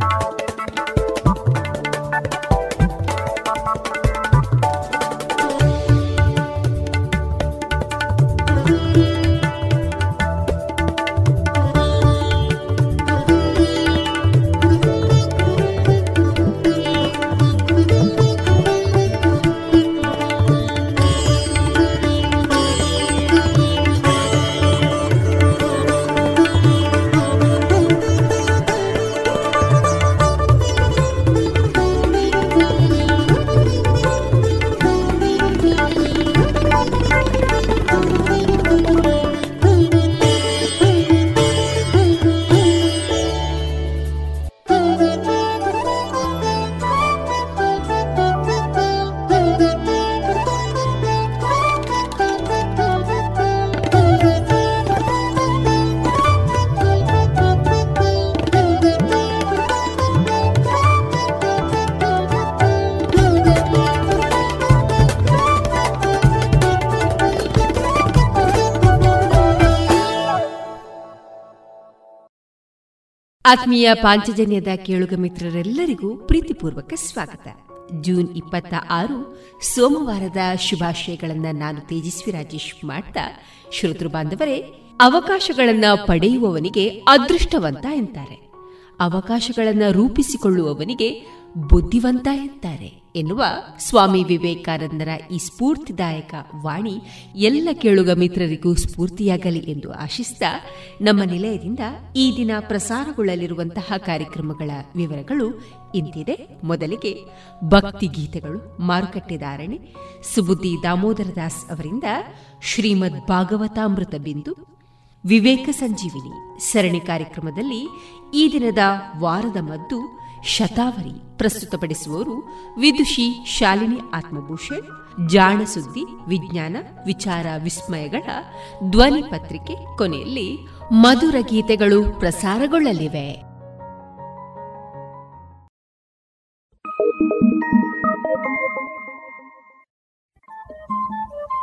Bye. ಆತ್ಮೀಯ ಪಾಂಚಜನ್ಯದ ಕೇಳುಗ ಮಿತ್ರರೆಲ್ಲರಿಗೂ ಪ್ರೀತಿಪೂರ್ವಕ ಸ್ವಾಗತ. ಜೂನ್ ಇಪ್ಪತ್ತ ಆರು, ಸೋಮವಾರದ ಶುಭಾಶಯಗಳನ್ನು ನಾನು ತೇಜಸ್ವಿ ರಾಜೇಶ್ ಮಾಡ್ತಾ, ಶ್ರೋತೃ ಬಾಂಧವರೇ, ಅವಕಾಶಗಳನ್ನು ಪಡೆಯುವವನಿಗೆ ಅದೃಷ್ಟವಂತ ಎಂತಾರೆ. ಅವಕಾಶಗಳನ್ನು ರೂಪಿಸಿಕೊಳ್ಳುವವನಿಗೆ ಬುದ್ಧಿವಂತ ಎಂತಾರೆ. ಎನ್ನುವ ಸ್ವಾಮಿ ವಿವೇಕಾನಂದರ ಈ ಸ್ಫೂರ್ತಿದಾಯಕ ವಾಣಿ ಎಲ್ಲ ಕೇಳುಗ ಮಿತ್ರರಿಗೂ ಸ್ಫೂರ್ತಿಯಾಗಲಿ ಎಂದು ಆಶಿಸ್ತಾ ನಮ್ಮ ನಿಲಯದಿಂದ ಈ ದಿನ ಪ್ರಸಾರಗೊಳ್ಳಲಿರುವಂತಹ ಕಾರ್ಯಕ್ರಮಗಳ ವಿವರಗಳು ಇಂತಿದೆ. ಮೊದಲಿಗೆ ಭಕ್ತಿ ಗೀತೆಗಳು ಮಾರುಕಟ್ಟೆದಾರಣೆ ಸುಬುದ್ದಿ ದಾಮೋದರ ದಾಸ್ ಅವರಿಂದ ಶ್ರೀಮದ್ ಭಾಗವತಾಮೃತ ಬಿಂದು, ವಿವೇಕ ಸಂಜೀವಿನಿ ಸರಣಿ ಕಾರ್ಯಕ್ರಮದಲ್ಲಿ ಈ ದಿನದ ವಾರದ ಮದ್ದು ಶತಾವರಿ ಪ್ರಸ್ತುತಪಡಿಸುವವರು ವಿದುಷಿ ಶಾಲಿನಿ ಆತ್ಮಭೂಷಣ್, ಜಾಣ ಸುದ್ದಿ ವಿಜ್ಞಾನ ವಿಚಾರ ವಿಸ್ಮಯಗಳ ಧ್ವನಿ ಪತ್ರಿಕೆ ಕೊನೆಯಲ್ಲಿ ಮಧುರ ಗೀತೆಗಳು ಪ್ರಸಾರಗೊಳ್ಳಲಿವೆ.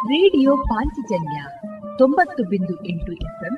ರೇಡಿಯೋ ಪಾಂಚಜನ್ಯ ತೊಂಬತ್ತು ಬಿಂದು ಎಂಟು ಎಫ್ಎಂ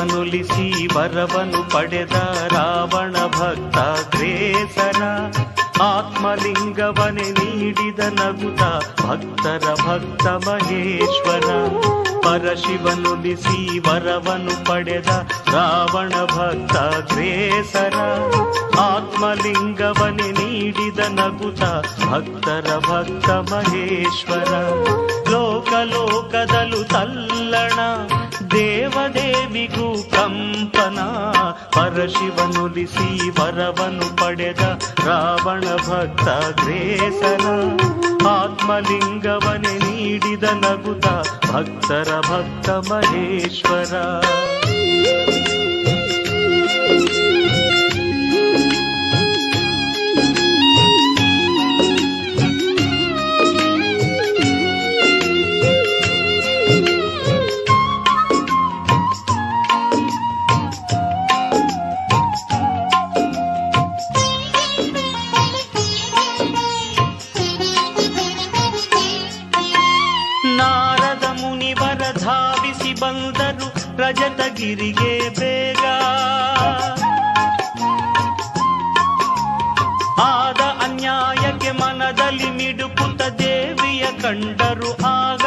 ಪರಶಿವನುಲಿಸಿ ವರವನು ಪಡೆದ ರಾವಣ ಭಕ್ತ ಗ್ರೇಸರ ಆತ್ಮಲಿಂಗವನೆ ನೀಡಿದ ನಗುತ ಭಕ್ತರ ಭಕ್ತ ಮಹೇಶ್ವರ. ಪರಶಿವನುಲಿಸಿ ವರವನು ಪಡೆದ ರಾವಣ ಭಕ್ತ ಗ್ರೇಸರ ಆತ್ಮಲಿಂಗವನೆ ನೀಡಿದ ನಗುತ ಭಕ್ತರ ಭಕ್ತ ಮಹೇಶ್ವರ. ಲೋಕ ಲೋಕದಲು ತಲ್ಲಣ ದೇವದೇವಿಗೂ ಕಂಪನ ಪರಶಿವನುಲಿಸಿ ವರವನು ಪಡೆದ ರಾವಣ ಭಕ್ತ ಗ್ರೇಸನ. ಆತ್ಮಲಿಂಗವನೆ ನೀಡಿದ ನಗುತ ಭಕ್ತರ ಭಕ್ತ ಮಹೇಶ್ವರ. ರಜತಗಿರಿಗೆ ಬೇಗ. ಆದ ಅನ್ಯಾಯಕ್ಕೆ ಮನದಲ್ಲಿ ಮಿಡುಕುತ್ತ ದೇವಿಯ ಕಂಡರು ಆಗ.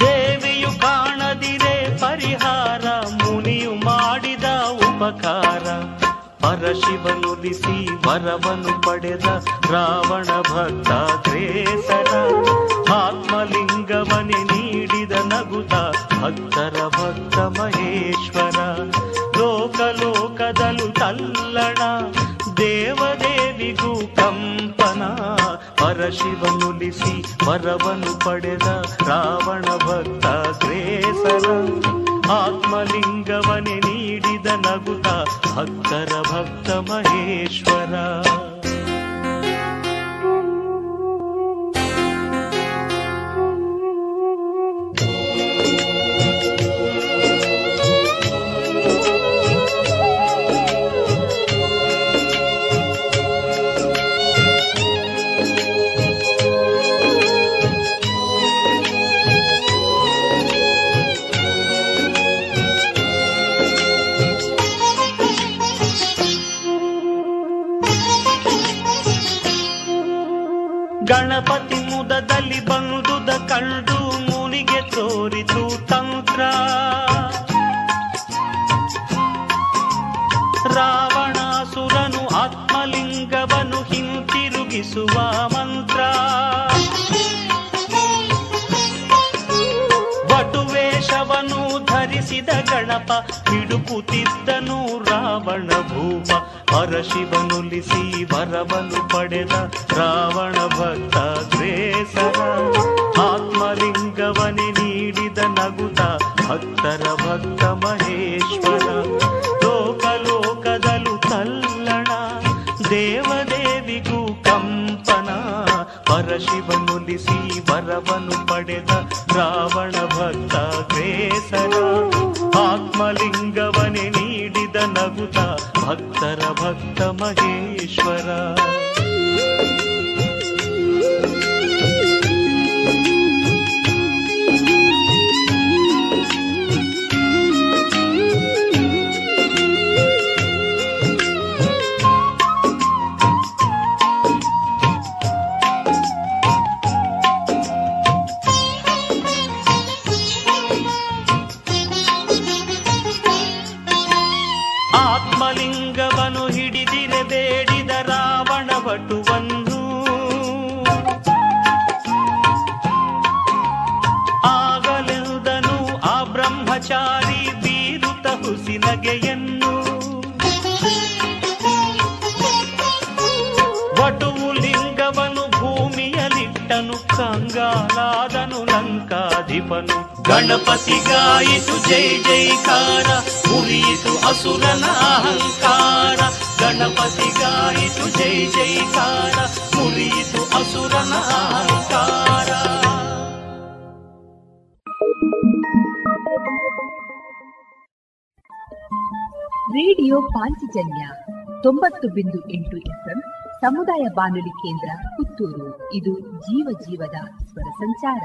ದೇವಿಯು ಕಾಣದಿರೆ ಪರಿಹಾರ, ಮುನಿಯು ಮಾಡಿದ ಉಪಕಾರ. ಪರಶಿವನುಲಿಸಿ ವರವನು ಪಡೆದ ರಾವಣ ಭಕ್ತ ಗ್ರೇಸರ ಭಕ್ತರ ಭಕ್ತ ಮಹೇಶ್ವರ, ಲೋಕ ಲೋಕದಲು ತಲ್ಲಣ, ದೇವದೇವಿಗೂ ಕಂಪನ ಪರಶಿವನುಲಿಸಿ ವರವನು ಪಡೆದ ರಾವಣ ಭಕ್ತ ಗ್ರೇಸರ ಆತ್ಮಲಿಂಗವನೆ ನೀಡಿದ ನಗುತ ಭಕ್ತರ ಭಕ್ತ ಮಹೇಶ್ವರ. ಗಣಪತಿ ಮುದದಲ್ಲಿ ಬಂದುದ ಕಂಡು ಮುನಿಗೆ ತೋರಿತು ತಂತ್ರ. ರಾವಣಾಸುರನು ಆತ್ಮಲಿಂಗವನ್ನು ಹಿಂತಿರುಗಿಸುವ ಮಂತ್ರ. ವಟುವೇಷವನ್ನು ಧರಿಸಿದ ಗಣ ಮಂಟಪ ಹಿಡುಕುತ್ತಿದ್ದನು ರಾವಣ ಭೂಪ. ಪರಶಿವನುಲಿಸಿ ವರವನು ಪಡೆದ ರಾವಣ ಭಕ್ತ ಗ್ರೇಸರ ಆತ್ಮಲಿಂಗವನೆ ನೀಡಿದ ನಗುತ ಭಕ್ತರ ಭಕ್ತ ಮಹೇಶ್ವರ. ವರವನು ಪಡೆದ ರಾವಣ ಭಕ್ತ ಗ್ರೇಸರ ಆತ್ಮಲಿಂಗವನೆ ನೀಡಿದ ನಗುತ ಭಕ್ತರ ಭಕ್ತ ಮಹೇಶ್ವರ. ಲಂಕಾಧಿಪನು ಗಣಪತಿಗಾಯಿತು ಜೈ ಜೈಕಾರ, ಮುರಿಯಿತು ಅಸುರನ ಅಹಂಕಾರ. ಗಣಪತಿಗಾಯಿತು ಜೈ ಜೈಕಾರ, ಮುರಿಯಿತು ಅಸುರನ ಅಹಂಕಾರ. ರೇಡಿಯೋ ಪಾಂಚಜನ್ಯ ತೊಂಬತ್ತು ಬಿಂದು ಎಂಟು ಎಫ್ಎಂ ಸಮುದಾಯ ಬಾನುಲಿ ಕೇಂದ್ರ ಪುತ್ತೂರು. ಇದು ಜೀವ ಜೀವದ ಸ್ವರ ಸಂಚಾರ.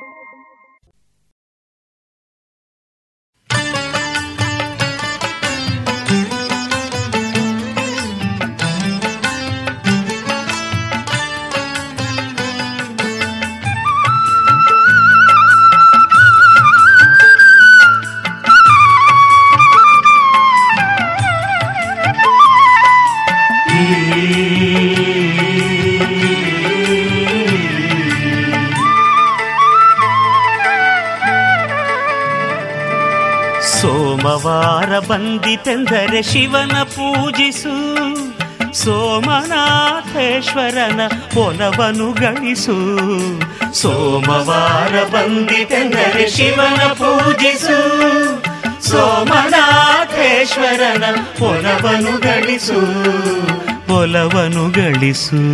ಸೋಮವಾರ ಬಂದಿತೆಂದರೆ ಶಿವನ ಪೂಜಿಸು, ಸೋಮನಾಥೇಶ್ವರನ ಒಲವನು ಗಳಿಸು. ಸೋಮವಾರ ಬಂದಿತೆಂದರೆ ಶಿವನ ಪೂಜಿಸು, ಸೋಮನಾಥೇಶ್ವರನ ಒಲವನು ಗಳಿಸು ಒಲವನು ಗಳಿಸು.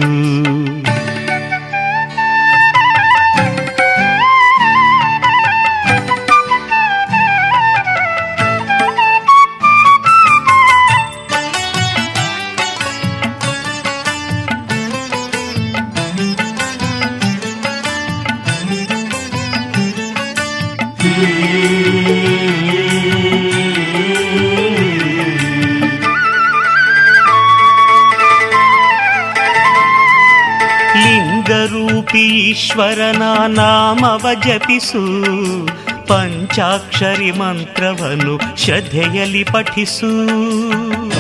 ಈಶ್ವರನ ನಾಮವ ಜಪಿಸು ಪಂಚಾಕ್ಷರಿ ಮಂತ್ರವನ್ನು ಶ್ರದ್ಧೆಯಲ್ಲಿ ಪಠಿಸು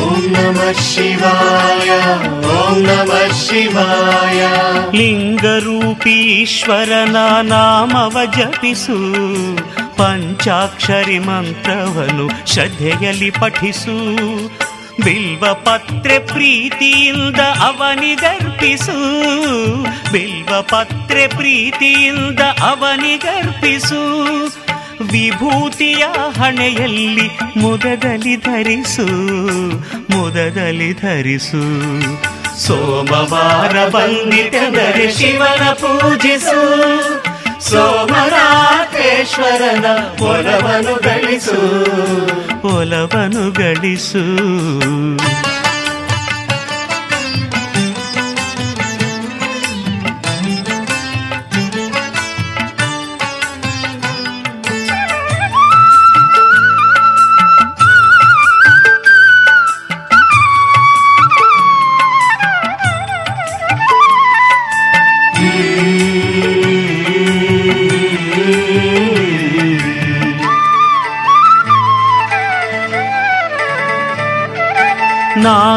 ಓಂ ನಮ ಶಿವಾಯ ಓಂ ನಮ ಶಿವಾಯ ಲಿಂಗರೂಪಿ ಈಶ್ವರನ ನಾಮವ ಜಪಿಸು ಪಂಚಾಕ್ಷರಿ ಮಂತ್ರವನ್ನು ಶ್ರದ್ಧೆಯಲ್ಲಿ ಪಠಿಸು ಬಿಲ್ವ ಪತ್ರೆ ಪ್ರೀತಿಯಿಂದ ಅವನಿಗರ್ಪಿಸು ಬಿಲ್ವ ಪತ್ರೆ ಪ್ರೀತಿಯಿಂದ ಅವನಿಗರ್ಪಿಸು ವಿಭೂತಿಯ ಹಣೆಯಲ್ಲಿ ಮುದದಲ್ಲಿ ಧರಿಸು ಮುದದಲ್ಲಿ ಧರಿಸು. ಸೋಮವಾರ ಬಂದಿತೆಂದರೆ ಶಿವನ ಪೂಜಿಸು. ಸೋಮನಾಥೇಶ್ವರನ ಮೊಲವನ್ನು ಗಳಿಸು. ಒಲವನು ಗಳಿಸು.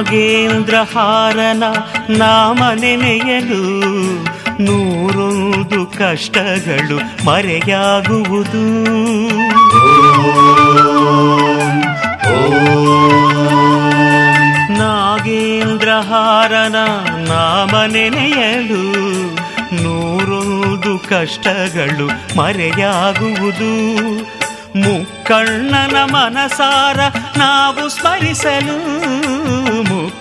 ನಾಗೇಂದ್ರ ಹಾರನ ನಾಮ ನೆನೆಯಲು ನೂರೊಂದು ಕಷ್ಟಗಳು ಮರೆಯಾಗುವುದು. ನಾಗೇಂದ್ರಹಾರನ ನಾಮ ನೆನೆಯಲು ನೂರೊಂದು ಕಷ್ಟಗಳು ಮರೆಯಾಗುವುದು. ಮುಕ್ಕಣ್ಣನ ಮನಸಾರ ನಾವು ಸ್ಮರಿಸಲು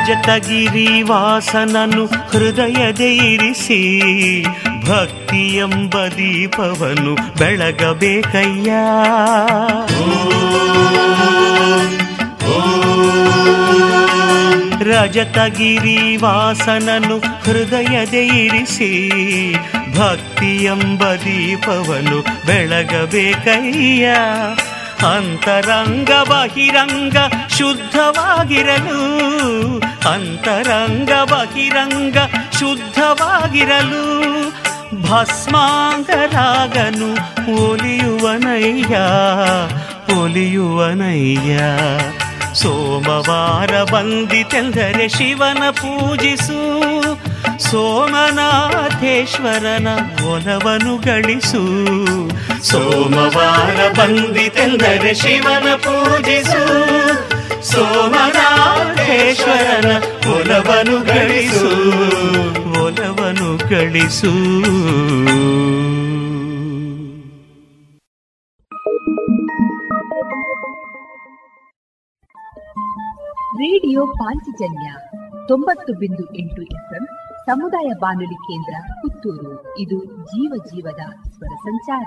ರಜತಗಿರಿ ವಾಸನನು ಹೃದಯದ ಭಕ್ತಿ ಎಂಬ ದೀಪವನ್ನು ಬೆಳಗಬೇಕಯ್ಯ. ರಜತಗಿರಿ ವಾಸನನು ಹೃದಯದ ಭಕ್ತಿ ಎಂಬ ದೀಪವನ್ನು ಬೆಳಗಬೇಕಯ್ಯ. ಅಂತರಂಗ ಬಹಿರಂಗ ಶುದ್ಧವಾಗಿರಲು ಅಂತರಂಗ ಬಹಿರಂಗ ಶುದ್ಧವಾಗಿರಲು ಭಸ್ಮಾಂಗರಾಗನು ಒಲಿಯುವನಯ್ಯ ಒಲಿಯುವನಯ್ಯ. ಸೋಮವಾರ ಬಂದಿತೆಂದರೆ ಶಿವನ ಪೂಜಿಸು, ಸೋಮನಾಥೇಶ್ವರನ ಒಲವನು ಗಳಿಸು. ಸೋಮವಾರ ಬಂದಿತೆಂದರೆ ಶಿವನ ಪೂಜಿಸು ಸೋಮನಾಥೇಶ್ವರನ ಒಲವನು ಗಳಿಸು. ಒಲವನು ಗಳಿಸು. ರೇಡಿಯೋ ಪಾಂಚಜನ್ಯ ತೊಂಬತ್ತು ಬಿಂದು ಎಂಟು ಎಫ್ಎಂ ಸಮುದಾಯ ಬಾನುಲಿ ಕೇಂದ್ರ ಪುತ್ತೂರು. ಇದು ಜೀವ ಜೀವದ ಸ್ವರ ಸಂಚಾರ.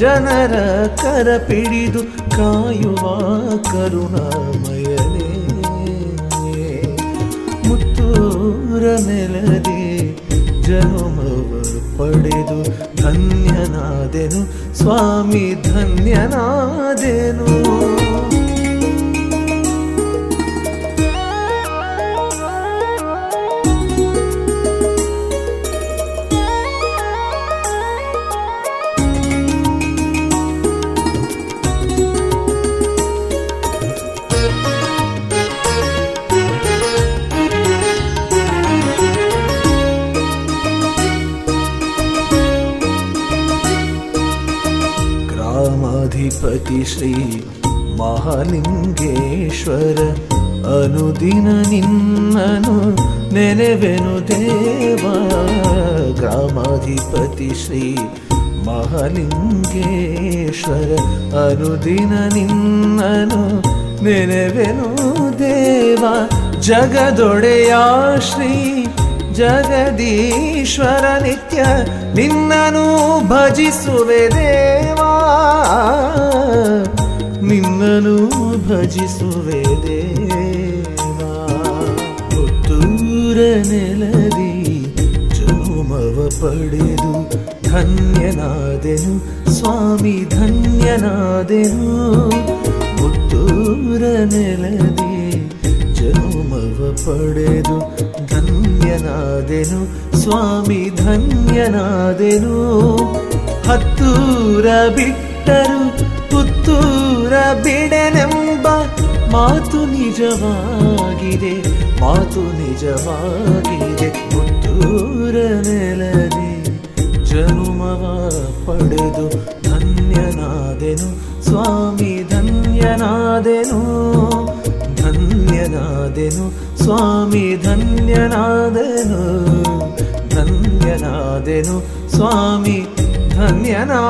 ಜನರ ಕರ ಪಿಡಿದು ಕಾಯುವ ಕರುಣಾಮಯನೇ ಧನ್ಯನಾದೆನು ಧನ್ಯನಾದೆನು ಸ್ವಾಮಿ, ಧನ್ಯನಾದೆನು.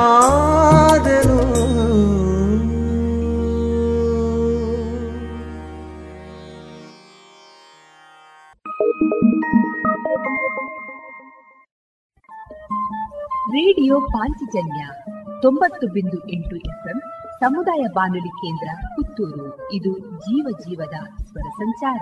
ರೇಡಿಯೋ ಪಾಂಚಜನ್ಯ ತೊಂಬತ್ತು ಬಿಂದು ಎಂಟು ಎಫ್ಎಂ ಸಮುದಾಯ ಬಾನುಲಿ ಕೇಂದ್ರ ಪುತ್ತೂರು. ಇದು ಜೀವ ಜೀವದ ಸ್ವರ ಸಂಚಾರ.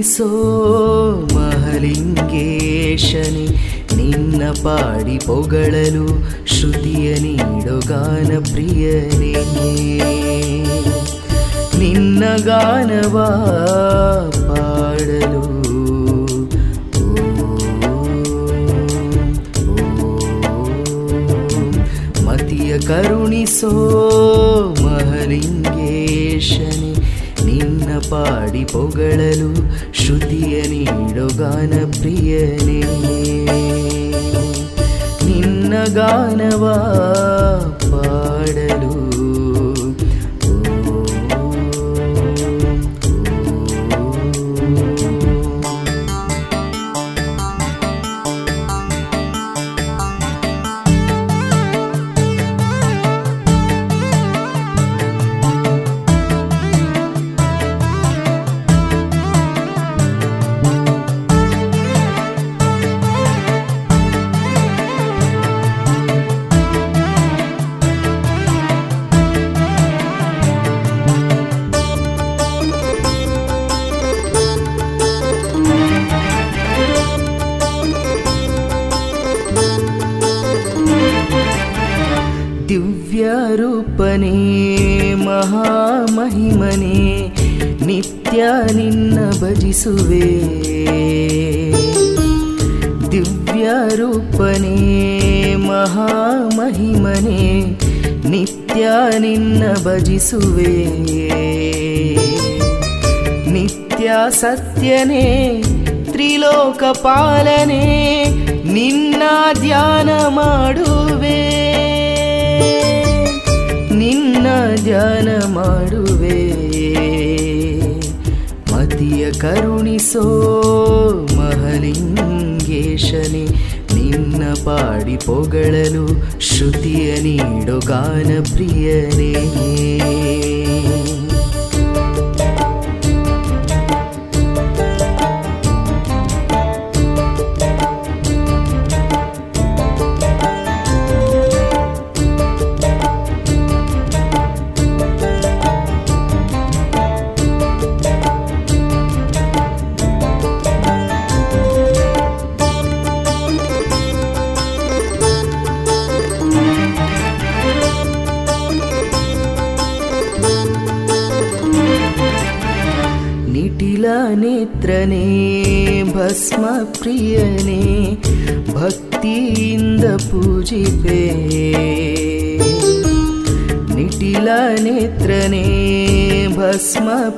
ಕರುಣಿಸೋ ಮಹಲಿಂಗೇಶನೆ, ನಿನ್ನ ಪಾಡಿ ಪೊಗಳಲು ಶ್ರುತಿಯ ನೀಡೋ ಗಾನ ಪ್ರಿಯನೇ. ನಿನ್ನ ಗಾನವ ಪಾಡಲು ಮತಿಯ ಕರುಣಿಸೋ ಮಹಲಿಂಗೇಶನೆ. ನಿನ್ನ ಪಾಡಿ ಪೊಗಳಲು ಶ್ರುತಿಯ ನೀಡೋ ಗಾನ ಪ್ರಿಯನೇ. ನಿನ್ನ ಗಾನವ ಪಾಡಲು ಮಹಾಮಹಿಮನೆ ನಿತ್ಯ ನಿನ್ನ ಭಜಿಸುವೆ. ದಿವ್ಯರೂಪನೇ ಮಹಾಮಹಿಮನೆ, ನಿತ್ಯ ನಿನ್ನ ಭಜಿಸುವೆ. ನಿತ್ಯ ಸತ್ಯನೇ, ತ್ರಿಲೋಕ ಪಾಲನೆ, ನಿನ್ನ ಧ್ಯಾನ ಮಾಡುವೆ. ನಿನ್ನ ಧ್ಯಾನ ಮಾಡುವೆ. ಮತಿಯ ಕರುಣಿಸೋ ಮಹಲಿಂಗೇಶನೆ ನಿನ್ನ ಪಾಡಿ ಪೊಗಳಲು ಶ್ರುತಿಯ ನೀಡೋ ಗಾನ ಪ್ರಿಯನೇ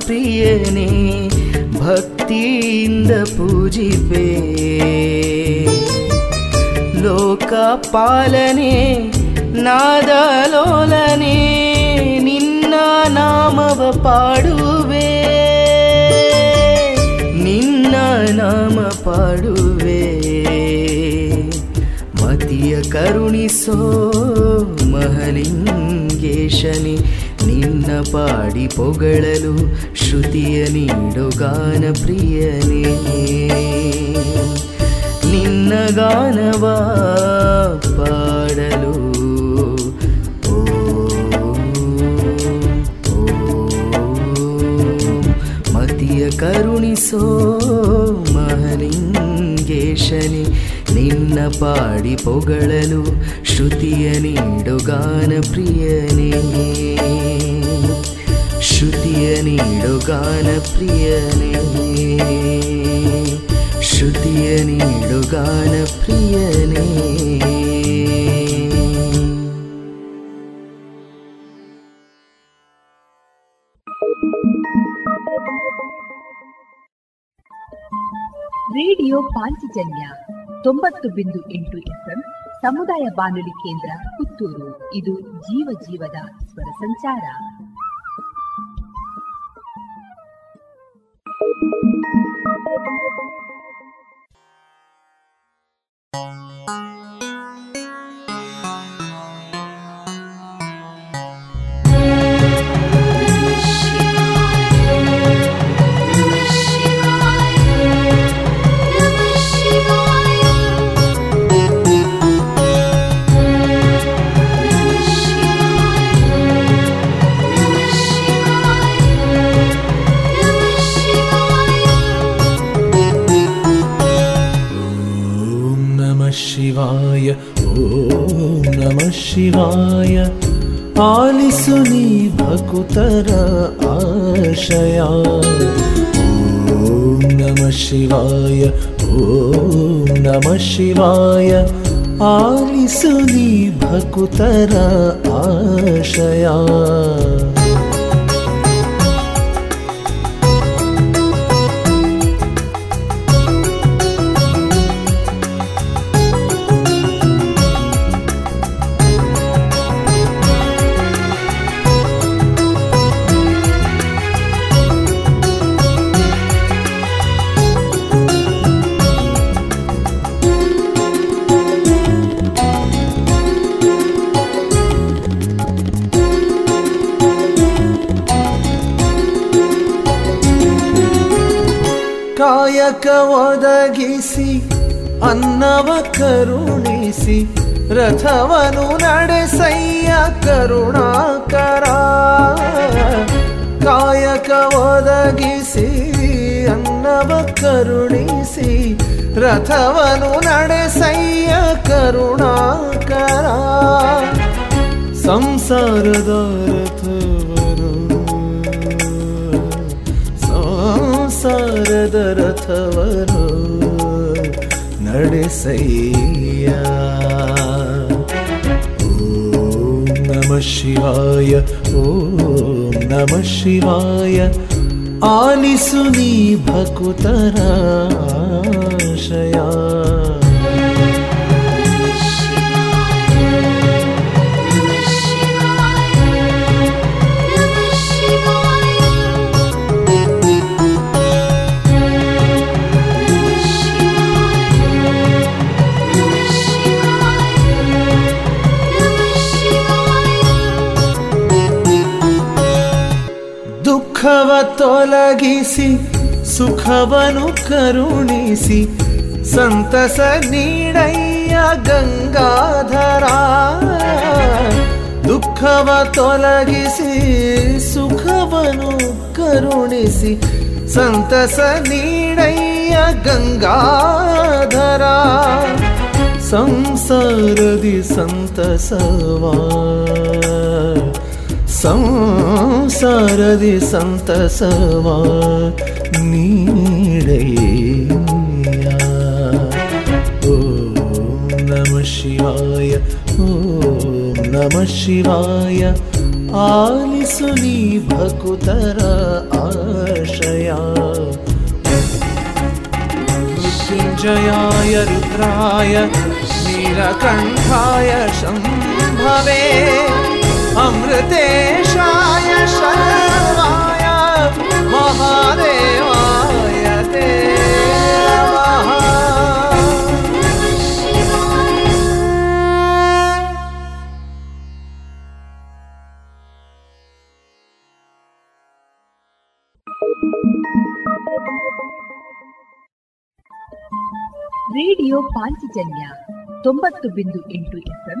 ಪ್ರಿಯನೇ ಭಕ್ತಿಯಿಂದ ಪೂಜಿಪೆ. ಲೋಕಪಾಲನೆ ನಾದಲೋಲನೆ ನಿನ್ನ ನಾಮವ ಪಾಡುವೆ. ನಿನ್ನ ನಾಮ ಪಾಡುವೆ. ಮತಿಯ ಕರುಣಿಸೋ ಮಹಲಿಂಗೇಶನೆ ನಿನ್ನ ಪಾಡಿ ಪೊಗಳಲು ಶ್ರುತಿಯ ನೀಡು ಗಾನ ಪ್ರಿಯನೇ. ನಿನ್ನ ಗಾನವ ಪಾಡಲು ಮತಿಯ ಕರುಣಿಸೋ ಮಹಲಿಂಗೇಶನಿ, ನಿನ್ನ ಪಾಡಿ ಪೊಗಳಲು ಶ್ರುತಿಯ ನೀಡು ಗಾನ ಪ್ರಿಯನೇ. ಶ್ರುತಿಯ ನೀಡೋ ಗಾನ ಪ್ರಿಯನೇ. ಶ್ರುತಿಯ ನೀಡುಗಾನ ಪ್ರಿಯನೇ. ರೇಡಿಯೋ ಪಾಂಚಜನ್ಯ ತೊಂಬತ್ತು ಬಿಂದು ಎಂಟು ಎಫ್ಎಂ ಸಮುದಾಯ ಬಾನುಲಿ ಕೇಂದ್ರ ಪುತ್ತೂರು. ಇದು ಜೀವ ಜೀವದ ಸ್ವರ ಸಂಚಾರ. Thank you. नमः शिवाय। आलिसुनि भकुतर आशया। ॐ नमः शिवाय ॐ नमः शिवाय। आलिसुनि भकुतर आशया। ಕಾಯಕ ಒದಗಿಸಿ, ಅನ್ನವ ಕರುಣಿಸಿ, ರಥವನು ನಡೆಸಯ್ಯ ಕರುಣಾಕರ. ಕಾಯಕ ಒದಗಿಸಿ, ಅನ್ನವ ಕರುಣಿಸಿ, ರಥವನು ನಡೆಸಯ್ಯ ಕರುಣಾಕರ. ಸಂಸಾರದ ಸಂಸಾರದ ರಥವನು ನಡೆಸಯ್ಯ ಓಂ ನಮ ಶಿವಾಯ ಓಂ ನಮ ಶಿವಾಯ ಆಲಿಸು ನೀ ಭಕುತರ ದುಃಖವ ತೊಲಗಿಸಿ, ಸುಖವನು ಕರುಣಿಸಿ, ಸಂತಸ ನೀಡಯ್ಯ ಗಂಗಾಧರ. ದುಃಖವ ತೊಲಗಿಸಿ, ಸುಖವನು ಕರುಣಿಸಿ, ಸಂತಸ ನೀಡಯ್ಯ ಗಂಗಾಧರ. ಸಂಸಾರದಿ ಸಂತಸವಾ. संसारदि सन्तसवा नीळी ॐ नमः शिवाय ॐ नमः शिवाय। आलिसुनीभकुतर आशया। सिञ्चयाय रुद्राय नीलकण्ठाय शम्भवे। अमृतेशाय शर्वाय महादेवाय ते नमः ರೇಡಿಯೋ ಪಾಂಚಜನ್ಯ ತೊಂಬತ್ತು ಬಿಂದು ಎಂಟು ಎಫ್ಎಂ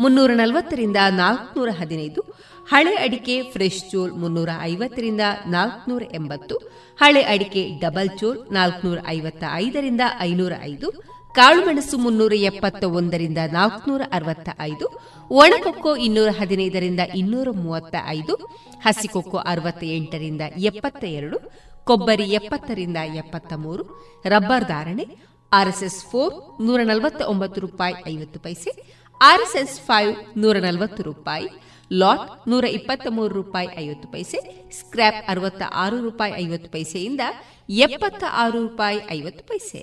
ಮುನ್ನೂರ ನಲವತ್ತರಿಂದ ನಾಲ್ಕುನೂರ ಹದಿನೈದು ಹಳೆ ಅಡಿಕೆ ಫ್ರೆಶ್ ಚೋಲ್ ಮುನ್ನೂರ ಐವತ್ತರಿಂದ ನಾಲ್ಕುನೂರ ಎಂಬತ್ತು ಹಳೆ ಅಡಿಕೆ ಡಬಲ್ ಚೋಲ್ ನಾಲ್ಕುನೂರ ಐವತ್ತ ಐದರಿಂದ ಐನೂರ ಐದು ಕಾಳುಮೆಣಸು ಮುನ್ನೂರ ಎಪ್ಪತ್ತ ಒಂದರಿಂದ ನಾಲ್ಕುನೂರ ಅರವತ್ತ ಐದು ಒಣಕೊಕ್ಕೋ ಇನ್ನೂರ ಹದಿನೈದರಿಂದ ಇನ್ನೂರ ಮೂವತ್ತ ಐದು ಹಸಿಕೊಕ್ಕೋ ಅರವತ್ತ ಎಂಟರಿಂದ ಎಪ್ಪತ್ತ ಎರಡು ಕೊಬ್ಬರಿ ಎಪ್ಪತ್ತರಿಂದ ಎಪ್ಪತ್ತ ಮೂರು ರಬ್ಬರ್ ಧಾರಣೆ ಆರ್ಎಸ್ಎಸ್ ಫೋರ್ ನೂರ ನಲವತ್ತ ಒಂಬತ್ತು ರೂಪಾಯಿ ಐವತ್ತು ಪೈಸೆ ಆರ್ಎಸ್ಎಸ್ ಫೈವ್ ನೂರ ನಲವತ್ತು ರೂಪಾಯಿ, ಲಾಟ್ ನೂರ ಇಪ್ಪತ್ತ ಮೂರು ರೂಪಾಯಿ ಐವತ್ತು ಪೈಸೆ, ಸ್ಕ್ರ್ಯಾಪ್ ಅರವತ್ತ ಆರು ರೂಪಾಯಿ ಐವತ್ತು ಪೈಸೆಯಿಂದ ಎಪ್ಪತ್ತ ಆರು ರೂಪಾಯಿ ಐವತ್ತು ಪೈಸೆ.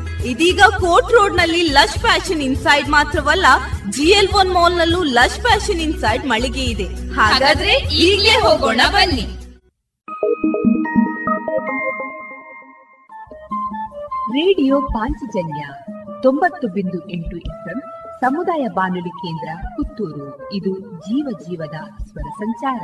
ಇದೀಗ ಕೋರ್ಟ್ ರೋಡ್ನಲ್ಲಿ ಲಶ್ ಫ್ಯಾಷನ್ ಇನ್ಸೈಡ್ ಮಾತ್ರವಲ್ಲ, ಜಿಎಲ್ ಒನ್ ಮಾಲ್ ನಲ್ಲೂ ಲಶ್ ಫ್ಯಾಷನ್ ಇನ್ಸೈಡ್ ಮಳಿಗೆ ಇದೆ. ಹಾಗಾದ್ರೆ ಈಗಲೇ ಹೋಗೋಣ ಬನ್ನಿ. ರೇಡಿಯೋ ಪಾಂಚಜನ್ಯ ತೊಂಬತ್ತು ಬಿಂದು ಎಂಟು ಎಫ್ಎಂ ಸಮುದಾಯ ಬಾನುಲಿ ಕೇಂದ್ರ ಪುತ್ತೂರು. ಇದು ಜೀವ ಜೀವದ ಸ್ವರ ಸಂಚಾರ.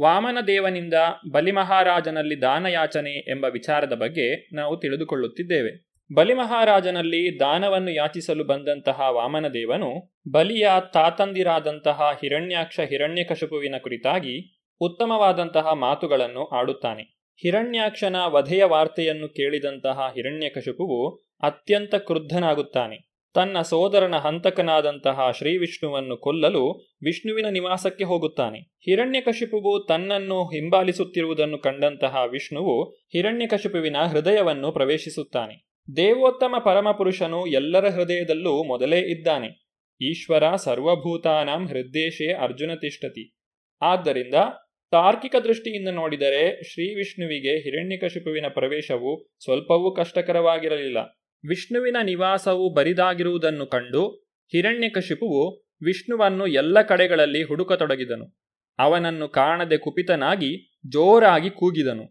ವಾಮನ ದೇವನಿಂದ ಬಲಿಮಹಾರಾಜನಲ್ಲಿ ದಾನಯಾಚನೆ ಎಂಬ ವಿಚಾರದ ಬಗ್ಗೆ ನಾವು ತಿಳಿದುಕೊಳ್ಳುತ್ತಿದ್ದೇವೆ. ಬಲಿಮಹಾರಾಜನಲ್ಲಿ ದಾನವನ್ನು ಯಾಚಿಸಲು ಬಂದಂತಹ ವಾಮನದೇವನು ಬಲಿಯ ತಾತಂದಿರಾದಂತಹ ಹಿರಣ್ಯಾಕ್ಷ ಹಿರಣ್ಯಕಶಪುವಿನ ಕುರಿತಾಗಿ ಉತ್ತಮವಾದಂತಹ ಮಾತುಗಳನ್ನು ಆಡುತ್ತಾನೆ. ಹಿರಣ್ಯಾಕ್ಷನ ವಧೆಯ ವಾರ್ತೆಯನ್ನು ಕೇಳಿದಂತಹ ಹಿರಣ್ಯಕಶಪುವು ಅತ್ಯಂತ ಕ್ರುದ್ಧನಾಗುತ್ತಾನೆ. ತನ್ನ ಸೋದರನ ಹಂತಕನಾದಂತಹ ಶ್ರೀವಿಷ್ಣುವನ್ನು ಕೊಲ್ಲಲು ವಿಷ್ಣುವಿನ ನಿವಾಸಕ್ಕೆ ಹೋಗುತ್ತಾನೆ. ಹಿರಣ್ಯಕಶಿಪುವು ತನ್ನನ್ನು ಹಿಂಬಾಲಿಸುತ್ತಿರುವುದನ್ನು ಕಂಡಂತಹ ವಿಷ್ಣುವು ಹಿರಣ್ಯಕಶಿಪುವಿನ ಹೃದಯವನ್ನು ಪ್ರವೇಶಿಸುತ್ತಾನೆ. ದೇವೋತ್ತಮ ಪರಮಪುರುಷನು ಎಲ್ಲರ ಹೃದಯದಲ್ಲೂ ಮೊದಲೇ ಇದ್ದಾನೆ. ಈಶ್ವರ ಸರ್ವಭೂತಾನಾಂ ಹೃದ್ದೇಶೇ ಅರ್ಜುನ ತಿಷ್ಠತಿ ಆದ್ದರಿಂದ ತಾರ್ಕಿಕ ದೃಷ್ಟಿಯಿಂದ ನೋಡಿದರೆ ಶ್ರೀ ವಿಷ್ಣುವಿಗೆ ಹಿರಣ್ಯಕಶಿಪುವಿನ ಪ್ರವೇಶವು ಸ್ವಲ್ಪವೂ ಕಷ್ಟಕರವಾಗಿರಲಿಲ್ಲ. ವಿಷ್ಣುವಿನ ನಿವಾಸವು ಬರಿದಾಗಿರುವುದನ್ನು ಕಂಡು ಹಿರಣ್ಯಕಶಿಪುವು ವಿಷ್ಣುವನ್ನು ಎಲ್ಲ ಕಡೆಗಳಲ್ಲಿ ಹುಡುಕತೊಡಗಿದನು. ಅವನನ್ನು ಕಾಣದೆ ಕುಪಿತನಾಗಿ ಜೋರಾಗಿ ಕೂಗಿದನು.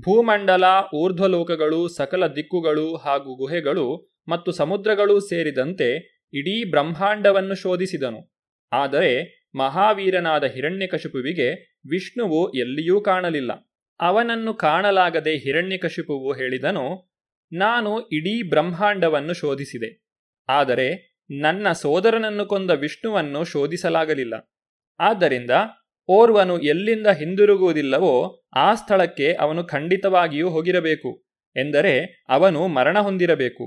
ಭೂಮಂಡಲ, ಊರ್ಧ್ವಲೋಕಗಳು, ಸಕಲ ದಿಕ್ಕುಗಳು ಹಾಗೂ ಗುಹೆಗಳು ಮತ್ತು ಸಮುದ್ರಗಳೂ ಸೇರಿದಂತೆ ಇಡೀ ಬ್ರಹ್ಮಾಂಡವನ್ನು ಶೋಧಿಸಿದನು. ಆದರೆ ಮಹಾವೀರನಾದ ಹಿರಣ್ಯಕಶಿಪುವಿಗೆ ವಿಷ್ಣುವು ಎಲ್ಲಿಯೂ ಕಾಣಲಿಲ್ಲ. ಅವನನ್ನು ಕಾಣಲಾಗದೆ ಹಿರಣ್ಯಕಶಿಪುವು ಹೇಳಿದನು ನಾನು ಇಡೀ ಬ್ರಹ್ಮಾಂಡವನ್ನು ಶೋಧಿಸಿದೆ. ಆದರೆ ನನ್ನ ಸೋದರನನ್ನು ಕೊಂದ ವಿಷ್ಣುವನ್ನು ಶೋಧಿಸಲಾಗಲಿಲ್ಲ. ಆದ್ದರಿಂದ ಓರ್ವನು ಎಲ್ಲಿಂದ ಹಿಂದಿರುಗುವುದಿಲ್ಲವೋ ಆ ಸ್ಥಳಕ್ಕೆ ಅವನು ಖಂಡಿತವಾಗಿಯೂ ಹೋಗಿರಬೇಕು, ಎಂದರೆ ಅವನು ಮರಣ ಹೊಂದಿರಬೇಕು.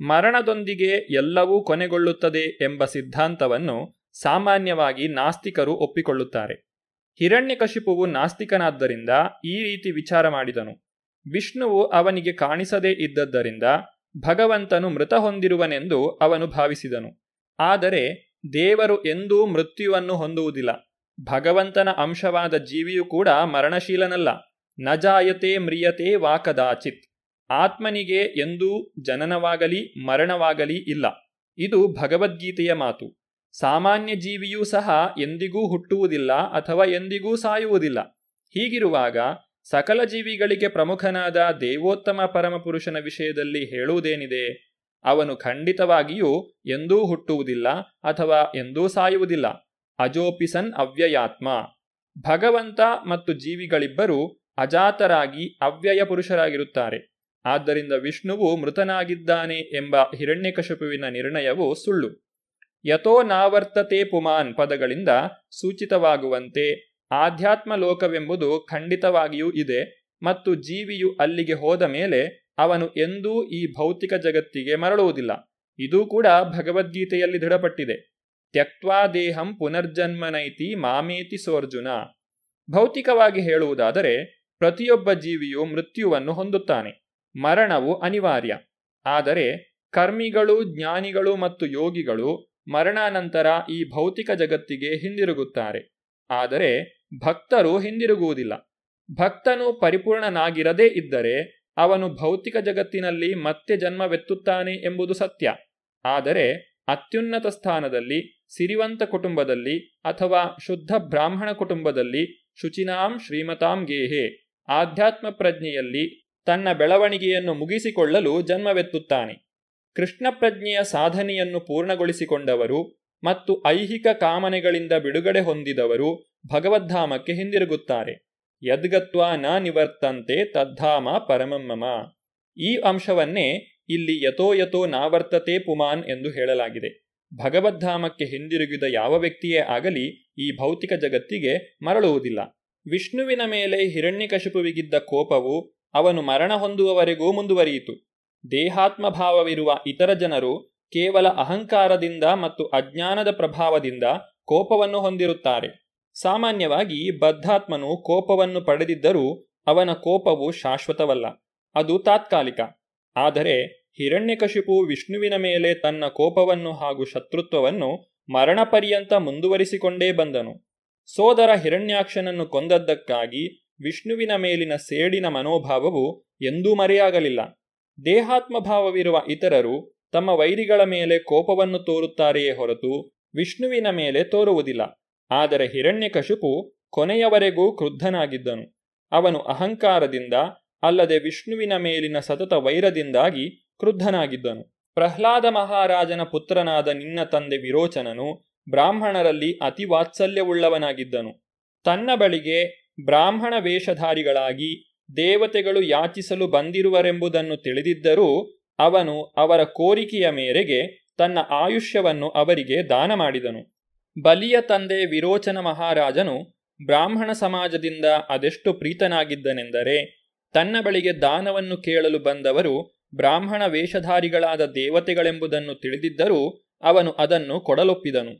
ಮರಣದೊಂದಿಗೆ ಎಲ್ಲವೂ ಕೊನೆಗೊಳ್ಳುತ್ತದೆ ಎಂಬ ಸಿದ್ಧಾಂತವನ್ನು ಸಾಮಾನ್ಯವಾಗಿ ನಾಸ್ತಿಕರು ಒಪ್ಪಿಕೊಳ್ಳುತ್ತಾರೆ. ಹಿರಣ್ಯಕಶಿಪುವು ನಾಸ್ತಿಕನಾದ್ದರಿಂದ ಈ ರೀತಿ ವಿಚಾರ ಮಾಡಿದನು. ವಿಷ್ಣುವು ಅವನಿಗೆ ಕಾಣಿಸದೇ ಇದ್ದದ್ದರಿಂದ ಭಗವಂತನು ಮೃತ ಹೊಂದಿರುವನೆಂದು ಅವನು ಭಾವಿಸಿದನು. ಆದರೆ ದೇವರು ಎಂದೂ ಮೃತ್ಯುವನ್ನು ಹೊಂದುವುದಿಲ್ಲ. ಭಗವಂತನ ಅಂಶವಾದ ಜೀವಿಯು ಕೂಡ ಮರಣಶೀಲನಲ್ಲ. ನಜಾಯತೆ ಮ್ರಿಯತೆ ವಾಕದಾಚಿತ್ ಆತ್ಮನಿಗೆ ಎಂದೂ ಜನನವಾಗಲಿ ಮರಣವಾಗಲಿ ಇಲ್ಲ. ಇದು ಭಗವದ್ಗೀತೆಯ ಮಾತು. ಸಾಮಾನ್ಯ ಜೀವಿಯೂ ಸಹ ಎಂದಿಗೂ ಹುಟ್ಟುವುದಿಲ್ಲ ಅಥವಾ ಎಂದಿಗೂ ಸಾಯುವುದಿಲ್ಲ. ಹೀಗಿರುವಾಗ ಸಕಲ ಜೀವಿಗಳಿಗೆ ಪ್ರಮುಖನಾದ ದೇವೋತ್ತಮ ಪರಮಪುರುಷನ ವಿಷಯದಲ್ಲಿ ಹೇಳುವುದೇನಿದೆ? ಅವನು ಖಂಡಿತವಾಗಿಯೂ ಎಂದೂ ಹುಟ್ಟುವುದಿಲ್ಲ ಅಥವಾ ಎಂದೂ ಸಾಯುವುದಿಲ್ಲ. ಅಜೋಪಿಸನ್ ಅವ್ಯಯಾತ್ಮ. ಭಗವಂತ ಮತ್ತು ಜೀವಿಗಳಿಬ್ಬರೂ ಅಜಾತರಾಗಿ ಅವ್ಯಯ ಪುರುಷರಾಗಿರುತ್ತಾರೆ. ಆದ್ದರಿಂದ ವಿಷ್ಣುವು ಮೃತನಾಗಿದ್ದಾನೆ ಎಂಬ ಹಿರಣ್ಯಕಶಪುವಿನ ನಿರ್ಣಯವು ಸುಳ್ಳು. ಯಥೋ ನಾವರ್ತತೆ ಪುಮಾನ್ ಪದಗಳಿಂದ ಸೂಚಿತವಾಗುವಂತೆ ಆಧ್ಯಾತ್ಮ ಲೋಕವೆಂಬುದು ಖಂಡಿತವಾಗಿಯೂ ಇದೆ ಮತ್ತು ಜೀವಿಯು ಅಲ್ಲಿಗೆ ಹೋದ ಮೇಲೆ ಅವನು ಎಂದೂ ಈ ಭೌತಿಕ ಜಗತ್ತಿಗೆ ಮರಳುವುದಿಲ್ಲ. ಇದೂ ಕೂಡ ಭಗವದ್ಗೀತೆಯಲ್ಲಿ ದೃಢಪಟ್ಟಿದೆ. ತ್ಯಕ್ವಾ ದೇಹಂ ಪುನರ್ಜನ್ಮನೈತಿ ಮಾಮೇತಿ ಸೋರ್ಜುನ. ಭೌತಿಕವಾಗಿ ಹೇಳುವುದಾದರೆ ಪ್ರತಿಯೊಬ್ಬ ಜೀವಿಯು ಮೃತ್ಯುವನ್ನು ಹೊಂದುತ್ತಾನೆ. ಮರಣವು ಅನಿವಾರ್ಯ. ಆದರೆ ಕರ್ಮಿಗಳು, ಜ್ಞಾನಿಗಳು ಮತ್ತು ಯೋಗಿಗಳು ಮರಣಾನಂತರ ಈ ಭೌತಿಕ ಜಗತ್ತಿಗೆ ಹಿಂದಿರುಗುತ್ತಾರೆ. ಆದರೆ ಭಕ್ತರು ಹಿಂದಿರುಗುವುದಿಲ್ಲ. ಭಕ್ತನು ಪರಿಪೂರ್ಣನಾಗಿರದೇ ಇದ್ದರೆ ಅವನು ಭೌತಿಕ ಜಗತ್ತಿನಲ್ಲಿ ಮತ್ತೆ ಜನ್ಮವೆತ್ತುತ್ತಾನೆ ಎಂಬುದು ಸತ್ಯ. ಆದರೆ ಅತ್ಯುನ್ನತ ಸ್ಥಾನದಲ್ಲಿ, ಸಿರಿವಂತ ಕುಟುಂಬದಲ್ಲಿ ಅಥವಾ ಶುದ್ಧ ಬ್ರಾಹ್ಮಣ ಕುಟುಂಬದಲ್ಲಿ ಶುಚಿನಾಂ ಶ್ರೀಮತಾಂ ಗೇಹೆ, ಆಧ್ಯಾತ್ಮ ಪ್ರಜ್ಞೆಯಲ್ಲಿ ತನ್ನ ಬೆಳವಣಿಗೆಯನ್ನು ಮುಗಿಸಿಕೊಳ್ಳಲು ಜನ್ಮವೆತ್ತುತ್ತಾನೆ. ಕೃಷ್ಣ ಪ್ರಜ್ಞೆಯ ಸಾಧನೆಯನ್ನು ಪೂರ್ಣಗೊಳಿಸಿಕೊಂಡವರು ಮತ್ತು ಐಹಿಕ ಕಾಮನೆಗಳಿಂದ ಬಿಡುಗಡೆ ಹೊಂದಿದವರು ಭಗವದ್ಧಾಮಕ್ಕೆ ಹಿಂದಿರುಗುತ್ತಾರೆ. ಯದ್ಗತ್ವ ನ ನಿವರ್ತಂತೆ ತದ್ಧಾಮ ಪರಮಮ್ಮಮ ಈ ಅಂಶವನ್ನೇ ಇಲ್ಲಿ ಯಥೋ ಯಥೋ ನಾವರ್ತತೆ ಪುಮಾನ್ ಎಂದು ಹೇಳಲಾಗಿದೆ. ಭಗವದ್ಧಾಮಕ್ಕೆ ಹಿಂದಿರುಗಿದ ಯಾವ ವ್ಯಕ್ತಿಯೇ ಆಗಲಿ ಈ ಭೌತಿಕ ಜಗತ್ತಿಗೆ ಮರಳುವುದಿಲ್ಲ. ವಿಷ್ಣುವಿನ ಮೇಲೆ ಹಿರಣ್ಯಕಶಿಪುವಿಗಿದ್ದ ಕೋಪವು ಅವನು ಮರಣ ಹೊಂದುವವರೆಗೂ ಮುಂದುವರಿಯಿತು. ದೇಹಾತ್ಮಭಾವವಿರುವ ಇತರ ಜನರು ಕೇವಲ ಅಹಂಕಾರದಿಂದ ಮತ್ತು ಅಜ್ಞಾನದ ಪ್ರಭಾವದಿಂದ ಕೋಪವನ್ನು ಹೊಂದಿರುತ್ತಾರೆ. ಸಾಮಾನ್ಯವಾಗಿ ಬದ್ಧಾತ್ಮನು ಕೋಪವನ್ನು ಪಡೆದಿದ್ದರೂ ಅವನ ಕೋಪವು ಶಾಶ್ವತವಲ್ಲ, ಅದು ತಾತ್ಕಾಲಿಕ. ಆದರೆ ಹಿರಣ್ಯಕಶಿಪು ವಿಷ್ಣುವಿನ ಮೇಲೆ ತನ್ನ ಕೋಪವನ್ನು ಹಾಗೂ ಶತ್ರುತ್ವವನ್ನು ಮರಣಪರ್ಯಂತ ಮುಂದುವರಿಸಿಕೊಂಡೇ ಬಂದನು. ಸೋದರ ಹಿರಣ್ಯಾಕ್ಷನನ್ನು ಕೊಂದದ್ದಕ್ಕಾಗಿ ವಿಷ್ಣುವಿನ ಮೇಲಿನ ಸೇಡಿನ ಮನೋಭಾವವು ಎಂದೂ ಮರೆಯಾಗಲಿಲ್ಲ. ದೇಹಾತ್ಮಭಾವವಿರುವ ಇತರರು ತಮ್ಮ ವೈರಿಗಳ ಮೇಲೆ ಕೋಪವನ್ನು ತೋರುತ್ತಾರೆಯೇ ಹೊರತು ವಿಷ್ಣುವಿನ ಮೇಲೆ ತೋರುವುದಿಲ್ಲ. ಆದರೆ ಹಿರಣ್ಯಕಶಿಪು ಕೊನೆಯವರೆಗೂ ಕ್ರುದ್ಧನಾಗಿದ್ದನು. ಅವನು ಅಹಂಕಾರದಿಂದ ಅಲ್ಲದೆ ವಿಷ್ಣುವಿನ ಮೇಲಿನ ಸತತ ವೈರದಿಂದಾಗಿ ಕ್ರುದ್ಧನಾಗಿದ್ದನು. ಪ್ರಹ್ಲಾದ ಮಹಾರಾಜನ ಪುತ್ರನಾದ ನಿನ್ನ ತಂದೆ ವಿರೋಚನನು ಬ್ರಾಹ್ಮಣರಲ್ಲಿ ಅತಿ ವಾತ್ಸಲ್ಯವುಳ್ಳವನಾಗಿದ್ದನು. ತನ್ನ ಬಳಿಗೆ ಬ್ರಾಹ್ಮಣ ವೇಷಧಾರಿಗಳಾಗಿ ದೇವತೆಗಳು ಯಾಚಿಸಲು ಬಂದಿರುವರೆಂಬುದನ್ನು ತಿಳಿದಿದ್ದರೂ ಅವನು ಅವರ ಕೋರಿಕೆಯ ಮೇರೆಗೆ ತನ್ನ ಆಯುಷ್ಯವನ್ನು ಅವರಿಗೆ ದಾನ ಮಾಡಿದನು. ಬಲಿಯ ತಂದೆ ವಿರೋಚನ ಮಹಾರಾಜನು ಬ್ರಾಹ್ಮಣ ಸಮಾಜದಿಂದ ಅದೆಷ್ಟು ಪ್ರೀತನಾಗಿದ್ದನೆಂದರೆ ತನ್ನ ಬಳಿಗೆ ದಾನವನ್ನು ಕೇಳಲು ಬಂದವರು ಬ್ರಾಹ್ಮಣ ವೇಷಧಾರಿಗಳಾದ ದೇವತೆಗಳೆಂಬುದನ್ನು ತಿಳಿದಿದ್ದರೂ ಅವನು ಅದನ್ನು ಕೊಡಲೊಪ್ಪಿದನು.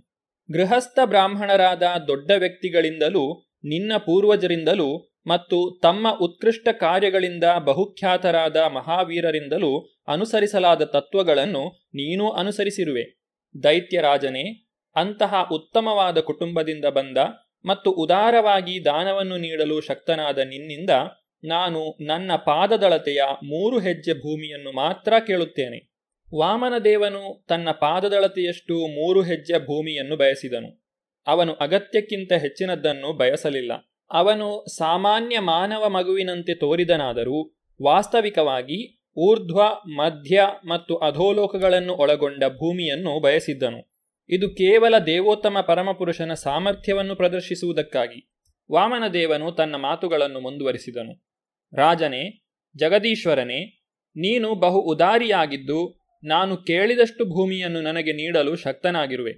ಗೃಹಸ್ಥ ಬ್ರಾಹ್ಮಣರಾದ ದೊಡ್ಡ ವ್ಯಕ್ತಿಗಳಿಂದಲೂ ನಿನ್ನ ಪೂರ್ವಜರಿಂದಲೂ ಮತ್ತು ತಮ್ಮ ಉತ್ಕೃಷ್ಟ ಕಾರ್ಯಗಳಿಂದ ಬಹುಖ್ಯಾತರಾದ ಮಹಾವೀರರಿಂದಲೂ ಅನುಸರಿಸಲಾದ ತತ್ವಗಳನ್ನು ನೀನೂ ಅನುಸರಿಸಿರುವೆ. ದೈತ್ಯರಾಜನೇ ಅಂತಹ ಉತ್ತಮವಾದ ಕುಟುಂಬದಿಂದ ಬಂದ ಮತ್ತು ಉದಾರವಾಗಿ ದಾನವನ್ನು ನೀಡಲು ಶಕ್ತನಾದ ನಿನ್ನಿಂದ ನಾನು ನನ್ನ ಪಾದದಳತೆಯ ಮೂರು ಹೆಜ್ಜೆ ಭೂಮಿಯನ್ನು ಮಾತ್ರ ಕೇಳುತ್ತೇನೆ. ವಾಮನದೇವನು ತನ್ನ ಪಾದದಳತೆಯಷ್ಟು ಮೂರು ಹೆಜ್ಜೆ ಭೂಮಿಯನ್ನು ಬಯಸಿದನು. ಅವನು ಅಗತ್ಯಕ್ಕಿಂತ ಹೆಚ್ಚಿನದ್ದನ್ನು ಬಯಸಲಿಲ್ಲ. ಅವನು ಸಾಮಾನ್ಯ ಮಾನವ ಮಗುವಿನಂತೆ ತೋರಿದನಾದರೂ ವಾಸ್ತವಿಕವಾಗಿ ಊರ್ಧ್ವ, ಮಧ್ಯ ಮತ್ತು ಅಧೋಲೋಕಗಳನ್ನು ಒಳಗೊಂಡ ಭೂಮಿಯನ್ನು ಬಯಸಿದ್ದನು. ಇದು ಕೇವಲ ದೇವೋತ್ತಮ ಪರಮಪುರುಷನ ಸಾಮರ್ಥ್ಯವನ್ನು ಪ್ರದರ್ಶಿಸುವುದಕ್ಕಾಗಿ. ವಾಮನದೇವನು ತನ್ನ ಮಾತುಗಳನ್ನು ಮುಂದುವರಿಸಿದನು. ರಾಜನೇ, ಜಗದೀಶ್ವರನೇ, ನೀನು ಬಹು ಉದಾರಿಯಾಗಿದ್ದು, ನಾನು ಕೇಳಿದಷ್ಟು ಭೂಮಿಯನ್ನು ನನಗೆ ನೀಡಲು ಶಕ್ತನಾಗಿರುವೆ.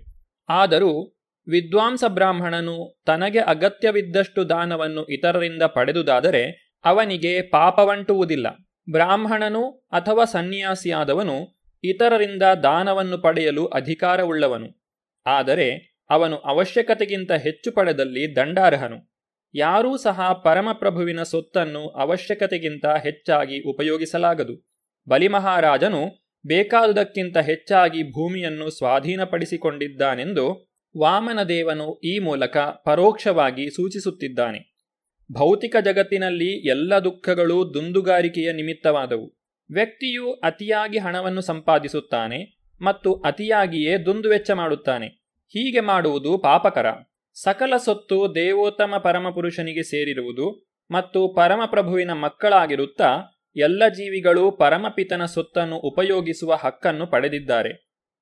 ಆದರೂ, ವಿದ್ವಾಂಸ ಬ್ರಾಹ್ಮಣನು ತನಗೆ ಅಗತ್ಯವಿದ್ದಷ್ಟು ದಾನವನ್ನು ಇತರರಿಂದ ಪಡೆದುದಾದರೆ, ಅವನಿಗೆ ಪಾಪವಂಟುವುದಿಲ್ಲ. ಬ್ರಾಹ್ಮಣನು ಅಥವಾ ಸನ್ಯಾಸಿಯಾದವನು ಇತರರಿಂದ ದಾನವನ್ನು ಪಡೆಯಲು ಅಧಿಕಾರವುಳ್ಳವನು. ಆದರೆ ಅವನು ಅವಶ್ಯಕತೆಗಿಂತ ಹೆಚ್ಚು ಪಡೆದಲ್ಲಿ ದಂಡಾರ್ಹನು. ಯಾರೂ ಸಹ ಪರಮಪ್ರಭುವಿನ ಸೊತ್ತನ್ನು ಅವಶ್ಯಕತೆಗಿಂತ ಹೆಚ್ಚಾಗಿ ಉಪಯೋಗಿಸಲಾಗದು. ಬಲಿಮಹಾರಾಜನು ಬೇಕಾದುದಕ್ಕಿಂತ ಹೆಚ್ಚಾಗಿ ಭೂಮಿಯನ್ನು ಸ್ವಾಧೀನಪಡಿಸಿಕೊಂಡಿದ್ದಾನೆಂದು ವಾಮನದೇವನು ಈ ಮೂಲಕ ಪರೋಕ್ಷವಾಗಿ ಸೂಚಿಸುತ್ತಿದ್ದಾನೆ. ಭೌತಿಕ ಜಗತ್ತಿನಲ್ಲಿ ಎಲ್ಲ ದುಃಖಗಳು ದುಂದುಗಾರಿಕೆಯ ನಿಮಿತ್ತವಾದವು. ವ್ಯಕ್ತಿಯು ಅತಿಯಾಗಿ ಹಣವನ್ನು ಸಂಪಾದಿಸುತ್ತಾನೆ ಮತ್ತು ಅತಿಯಾಗಿಯೇ ದುಂದುವೆಚ್ಚ ಮಾಡುತ್ತಾನೆ. ಹೀಗೆ ಮಾಡುವುದು ಪಾಪಕರ. ಸಕಲ ಸೊತ್ತು ದೇವೋತ್ತಮ ಪರಮಪುರುಷನಿಗೆ ಸೇರಿರುವುದು ಮತ್ತು ಪರಮಪ್ರಭುವಿನ ಮಕ್ಕಳಾಗಿರುತ್ತಾ ಎಲ್ಲ ಜೀವಿಗಳು ಪರಮಪಿತನ ಸೊತ್ತನ್ನು ಉಪಯೋಗಿಸುವ ಹಕ್ಕನ್ನು ಪಡೆದಿದ್ದಾರೆ.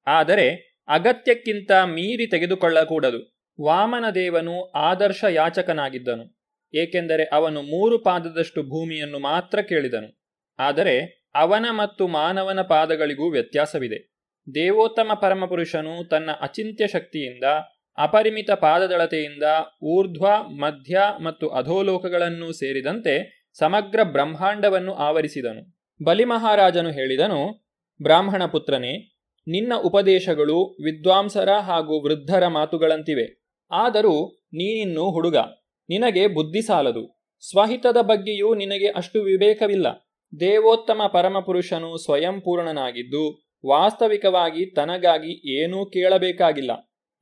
ಆದರೆ ಅಗತ್ಯಕ್ಕಿಂತ ಮೀರಿ ತೆಗೆದುಕೊಳ್ಳಕೂಡದು. ವಾಮನ ದೇವನು ಆದರ್ಶ ಯಾಚಕನಾಗಿದ್ದನು, ಏಕೆಂದರೆ ಅವನು ಮೂರು ಪಾದದಷ್ಟು ಭೂಮಿಯನ್ನು ಮಾತ್ರ ಕೇಳಿದನು. ಆದರೆ ಅವನ ಮತ್ತು ಮಾನವನ ಪಾದಗಳಿಗೂ ವ್ಯತ್ಯಾಸವಿದೆ. ದೇವೋತ್ತಮ ಪರಮಪುರುಷನು ತನ್ನ ಅಚಿಂತ್ಯ ಶಕ್ತಿಯಿಂದ, ಅಪರಿಮಿತ ಪಾದದಳತೆಯಿಂದ, ಊರ್ಧ್ವ, ಮಧ್ಯ ಮತ್ತು ಅಧೋಲೋಕಗಳನ್ನು ಸೇರಿದಂತೆ ಸಮಗ್ರ ಬ್ರಹ್ಮಾಂಡವನ್ನು ಆವರಿಸಿದನು. ಬಲಿಮಹಾರಾಜನು ಹೇಳಿದನು, ಬ್ರಾಹ್ಮಣ ಪುತ್ರನೇ, ನಿನ್ನ ಉಪದೇಶಗಳು ವಿದ್ವಾಂಸರ ಹಾಗೂ ವೃದ್ಧರ ಮಾತುಗಳಂತಿವೆ. ಆದರೂ ನೀನಿನ್ನು ಹುಡುಗ, ನಿನಗೆ ಬುದ್ಧಿ ಸಾಲದು. ಸ್ವಹಿತದ ಬಗ್ಗೆಯೂ ನಿನಗೆ ಅಷ್ಟು ವಿವೇಕವಿಲ್ಲ. ದೇವೋತ್ತಮ ಪರಮಪುರುಷನು ಸ್ವಯಂಪೂರ್ಣನಾಗಿದ್ದು ವಾಸ್ತವಿಕವಾಗಿ ತನಗಾಗಿ ಏನೂ ಕೇಳಬೇಕಾಗಿಲ್ಲ.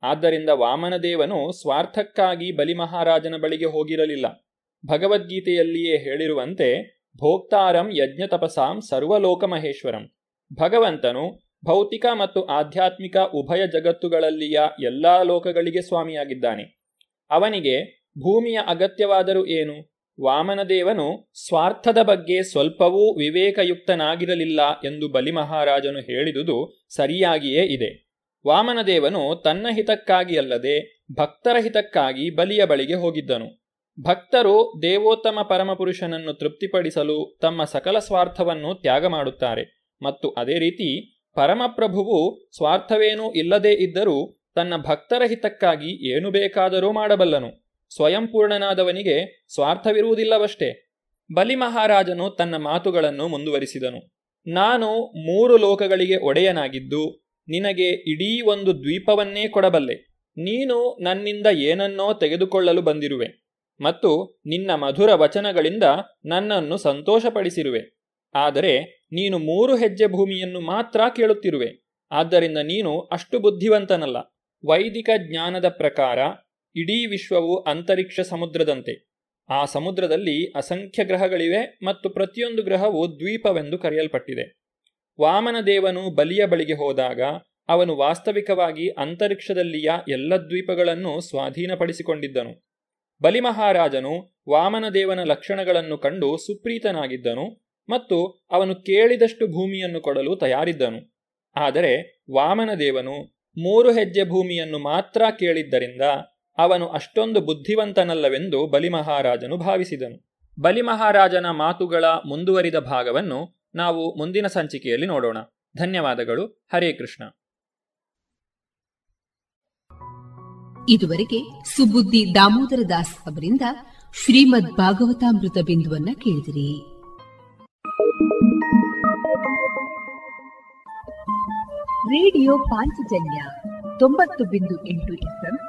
ಆದ್ದರಿಂದ ವಾಮನದೇವನು ಸ್ವಾರ್ಥಕ್ಕಾಗಿ ಬಲಿಮಹಾರಾಜನ ಬಳಿಗೆ ಹೋಗಿರಲಿಲ್ಲ. ಭಗವದ್ಗೀತೆಯಲ್ಲಿಯೇ ಹೇಳಿರುವಂತೆ ಭೋಕ್ತಾರಂ ಯಜ್ಞ ತಪಸಾಂ ಸರ್ವಲೋಕ ಮಹೇಶ್ವರಂ ಭಗವಂತನು ಭೌತಿಕ ಮತ್ತು ಆಧ್ಯಾತ್ಮಿಕ ಉಭಯ ಜಗತ್ತುಗಳಲ್ಲಿಯ ಎಲ್ಲಾ ಲೋಕಗಳಿಗೆ ಸ್ವಾಮಿಯಾಗಿದ್ದಾನೆ. ಅವನಿಗೆ ಭೂಮಿಯ ಅಗತ್ಯವಾದರೂ ಏನು? ವಾಮನದೇವನು ಸ್ವಾರ್ಥದ ಬಗ್ಗೆ ಸ್ವಲ್ಪವೂ ವಿವೇಕಯುಕ್ತನಾಗಿರಲಿಲ್ಲ ಎಂದು ಬಲಿಮಹಾರಾಜನು ಹೇಳಿದುದು ಸರಿಯಾಗಿಯೇ ಇದೆ. ವಾಮನದೇವನು ತನ್ನ ಹಿತಕ್ಕಾಗಿ ಅಲ್ಲದೆ ಭಕ್ತರ ಹಿತಕ್ಕಾಗಿ ಬಲಿಯ ಬಳಿಗೆ ಹೋಗಿದ್ದನು. ಭಕ್ತರು ದೇವೋತ್ತಮ ಪರಮಪುರುಷನನ್ನು ತೃಪ್ತಿಪಡಿಸಲು ತಮ್ಮ ಸಕಲ ಸ್ವಾರ್ಥವನ್ನು ತ್ಯಾಗ ಮಾಡುತ್ತಾರೆ ಮತ್ತು ಅದೇ ರೀತಿ ಪರಮಪ್ರಭುವು ಸ್ವಾರ್ಥವೇನೂ ಇಲ್ಲದೇ ಇದ್ದರೂ ತನ್ನ ಭಕ್ತರ ಹಿತಕ್ಕಾಗಿ ಏನು ಬೇಕಾದರೂ ಮಾಡಬಲ್ಲನು. ಸ್ವಯಂಪೂರ್ಣನಾದವನಿಗೆ ಸ್ವಾರ್ಥವಿರುವುದಿಲ್ಲವಷ್ಟೇ. ಬಲಿ ಮಹಾರಾಜನು ತನ್ನ ಮಾತುಗಳನ್ನು ಮುಂದುವರಿಸಿದನು. ನಾನು ಮೂರು ಲೋಕಗಳಿಗೆ ಒಡೆಯನಾಗಿದ್ದು, ನಿನಗೆ ಇಡೀ ಒಂದು ದ್ವೀಪವನ್ನೇ ಕೊಡಬಲ್ಲೆ. ನೀನು ನನ್ನಿಂದ ಏನನ್ನೋ ತೆಗೆದುಕೊಳ್ಳಲು ಬಂದಿರುವೆ ಮತ್ತು ನಿನ್ನ ಮಧುರ ವಚನಗಳಿಂದ ನನ್ನನ್ನು ಸಂತೋಷಪಡಿಸಿರುವೆ. ಆದರೆ ನೀನು ಮೂರು ಹೆಜ್ಜೆ ಭೂಮಿಯನ್ನು ಮಾತ್ರ ಕೇಳುತ್ತಿರುವೆ. ಆದ್ದರಿಂದ ನೀನು ಅಷ್ಟು ಬುದ್ಧಿವಂತನಲ್ಲ. ವೈದಿಕ ಜ್ಞಾನದ ಪ್ರಕಾರ ಇಡೀ ವಿಶ್ವವು ಅಂತರಿಕ್ಷ ಸಮುದ್ರದಂತೆ. ಆ ಸಮುದ್ರದಲ್ಲಿ ಅಸಂಖ್ಯ ಗ್ರಹಗಳಿವೆ ಮತ್ತು ಪ್ರತಿಯೊಂದು ಗ್ರಹವು ದ್ವೀಪವೆಂದು ಕರೆಯಲ್ಪಟ್ಟಿದೆ. ವಾಮನದೇವನು ಬಲಿಯ ಬಳಿಗೆ ಹೋದಾಗ ಅವನು ವಾಸ್ತವಿಕವಾಗಿ ಅಂತರಿಕ್ಷದಲ್ಲಿಯ ಎಲ್ಲ ದ್ವೀಪಗಳನ್ನು ಸ್ವಾಧೀನಪಡಿಸಿಕೊಂಡಿದ್ದನು. ಬಲಿಮಹಾರಾಜನು ವಾಮನದೇವನ ಲಕ್ಷಣಗಳನ್ನು ಕಂಡು ಸುಪ್ರೀತನಾಗಿದ್ದನು ಮತ್ತು ಅವನು ಕೇಳಿದಷ್ಟು ಭೂಮಿಯನ್ನು ಕೊಡಲು ತಯಾರಿದ್ದನು. ಆದರೆ ವಾಮನದೇವನು ಮೂರು ಹೆಜ್ಜೆ ಭೂಮಿಯನ್ನು ಮಾತ್ರ ಕೇಳಿದ್ದರಿಂದ ಅವನು ಅಷ್ಟೊಂದು ಬುದ್ಧಿವಂತನಲ್ಲವೆಂದು ಬಲಿಮಹಾರಾಜನು ಭಾವಿಸಿದನು. ಬಲಿಮಹಾರಾಜನ ಮಾತುಗಳ ಮುಂದುವರಿದ ಭಾಗವನ್ನು ನಾವು ಮುಂದಿನ ಸಂಚಿಕೆಯಲ್ಲಿ ನೋಡೋಣ. ಧನ್ಯವಾದಗಳು. ಹರೇ ಕೃಷ್ಣ. ಇದುವರೆಗೆ ಸುಬುದ್ದಿ ದಾಮೋದರ ದಾಸ್ ಅವರಿಂದ ಶ್ರೀಮದ್ ಭಾಗವತಾಮೃತ ಬಿಂದುವನ್ನ ಕೇಳಿದಿರಿ. ರೇಡಿಯೋ ಪಾಂಚಜನ್ಯ ತೊಂಬತ್ತು ಬಿಂದು ಎಂಟು ಎಫ್ಎಂ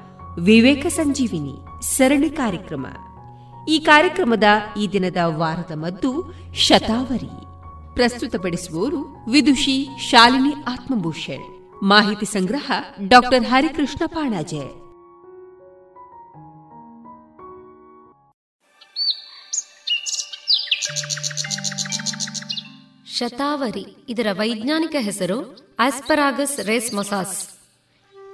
ವಿವೇಕ ಸಂಜೀವಿನಿ ಸರಣಿ ಕಾರ್ಯಕ್ರಮ. ಈ ಕಾರ್ಯಕ್ರಮದ ಈ ದಿನದ ವಾರದ ಮದ್ದು ಶತಾವರಿ. ಪ್ರಸ್ತುತಪಡಿಸುವವರು ವಿದುಷಿ ಶಾಲಿನಿ ಆತ್ಮಭೂಷಣ್. ಮಾಹಿತಿ ಸಂಗ್ರಹ ಡಾಕ್ಟರ್ ಹರಿಕೃಷ್ಣ ಪಾಣಾಜೆ. ಶತಾವರಿ, ಇದರ ವೈಜ್ಞಾನಿಕ ಹೆಸರು ಆಸ್ಪರಾಗಸ್ ರೇಸ್ ಮೊಸಾಸ್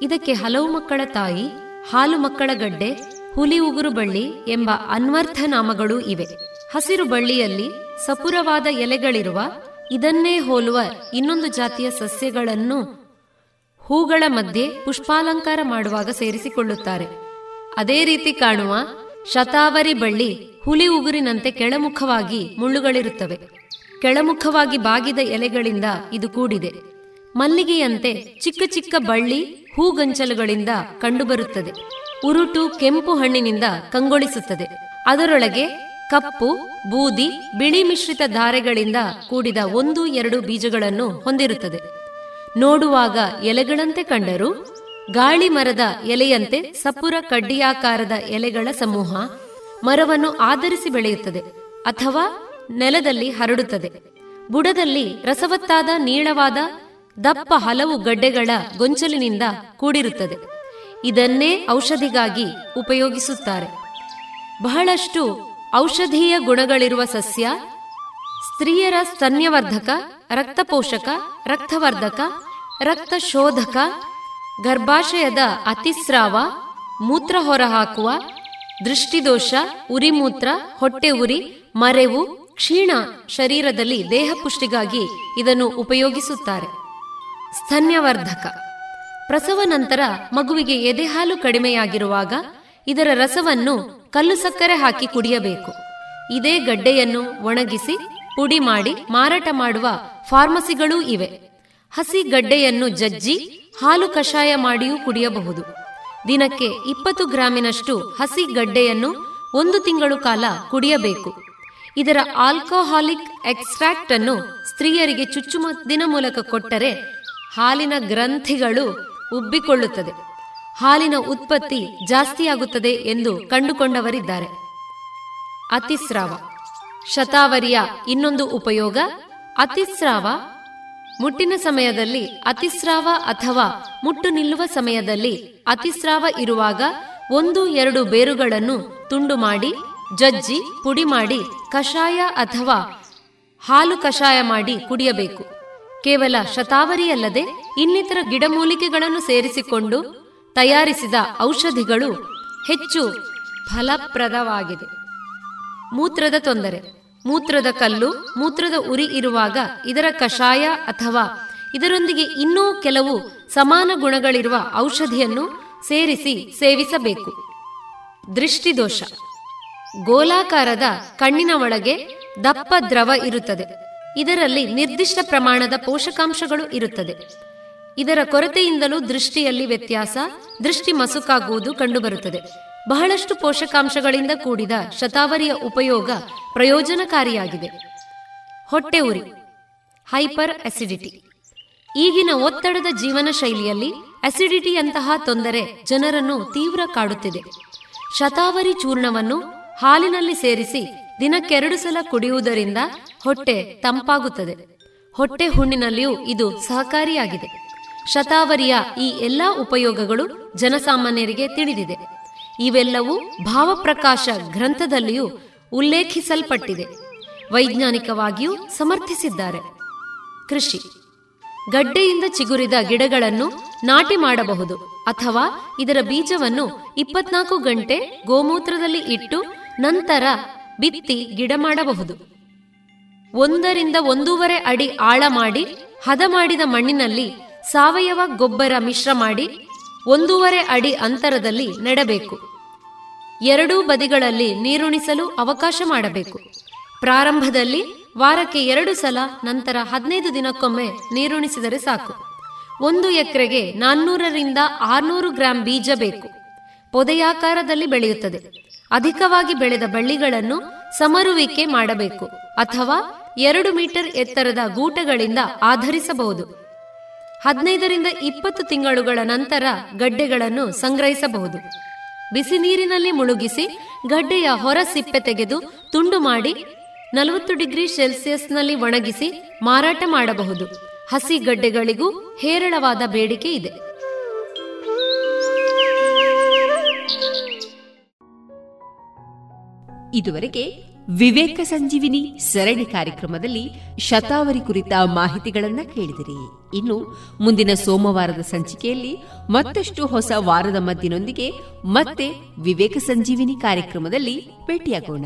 ಇದಕ್ಕೆ ಹಲವು ಮಕ್ಕಳ ತಾಯಿ ಹಾಲು ಮಕ್ಕಳ ಗಡ್ಡೆ, ಹುಲಿ ಉಗುರು ಬಳ್ಳಿ ಎಂಬ ಅನ್ವರ್ಥ ನಾಮಗಳೂ ಇವೆ. ಹಸಿರು ಬಳ್ಳಿಯಲ್ಲಿ ಸಪುರವಾದ ಎಲೆಗಳಿರುವ, ಇದನ್ನೇ ಹೋಲುವ ಇನ್ನೊಂದು ಜಾತಿಯ ಸಸ್ಯಗಳನ್ನು ಹೂಗಳ ಮಧ್ಯೆ ಪುಷ್ಪಾಲಂಕಾರ ಮಾಡುವಾಗ ಸೇರಿಸಿಕೊಳ್ಳುತ್ತಾರೆ. ಅದೇ ರೀತಿ ಕಾಣುವ ಶತಾವರಿ ಬಳ್ಳಿ ಹುಲಿ ಉಗುರಿನಂತೆ ಕೆಳಮುಖವಾಗಿ ಮುಳ್ಳುಗಳಿರುತ್ತವೆ. ಕೆಳಮುಖವಾಗಿ ಬಾಗಿದ ಎಲೆಗಳಿಂದ ಇದು ಕೂಡಿದೆ. ಮಲ್ಲಿಗೆಯಂತೆ ಚಿಕ್ಕ ಚಿಕ್ಕ ಬಳ್ಳಿ ಹೂಗಂಚಲುಗಳಿಂದ ಕಂಡುಬರುತ್ತದೆ. ಉರುಟು ಕೆಂಪು ಹಣ್ಣಿನಿಂದ ಕಂಗೊಳಿಸುತ್ತದೆ. ಅದರೊಳಗೆ ಕಪ್ಪು, ಬೂದಿ, ಬಿಳಿ ಮಿಶ್ರಿತ ಧಾರೆಗಳಿಂದ ಕೂಡಿದ ಒಂದು, ಎರಡು ಬೀಜಗಳನ್ನು ಹೊಂದಿರುತ್ತದೆ. ನೋಡುವಾಗ ಎಲೆಗಳಂತೆ ಕಂಡರೂ, ಗಾಳಿ ಮರದ ಎಲೆಯಂತೆ ಸಪುರ ಕಡ್ಡಿಯಾಕಾರದ ಎಲೆಗಳ ಸಮೂಹ ಮರವನ್ನು ಆಧರಿಸಿ ಬೆಳೆಯುತ್ತದೆ ಅಥವಾ ನೆಲದಲ್ಲಿ ಹರಡುತ್ತದೆ. ಬುಡದಲ್ಲಿ ರಸವತ್ತಾದ ನೀಳವಾದ ದಪ್ಪ ಹಲವು ಗಡ್ಡೆಗಳ ಗೊಂಚಲಿನಿಂದ ಕೂಡಿರುತ್ತದೆ. ಇದನ್ನೇ ಔಷಧಿಗಾಗಿ ಉಪಯೋಗಿಸುತ್ತಾರೆ. ಬಹಳಷ್ಟು ಔಷಧೀಯ ಗುಣಗಳಿರುವ ಸಸ್ಯ, ಸ್ತ್ರೀಯರ ಸ್ತನ್ಯವರ್ಧಕ, ರಕ್ತಪೋಷಕ, ರಕ್ತವರ್ಧಕ, ರಕ್ತಶೋಧಕ, ಗರ್ಭಾಶಯದ ಅತಿಸ್ರಾವ, ಮೂತ್ರ ಹೊರಹಾಕುವ, ದೃಷ್ಟಿದೋಷ, ಉರಿಮೂತ್ರ, ಹೊಟ್ಟೆ ಉರಿ, ಮರೆವು, ಕ್ಷೀಣ ಶರೀರದಲ್ಲಿ ದೇಹ ಪುಷ್ಟಿಗಾಗಿ ಇದನ್ನು ಉಪಯೋಗಿಸುತ್ತಾರೆ. ಸ್ತನ್ಯವರ್ಧಕ. ಪ್ರಸವ ನಂತರ ಮಗುವಿಗೆ ಎದೆಹಾಲು ಕಡಿಮೆಯಾಗಿರುವಾಗ ಇದರ ರಸವನ್ನು ಕಲ್ಲು ಸಕ್ಕರೆ ಹಾಕಿ ಕುಡಿಯಬೇಕು. ಇದೇ ಗಡ್ಡೆಯನ್ನು ಒಣಗಿಸಿ, ಪುಡಿ ಮಾಡಿ, ಮಾರಾಟ ಮಾಡುವ ಫಾರ್ಮಸಿಗಳೂ ಇವೆ. ಹಸಿ ಗಡ್ಡೆಯನ್ನು ಜಜ್ಜಿ, ಹಾಲು ಕಷಾಯ ಮಾಡಿಯೂ ಕುಡಿಯಬಹುದು. ದಿನಕ್ಕೆ ಇಪ್ಪತ್ತು ಗ್ರಾಮಿನಷ್ಟು ಹಸಿ ಗಡ್ಡೆಯನ್ನು ಒಂದು ತಿಂಗಳು ಕಾಲ ಕುಡಿಯಬೇಕು. ಇದರ ಆಲ್ಕೋಹಾಲಿಕ್ ಎಕ್ಸ್ಟ್ರಾಕ್ಟ್ ಅನ್ನು ಸ್ತ್ರೀಯರಿಗೆ ಚುಚ್ಚುಮದ್ದಿನ ಮೂಲಕ ಕೊಟ್ಟರೆ ಹಾಲಿನ ಗ್ರಂಥಿಗಳು ಉಬ್ಬಿಕೊಳ್ಳುತ್ತದೆ. ಹಾಲಿನ ಉತ್ಪತ್ತಿ ಜಾಸ್ತಿಯಾಗುತ್ತದೆ ಎಂದು ಕಂಡುಕೊಂಡವರಿದ್ದಾರೆ. ಅತಿಸ್ರಾವ. ಶತಾವರಿಯ ಇನ್ನೊಂದು ಉಪಯೋಗ, ಅತಿಸ್ರಾವ ಮುಟ್ಟಿನ ಸಮಯದಲ್ಲಿ ಅತಿಸ್ರಾವ ಅಥವಾ ಮುಟ್ಟು ನಿಲ್ಲುವ ಸಮಯದಲ್ಲಿ ಅತಿಸ್ರಾವ ಇರುವಾಗ ಒಂದು, ಎರಡು ಬೇರುಗಳನ್ನು ತುಂಡು ಮಾಡಿ, ಜಜ್ಜಿ, ಪುಡಿ ಮಾಡಿ, ಕಷಾಯ ಅಥವಾ ಹಾಲು ಕಷಾಯ ಮಾಡಿ ಕುಡಿಯಬೇಕು. ಕೇವಲ ಶತಾವರಿಯಲ್ಲದೆ ಇನ್ನಿತರ ಗಿಡಮೂಲಿಕೆಗಳನ್ನು ಸೇರಿಸಿಕೊಂಡು ತಯಾರಿಸಿದ ಔಷಧಿಗಳು ಹೆಚ್ಚು ಫಲಪ್ರದವಾಗಿದೆ. ಮೂತ್ರದ ತೊಂದರೆ. ಮೂತ್ರದ ಕಲ್ಲು, ಮೂತ್ರದ ಉರಿ ಇರುವಾಗ ಇದರ ಕಷಾಯ ಅಥವಾ ಇದರೊಂದಿಗೆ ಇನ್ನೂ ಕೆಲವು ಸಮಾನ ಗುಣಗಳಿರುವ ಔಷಧಿಯನ್ನು ಸೇರಿಸಿ ಸೇವಿಸಬೇಕು. ದೃಷ್ಟಿದೋಷ. ಗೋಲಾಕಾರದ ಕಣ್ಣಿನ ಒಳಗೆ ದಪ್ಪ ದ್ರವ ಇರುತ್ತದೆ. ಇದರಲ್ಲಿ ನಿರ್ದಿಷ್ಟ ಪ್ರಮಾಣದ ಪೋಷಕಾಂಶಗಳು ಇರುತ್ತದೆ. ಇದರ ಕೊರತೆಯಿಂದಲೂ ದೃಷ್ಟಿಯಲ್ಲಿ ವ್ಯತ್ಯಾಸ, ದೃಷ್ಟಿ ಮಸುಕಾಗುವುದು ಕಂಡುಬರುತ್ತದೆ. ಬಹಳಷ್ಟು ಪೋಷಕಾಂಶಗಳಿಂದ ಕೂಡಿದ ಶತಾವರಿಯ ಉಪಯೋಗ ಪ್ರಯೋಜನಕಾರಿಯಾಗಿದೆ. ಹೊಟ್ಟೆ ಉರಿ, ಹೈಪರ್ ಅಸಿಡಿಟಿ ಈಗಿನ ಒತ್ತಡದ ಜೀವನ ಶೈಲಿಯಲ್ಲಿ ಅಸಿಡಿಟಿಯಂತಹ ತೊಂದರೆ ಜನರನ್ನು ತೀವ್ರ ಕಾಡುತ್ತಿದೆ. ಶತಾವರಿ ಚೂರ್ಣವನ್ನು ಹಾಲಿನಲ್ಲಿ ಸೇರಿಸಿ ದಿನಕ್ಕೆರಡು ಸಲ ಕುಡಿಯುವುದರಿಂದ ಹೊಟ್ಟೆ ತಂಪಾಗುತ್ತದೆ. ಹೊಟ್ಟೆ ಹುಣ್ಣಿನಲ್ಲಿಯೂ ಇದು ಸಹಕಾರಿಯಾಗಿದೆ. ಶತಾವರಿಯ ಈ ಎಲ್ಲಾ ಉಪಯೋಗಗಳು ಜನಸಾಮಾನ್ಯರಿಗೆ ತಿಳಿದಿದೆ. ಇವೆಲ್ಲವೂ ಭಾವಪ್ರಕಾಶ ಗ್ರಂಥದಲ್ಲಿಯೂ ಉಲ್ಲೇಖಿಸಲ್ಪಟ್ಟಿದೆ. ವೈಜ್ಞಾನಿಕವಾಗಿಯೂ ಸಮರ್ಥಿಸಿದ್ದಾರೆ. ಕೃಷಿ. ಗಡ್ಡೆಯಿಂದ ಚಿಗುರಿದ ಗಿಡಗಳನ್ನು ನಾಟಿ ಮಾಡಬಹುದು ಅಥವಾ ಇದರ ಬೀಜವನ್ನು ಇಪ್ಪತ್ನಾಲ್ಕು ಗಂಟೆ ಗೋಮೂತ್ರದಲ್ಲಿ ಇಟ್ಟು ನಂತರ ಬಿತ್ತಿ ಗಿಡ ಮಾಡಬಹುದು. ಒಂದರಿಂದ ಒಂದೂವರೆ ಅಡಿ ಆಳ ಮಾಡಿ, ಹದ ಮಾಡಿದ ಮಣ್ಣಿನಲ್ಲಿ ಸಾವಯವ ಗೊಬ್ಬರ ಮಿಶ್ರ ಮಾಡಿ ಒಂದೂವರೆ ಅಡಿ ಅಂತರದಲ್ಲಿ ನೆಡಬೇಕು. ಎರಡೂ ಬದಿಗಳಲ್ಲಿ ನೀರುಣಿಸಲು ಅವಕಾಶ ಮಾಡಬೇಕು. ಪ್ರಾರಂಭದಲ್ಲಿ ವಾರಕ್ಕೆ ಎರಡು ಸಲ, ನಂತರ ಹದಿನೈದು ದಿನಕ್ಕೊಮ್ಮೆ ನೀರುಣಿಸಿದರೆ ಸಾಕು. ಒಂದು ಎಕರೆಗೆ ನಾನ್ನೂರರಿಂದ ಆರ್ನೂರು ಗ್ರಾಂ ಬೀಜ ಬೇಕು. ಪೊದೆಯಾಕಾರದಲ್ಲಿ ಬೆಳೆಯುತ್ತದೆ. ಅಧಿಕವಾಗಿ ಬೆಳೆದ ಬಳ್ಳಿಗಳನ್ನು ಸಮರುವಿಕೆ ಮಾಡಬೇಕು ಅಥವಾ ಎರಡು ಮೀಟರ್ ಎತ್ತರದ ಗೂಟಗಳಿಂದ ಆಧರಿಸಬಹುದು. ಹದಿನೈದರಿಂದ ಇಪ್ಪತ್ತು ತಿಂಗಳುಗಳ ನಂತರ ಗಡ್ಡೆಗಳನ್ನು ಸಂಗ್ರಹಿಸಬಹುದು. ಬಿಸಿ ನೀರಿನಲ್ಲಿ ಮುಳುಗಿಸಿ ಗಡ್ಡೆಯ ಹೊರ ಸಿಪ್ಪೆ ತೆಗೆದು ತುಂಡು ಮಾಡಿ ನಲವತ್ತು ಡಿಗ್ರಿ ಸೆಲ್ಸಿಯಸ್ನಲ್ಲಿ ಒಣಗಿಸಿ ಮಾರಾಟ ಮಾಡಬಹುದು. ಹಸಿ ಗಡ್ಡೆಗಳಿಗೂ ಹೇರಳವಾದ ಬೇಡಿಕೆ ಇದೆ. ಇದುವರೆಗೆ ವಿವೇಕ ಸಂಜೀವಿನಿ ಸರಣಿ ಕಾರ್ಯಕ್ರಮದಲ್ಲಿ ಶತಾವರಿ ಕುರಿತ ಮಾಹಿತಿಗಳನ್ನ ಕೇಳಿದಿರಿ. ಇನ್ನು ಮುಂದಿನ ಸೋಮವಾರದ ಸಂಚಿಕೆಯಲ್ಲಿ ಮತ್ತಷ್ಟು ಹೊಸ ವಾರದ ಮದ್ದಿನೊಂದಿಗೆ ಮತ್ತೆ ವಿವೇಕ ಸಂಜೀವಿನಿ ಕಾರ್ಯಕ್ರಮದಲ್ಲಿ ಭೇಟಿಯಾಗೋಣ.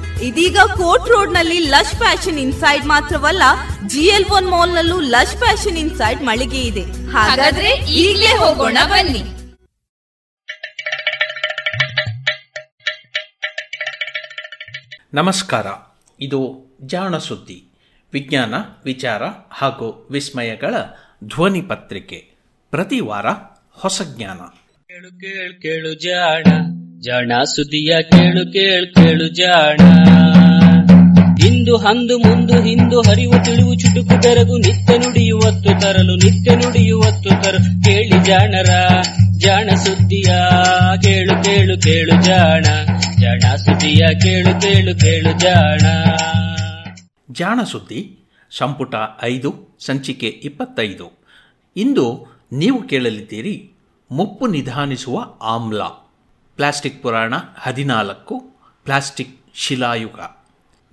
ಇದೀಗ ಕೋರ್ಟ್ ರೋಡ್ನಲ್ಲಿ ಲಶ್ ಫ್ಯಾಷನ್ ಇನ್ಸೈಡ್ ಮಾತ್ರವಲ್ಲ ಜಿಎಲ್ ಒನ್ ಮಾಲ್ ನಲ್ಲೂ ಲಶ್ ಫ್ಯಾಷನ್ ಇನ್ಸೈಡ್ ಮಳಿಗೆ ಇದೆ. ಹಾಗಾದ್ರೆ ಈಗಲೇ ಹೋಗೋಣ ಬನ್ನಿ. ನಮಸ್ಕಾರ ಇದು ಜಾಣ ಸುದ್ದಿ. ವಿಜ್ಞಾನ ವಿಚಾರ ಹಾಗೂ ವಿಸ್ಮಯಗಳ ಧ್ವನಿ ಪತ್ರಿಕೆ. ಪ್ರತಿ ವಾರ ಹೊಸ ಜ್ಞಾನ. ಕೇಳು ಕೇಳು ಕೇಳು ಜಾಣ ಜಾಣ ಸುದ್ದಿಯ ಕೇಳು ಕೇಳು ಕೇಳು ಜಾಣ. ಇಂದು ಹಂದು ಮುಂದು ಹಿಂದು ಹರಿವು ತಿಳಿವು ಚುಟುಕು ತೆರಗು ನಿತ್ಯ ನುಡಿಯುವತ್ತು ತರಲು, ನಿತ್ಯ ನುಡಿಯುವತ್ತು ತರಲು. ಕೇಳಿ ಜಾಣರ, ಜಾಣ ಸುದ್ದಿಯ, ಕೇಳು ಕೇಳು ಕೇಳು ಜಾಣ. ಜಾಣ ಸುದ್ದಿಯ, ಕೇಳು ಕೇಳು ಕೇಳು ಜಾಣ. ಜಾಣ ಸುದ್ದಿ, ಸಂಪುಟ ಐದು, ಸಂಚಿಕೆ ಇಪ್ಪತ್ತೈದು. ಇಂದು ನೀವು ಕೇಳಲಿದ್ದೀರಿ, ಮುಪ್ಪು ನಿಧಾನಿಸುವ ಆಮ್ಲ. ಪ್ಲಾಸ್ಟಿಕ್ ಪುರಾಣ ಹದಿನಾಲ್ಕು, ಪ್ಲಾಸ್ಟಿಕ್ ಶಿಲಾಯುಗ.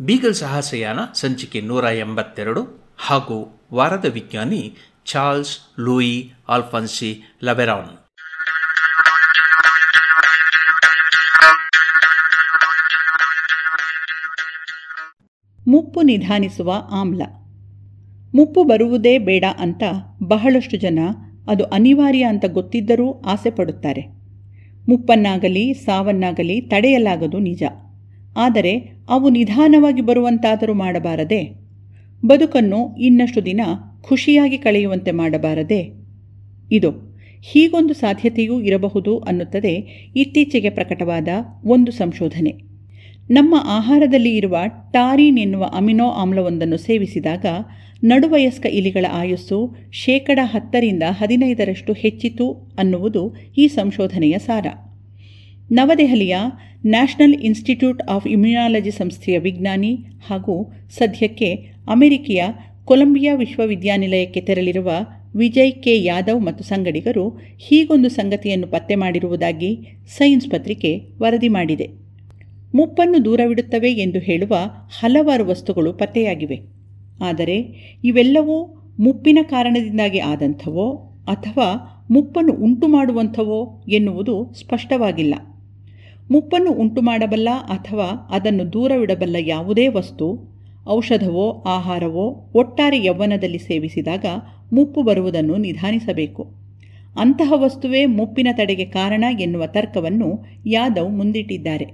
ಬೀಗಲ್ ಸಾಹಸಯಾನ ಸಂಚಿಕೆ ನೂರ ಎಂಬತ್ತೆರಡು ಹಾಗೂ ವಾರದ ವಿಜ್ಞಾನಿ ಚಾರ್ಲ್ಸ್ ಲೂಯಿ ಆಲ್ಫನ್ಸಿ ಲವೆರಾನ್. ಮುಪ್ಪು ನಿಧಾನಿಸುವ ಆಮ್ಲ. ಮುಪ್ಪು ಬರುವುದೇ ಬೇಡ ಅಂತ ಬಹಳಷ್ಟು ಜನ ಅದು ಅನಿವಾರ್ಯ ಅಂತ ಗೊತ್ತಿದ್ದರೂ ಆಸೆ ಪಡುತ್ತಾರೆ. ಮುಪ್ಪನ್ನಾಗಲಿ, ಸಾವನ್ನಾಗಲಿ ತಡೆಯಲಾಗದು ನಿಜ. ಆದರೆ ಅವು ನಿಧಾನವಾಗಿ ಬರುವಂತಾದರೂ ಮಾಡಬಾರದೆ. ಬದುಕನ್ನು ಇನ್ನಷ್ಟು ದಿನ ಖುಷಿಯಾಗಿ ಕಳೆಯುವಂತೆ ಮಾಡಬಾರದೆ. ಇದು ಹೀಗೊಂದು ಸಾಧ್ಯತೆಯೂ ಇರಬಹುದು ಅನ್ನುತ್ತದೆ ಇತ್ತೀಚೆಗೆ ಪ್ರಕಟವಾದ ಒಂದು ಸಂಶೋಧನೆ. ನಮ್ಮ ಆಹಾರದಲ್ಲಿ ಇರುವ ಟಾರಿನ್ ಎನ್ನುವ ಅಮಿನೋ ಆಮ್ಲವೊಂದನ್ನು ಸೇವಿಸಿದಾಗ ನಡುವಯಸ್ಕ ಇಲಿಗಳ ಆಯುಸ್ಸು ಶೇಕಡ ಹತ್ತರಿಂದ ಹದಿನೈದರಷ್ಟು ಹೆಚ್ಚಿತು ಅನ್ನುವುದು ಈ ಸಂಶೋಧನೆಯ ಸಾರ. ನವದೆಹಲಿಯ ನ್ಯಾಷನಲ್ ಇನ್ಸ್ಟಿಟ್ಯೂಟ್ ಆಫ್ ಇಮ್ಯುನಾಲಜಿ ಸಂಸ್ಥೆಯ ವಿಜ್ಞಾನಿ ಹಾಗೂ ಸದ್ಯಕ್ಕೆ ಅಮೆರಿಕೆಯ ಕೊಲಂಬಿಯಾ ವಿಶ್ವವಿದ್ಯಾನಿಲಯಕ್ಕೆ ತೆರಳಿರುವ ವಿಜಯ್ ಕೆ ಯಾದವ್ ಮತ್ತು ಸಂಗಡಿಗರು ಹೀಗೊಂದು ಸಂಗತಿಯನ್ನು ಪತ್ತೆ ಮಾಡಿರುವುದಾಗಿ ಸೈನ್ಸ್ ಪತ್ರಿಕೆ ವರದಿ ಮಾಡಿದೆ. ಮುಪ್ಪನ್ನು ದೂರವಿಡುತ್ತವೆ ಎಂದು ಹೇಳುವ ಹಲವಾರು ವಸ್ತುಗಳು ಪತ್ತೆಯಾಗಿವೆ. ಆದರೆ ಇವೆಲ್ಲವೂ ಮುಪ್ಪಿನ ಕಾರಣದಿಂದಾಗಿ ಆದಂಥವೋ ಅಥವಾ ಮುಪ್ಪನ್ನು ಉಂಟು ಮಾಡುವಂಥವೋ ಎನ್ನುವುದು ಸ್ಪಷ್ಟವಾಗಿಲ್ಲ. ಮುಪ್ಪನ್ನು ಉಂಟು ಮಾಡಬಲ್ಲ ಅಥವಾ ಅದನ್ನು ದೂರವಿಡಬಲ್ಲ ಯಾವುದೇ ವಸ್ತು, ಔಷಧವೋ, ಆಹಾರವೋ ಒಟ್ಟಾರೆ ಯೌವನದಲ್ಲಿ ಸೇವಿಸಿದಾಗ ಮುಪ್ಪು ಬರುವುದನ್ನು ನಿಧಾನಿಸಬೇಕು. ಅಂತಹ ವಸ್ತುವೇ ಮುಪ್ಪಿನ ತಡೆಗೆ ಕಾರಣ ಎನ್ನುವ ತರ್ಕವನ್ನು ಯಾದವ್ ಮುಂದಿಟ್ಟಿದ್ದಾರೆ.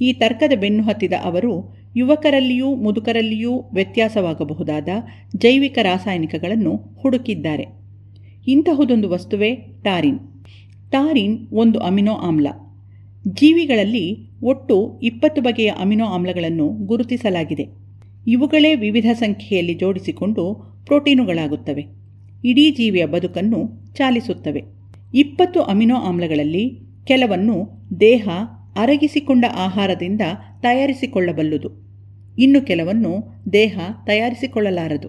ಈ ತರ್ಕದ ಬೆನ್ನು ಹತ್ತಿದ ಅವರು, ಯುವಕರಲ್ಲಿಯೂ ಮುದುಕರಲ್ಲಿಯೂ ವ್ಯತ್ಯಾಸವಾಗಬಹುದಾದ ಜೈವಿಕ ರಾಸಾಯನಿಕಗಳನ್ನು ಹುಡುಕಿದ್ದಾರೆ. ಇಂತಹುದೊಂದು ವಸ್ತುವೇ ಟಾರಿನ್. ಟಾರಿನ್ ಒಂದು ಅಮಿನೋ ಆಮ್ಲ. ಜೀವಿಗಳಲ್ಲಿ ಒಟ್ಟು ಇಪ್ಪತ್ತು ಬಗೆಯ ಅಮಿನೋ ಆಮ್ಲಗಳನ್ನು ಗುರುತಿಸಲಾಗಿದೆ. ಇವುಗಳೇ ವಿವಿಧ ಸಂಖ್ಯೆಯಲ್ಲಿ ಜೋಡಿಸಿಕೊಂಡು ಪ್ರೋಟೀನುಗಳಾಗುತ್ತವೆ. ಇಡೀ ಜೀವಿಯ ಬದುಕನ್ನು ಚಾಲಿಸುತ್ತವೆ. ಇಪ್ಪತ್ತು ಅಮಿನೋ ಆಮ್ಲಗಳಲ್ಲಿ ಕೆಲವನ್ನು ದೇಹ ಅರಗಿಸಿಕೊಂಡ ಆಹಾರದಿಂದ ತಯಾರಿಸಿಕೊಳ್ಳಬಲ್ಲುದು. ಇನ್ನು ಕೆಲವನ್ನು ದೇಹ ತಯಾರಿಸಿಕೊಳ್ಳಲಾರದು.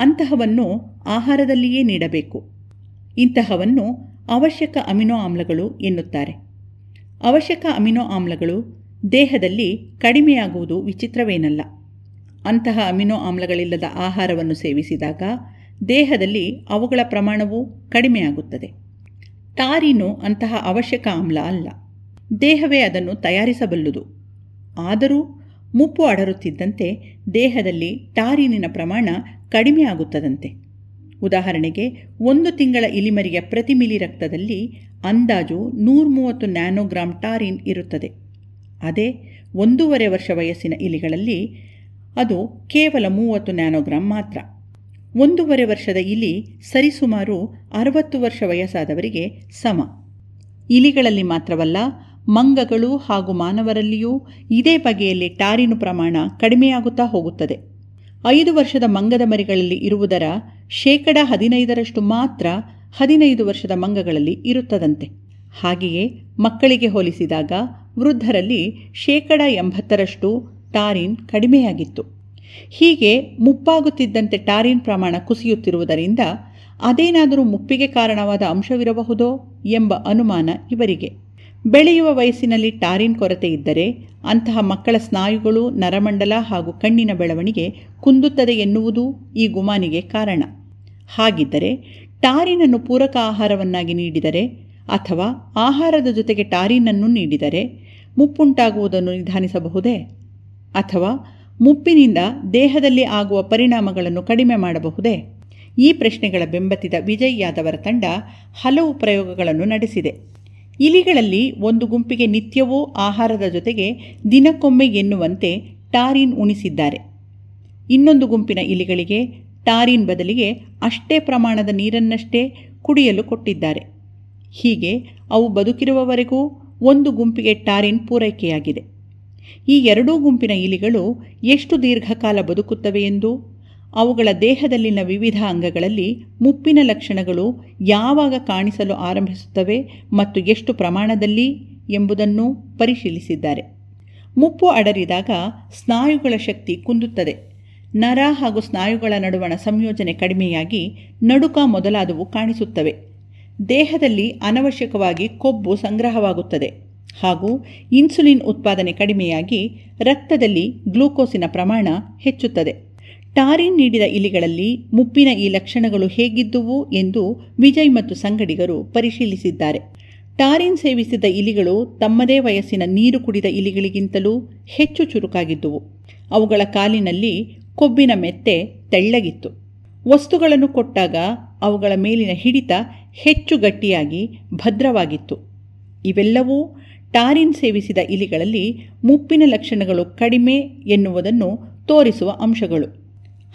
ಅಂತಹವನ್ನು ಆಹಾರದಲ್ಲಿಯೇ ನೀಡಬೇಕು. ಇಂತಹವನ್ನು ಅವಶ್ಯಕ ಅಮಿನೋ ಆಮ್ಲಗಳು ಎನ್ನುತ್ತಾರೆ. ಅವಶ್ಯಕ ಅಮಿನೋ ಆಮ್ಲಗಳು ದೇಹದಲ್ಲಿ ಕಡಿಮೆಯಾಗುವುದು ವಿಚಿತ್ರವೇನಲ್ಲ. ಅಂತಹ ಅಮಿನೋ ಆಮ್ಲಗಳಿಲ್ಲದ ಆಹಾರವನ್ನು ಸೇವಿಸಿದಾಗ ದೇಹದಲ್ಲಿ ಅವುಗಳ ಪ್ರಮಾಣವು ಕಡಿಮೆಯಾಗುತ್ತದೆ. ಟಾರಿನು ಅಂತಹ ಅವಶ್ಯಕ ಆಮ್ಲ ಅಲ್ಲ. ದೇಹವೇ ಅದನ್ನು ತಯಾರಿಸಬಲ್ಲುದು. ಆದರೂ ಮುಪ್ಪು ಅಡರುತ್ತಿದ್ದಂತೆ ದೇಹದಲ್ಲಿ ಟಾರಿನಿನ ಪ್ರಮಾಣ ಕಡಿಮೆಯಾಗುತ್ತದಂತೆ. ಉದಾಹರಣೆಗೆ, ಒಂದು ತಿಂಗಳ ಇಲಿಮರಿಯ ಪ್ರತಿ ಮಿಲಿ ರಕ್ತದಲ್ಲಿ ಅಂದಾಜು ನೂರ್ಮೂವತ್ತು ನ್ಯಾನೋಗ್ರಾಮ್ ಟಾರಿನ್ ಇರುತ್ತದೆ. ಅದೇ ಒಂದೂವರೆ ವರ್ಷ ವಯಸ್ಸಿನ ಇಲಿಗಳಲ್ಲಿ ಅದು ಕೇವಲ ಮೂವತ್ತು ನ್ಯಾನೋಗ್ರಾಮ್ ಮಾತ್ರ. ಒಂದೂವರೆ ವರ್ಷದ ಇಲಿ ಸರಿಸುಮಾರು ಅರವತ್ತು ವರ್ಷ ವಯಸ್ಸಾದವರಿಗೆ ಸಮ. ಇಲಿಗಳಲ್ಲಿ ಮಾತ್ರವಲ್ಲ, ಮಂಗಗಳು ಹಾಗೂ ಮಾನವರಲ್ಲಿಯೂ ಇದೇ ಬಗೆಯಲ್ಲಿ ಟಾರಿನು ಪ್ರಮಾಣ ಕಡಿಮೆಯಾಗುತ್ತಾ ಹೋಗುತ್ತದೆ. ಐದು ವರ್ಷದ ಮಂಗದ ಮರಿಗಳಲ್ಲಿ ಇರುವುದರ ಶೇಕಡ ಹದಿನೈದರಷ್ಟು ಮಾತ್ರ ಹದಿನೈದು ವರ್ಷದ ಮಂಗಗಳಲ್ಲಿ ಇರುತ್ತದಂತೆ. ಹಾಗೆಯೇ ಮಕ್ಕಳಿಗೆ ಹೋಲಿಸಿದಾಗ ವೃದ್ಧರಲ್ಲಿ ಶೇಕಡ ಎಂಬತ್ತರಷ್ಟು ಟಾರಿನ್ ಕಡಿಮೆಯಾಗಿತ್ತು. ಹೀಗೆ ಮುಪ್ಪಾಗುತ್ತಿದ್ದಂತೆ ಟಾರಿನ್ ಪ್ರಮಾಣ ಕುಸಿಯುತ್ತಿರುವುದರಿಂದ ಅದೇನಾದರೂ ಮುಪ್ಪಿಗೆ ಕಾರಣವಾದ ಅಂಶವಿರಬಹುದೋ ಎಂಬ ಅನುಮಾನ ಇವರಿಗೆ. ಬೆಳೆಯುವ ವಯಸ್ಸಿನಲ್ಲಿ ಟಾರಿನ್ ಕೊರತೆ ಇದ್ದರೆ ಅಂತಹ ಮಕ್ಕಳ ಸ್ನಾಯುಗಳು ನರಮಂಡಲ ಹಾಗೂ ಕಣ್ಣಿನ ಬೆಳವಣಿಗೆ ಕುಂದುತ್ತದೆ ಎನ್ನುವುದು ಈ ಗುಮಾನಿಗೆ ಕಾರಣ. ಹಾಗಿದ್ದರೆ ಟಾರಿನನ್ನು ಪೂರಕ ಆಹಾರವನ್ನಾಗಿ ನೀಡಿದರೆ ಅಥವಾ ಆಹಾರದ ಜೊತೆಗೆ ಟಾರಿನನ್ನು ನೀಡಿದರೆ ಮುಪ್ಪುಂಟಾಗುವುದನ್ನು ನಿಧಾನಿಸಬಹುದೇ? ಅಥವಾ ಮುಪ್ಪಿನಿಂದ ದೇಹದಲ್ಲಿ ಆಗುವ ಪರಿಣಾಮಗಳನ್ನು ಕಡಿಮೆ ಮಾಡಬಹುದೇ? ಈ ಪ್ರಶ್ನೆಗಳ ಬೆಂಬತ್ತಿದ ವಿಜಯ್ ಯಾದವರ ತಂಡ ಹಲವು ಪ್ರಯೋಗಗಳನ್ನು ನಡೆಸಿದೆ. ಇಲಿಗಳಲ್ಲಿ ಒಂದು ಗುಂಪಿಗೆ ನಿತ್ಯವೂ ಆಹಾರದ ಜೊತೆಗೆ ದಿನಕ್ಕೊಮ್ಮೆ ಎನ್ನುವಂತೆ ಟಾರಿನ್ ಉಣಿಸಿದ್ದಾರೆ. ಇನ್ನೊಂದು ಗುಂಪಿನ ಇಲಿಗಳಿಗೆ ಟಾರಿನ್ ಬದಲಿಗೆ ಅಷ್ಟೇ ಪ್ರಮಾಣದ ನೀರನ್ನಷ್ಟೇ ಕುಡಿಯಲು ಕೊಟ್ಟಿದ್ದಾರೆ. ಹೀಗೆ ಅವು ಬದುಕಿರುವವರೆಗೂ ಒಂದು ಗುಂಪಿಗೆ ಟಾರಿನ್ ಪೂರೈಕೆಯಾಗಿದೆ. ಈ ಎರಡೂ ಗುಂಪಿನ ಇಲಿಗಳು ಎಷ್ಟು ದೀರ್ಘಕಾಲ ಬದುಕುತ್ತವೆ ಎಂದು, ಅವುಗಳ ದೇಹದಲ್ಲಿನ ವಿವಿಧ ಅಂಗಗಳಲ್ಲಿ ಮುಪ್ಪಿನ ಲಕ್ಷಣಗಳು ಯಾವಾಗ ಕಾಣಿಸಲು ಆರಂಭಿಸುತ್ತವೆ ಮತ್ತು ಎಷ್ಟು ಪ್ರಮಾಣದಲ್ಲಿ ಎಂಬುದನ್ನು ಪರಿಶೀಲಿಸಿದ್ದಾರೆ. ಮುಪ್ಪು ಅಡರಿದಾಗ ಸ್ನಾಯುಗಳ ಶಕ್ತಿ ಕುಂದುತ್ತದೆ. ನರ ಹಾಗೂ ಸ್ನಾಯುಗಳ ನಡುವಣ ಸಂಯೋಜನೆ ಕಡಿಮೆಯಾಗಿ ನಡುಕ ಮೊದಲಾದವು ಕಾಣಿಸುತ್ತವೆ. ದೇಹದಲ್ಲಿ ಅನವಶ್ಯಕವಾಗಿ ಕೊಬ್ಬು ಸಂಗ್ರಹವಾಗುತ್ತದೆ ಹಾಗೂ ಇನ್ಸುಲಿನ್ ಉತ್ಪಾದನೆ ಕಡಿಮೆಯಾಗಿ ರಕ್ತದಲ್ಲಿ ಗ್ಲೂಕೋಸಿನ ಪ್ರಮಾಣ ಹೆಚ್ಚುತ್ತದೆ. ಟಾರಿನ್ ನೀಡಿದ ಇಲಿಗಳಲ್ಲಿ ಮುಪ್ಪಿನ ಈ ಲಕ್ಷಣಗಳು ಹೇಗಿದ್ದುವು ಎಂದು ವಿಜಯ್ ಮತ್ತು ಸಂಗಡಿಗರು ಪರಿಶೀಲಿಸಿದ್ದಾರೆ. ಟಾರಿನ್ ಸೇವಿಸಿದ ಇಲಿಗಳು ತಮ್ಮದೇ ವಯಸ್ಸಿನ ನೀರು ಕುಡಿದ ಇಲಿಗಳಿಗಿಂತಲೂ ಹೆಚ್ಚು ಚುರುಕಾಗಿದ್ದುವು. ಅವುಗಳ ಕಾಲಿನಲ್ಲಿ ಕೊಬ್ಬಿನ ಮೆತ್ತೆ ತೆಳ್ಳಗಿತ್ತು. ವಸ್ತುಗಳನ್ನು ಕೊಟ್ಟಾಗ ಅವುಗಳ ಮೇಲಿನ ಹಿಡಿತ ಹೆಚ್ಚು ಗಟ್ಟಿಯಾಗಿ ಭದ್ರವಾಗಿತ್ತು. ಇವೆಲ್ಲವೂ ಟಾರಿನ್ ಸೇವಿಸಿದ ಇಲಿಗಳಲ್ಲಿ ಮುಪ್ಪಿನ ಲಕ್ಷಣಗಳು ಕಡಿಮೆ ಎನ್ನುವುದನ್ನು ತೋರಿಸುವ ಅಂಶಗಳು.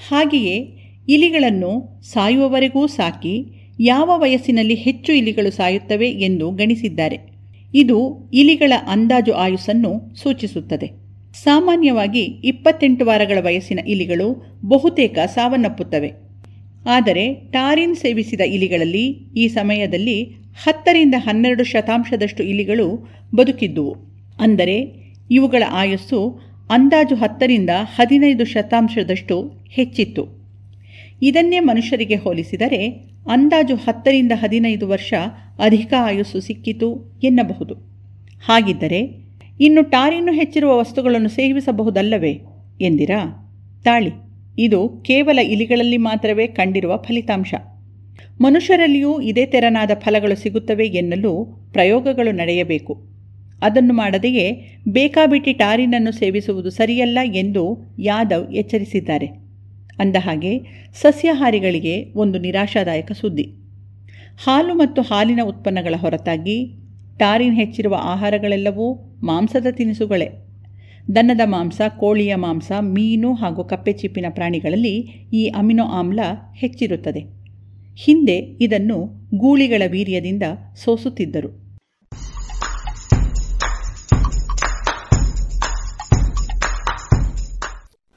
ಹಾಗೆಯೇ ಇಲಿಗಳನ್ನು ಸಾಯುವವರೆಗೂ ಸಾಕಿ ಯಾವ ವಯಸ್ಸಿನಲ್ಲಿ ಹೆಚ್ಚು ಇಲಿಗಳು ಸಾಯುತ್ತವೆ ಎಂದು ಗಣಿಸಿದ್ದಾರೆ. ಇದು ಇಲಿಗಳ ಅಂದಾಜು ಆಯುಸ್ಸನ್ನು ಸೂಚಿಸುತ್ತದೆ. ಸಾಮಾನ್ಯವಾಗಿ ಇಪ್ಪತ್ತೆಂಟು ವಾರಗಳ ವಯಸ್ಸಿನ ಇಲಿಗಳು ಬಹುತೇಕ ಸಾವನ್ನಪ್ಪುತ್ತವೆ. ಆದರೆ ಟಾರಿನ್ ಸೇವಿಸಿದ ಇಲಿಗಳಲ್ಲಿ ಈ ಸಮಯದಲ್ಲಿ ಹತ್ತರಿಂದ ಹನ್ನೆರಡು ಶತಾಂಶದಷ್ಟು ಇಲಿಗಳು ಬದುಕಿದ್ದುವು. ಅಂದರೆ ಇವುಗಳ ಆಯಸ್ಸು ಅಂದಾಜು ಹತ್ತರಿಂದ ಹದಿನೈದು ಶತಾಂಶದಷ್ಟು ಹೆಚ್ಚಿತ್ತು. ಇದನ್ನೇ ಮನುಷ್ಯರಿಗೆ ಹೋಲಿಸಿದರೆ ಅಂದಾಜು ಹತ್ತರಿಂದ ಹದಿನೈದು ವರ್ಷ ಅಧಿಕ ಆಯಸ್ಸು ಸಿಕ್ಕಿತು ಎನ್ನಬಹುದು. ಹಾಗಿದ್ದರೆ ಇನ್ನು ಟಾರಿನ್ನು ಹೆಚ್ಚಿರುವ ವಸ್ತುಗಳನ್ನು ಸೇವಿಸಬಹುದಲ್ಲವೇ? ಎಂದಿರಾ? ತಾಳಿ. ಇದು ಕೇವಲ ಇಲಿಗಳಲ್ಲಿ ಮಾತ್ರವೇ ಕಂಡಿರುವ ಫಲಿತಾಂಶ. ಮನುಷ್ಯರಲ್ಲಿಯೂ ಇದೇ ತೆರನಾದ ಫಲಗಳು ಸಿಗುತ್ತವೆ ಎನ್ನಲು ಪ್ರಯೋಗಗಳು ನಡೆಯಬೇಕು. ಅದನ್ನು ಮಾಡದೆಯೇ ಬೇಕಾಬಿಟ್ಟಿ ಟಾರಿನನ್ನು ಸೇವಿಸುವುದು ಸರಿಯಲ್ಲ ಎಂದು ಯಾದವ್ ಎಚ್ಚರಿಸಿದ್ದಾರೆ. ಅಂದಹಾಗೆ ಸಸ್ಯಾಹಾರಿಗಳಿಗೆ ಒಂದು ನಿರಾಶಾದಾಯಕ ಸುದ್ದಿ. ಹಾಲು ಮತ್ತು ಹಾಲಿನ ಉತ್ಪನ್ನಗಳ ಹೊರತಾಗಿ ಟಾರಿನ್ ಹೆಚ್ಚಿರುವ ಆಹಾರಗಳೆಲ್ಲವೂ ಮಾಂಸದ ತಿನಿಸುಗಳೇ. ದನದ ಮಾಂಸ, ಕೋಳಿಯ ಮಾಂಸ, ಮೀನು ಹಾಗೂ ಕಪ್ಪೆಚಿಪ್ಪಿನ ಪ್ರಾಣಿಗಳಲ್ಲಿ ಈ ಅಮಿನೋ ಆಮ್ಲ ಹೆಚ್ಚಿರುತ್ತದೆ. ಹಿಂದೆ ಇದನ್ನು ಗೂಳಿಗಳ ವೀರ್ಯದಿಂದ ಸೋಸುತ್ತಿದ್ದರು.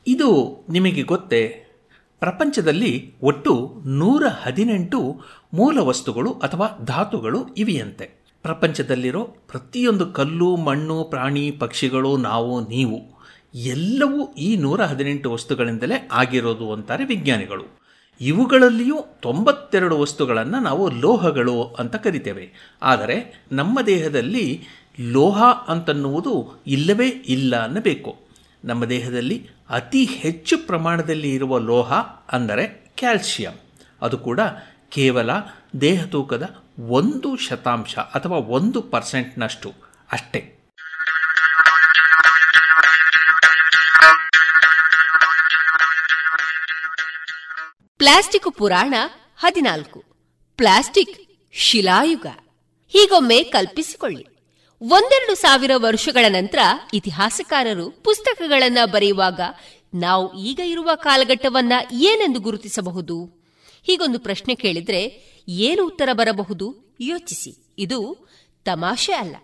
ಇದು ನಿಮಗೆ ಗೊತ್ತೇ? ಪ್ರಪಂಚದಲ್ಲಿ ಒಟ್ಟು ನೂರ ಹದಿನೆಂಟು ಮೂಲ ವಸ್ತುಗಳು ಅಥವಾ ಧಾತುಗಳು ಇವೆಯಂತೆ. ಪ್ರಪಂಚದಲ್ಲಿರೋ ಪ್ರತಿಯೊಂದು ಕಲ್ಲು, ಮಣ್ಣು, ಪ್ರಾಣಿ, ಪಕ್ಷಿಗಳು, ನಾವು, ನೀವು, ಎಲ್ಲವೂ ಈ ನೂರ ಹದಿನೆಂಟು ವಸ್ತುಗಳಿಂದಲೇ ಆಗಿರೋದು ಅಂತಾರೆ ವಿಜ್ಞಾನಿಗಳು. ಇವುಗಳಲ್ಲಿಯೂ ತೊಂಬತ್ತೆರಡು ವಸ್ತುಗಳನ್ನು ನಾವು ಲೋಹಗಳು ಅಂತ ಕರಿತೇವೆ. ಆದರೆ ನಮ್ಮ ದೇಹದಲ್ಲಿ ಲೋಹ ಅಂತನ್ನುವುದು ಇಲ್ಲವೇ ಇಲ್ಲ ಅನ್ನಬೇಕು. ನಮ್ಮ ದೇಹದಲ್ಲಿ ಅತಿ ಹೆಚ್ಚು ಪ್ರಮಾಣದಲ್ಲಿ ಇರುವ ಲೋಹ ಅಂದರೆ ಕ್ಯಾಲ್ಸಿಯಂ. ಅದು ಕೂಡ ಕೇವಲ ದೇಹ ತೂಕದ ಒಂದು ಶತಾಂಶ ಅಥವಾ ಒಂದು ಪರ್ಸೆಂಟ್ನಷ್ಟು ಅಷ್ಟೇ. ಪ್ಲಾಸ್ಟಿಕ್ ಪುರಾಣ ಹದಿನಾಲ್ಕು. ಪ್ಲಾಸ್ಟಿಕ್ ಶಿಲಾಯುಗ. ಹೀಗೊಮ್ಮೆ ಕಲ್ಪಿಸಿಕೊಳ್ಳಿ. ಒಂದೆರಡು ಸಾವಿರ ವರ್ಷಗಳ ನಂತರ ಇತಿಹಾಸಕಾರರು ಪುಸ್ತಕಗಳನ್ನು ಬರೆಯುವಾಗ ನಾವು ಈಗ ಇರುವ ಕಾಲಘಟ್ಟವನ್ನ ಏನೆಂದು ಗುರುತಿಸಬಹುದು? ಹೀಗೊಂದು ಪ್ರಶ್ನೆ ಕೇಳಿದ್ರೆ ಏನು ಉತ್ತರ ಬರಬಹುದು? ಯೋಚಿಸಿ. ಇದು ತಮಾಷೆ ಅಲ್ಲ.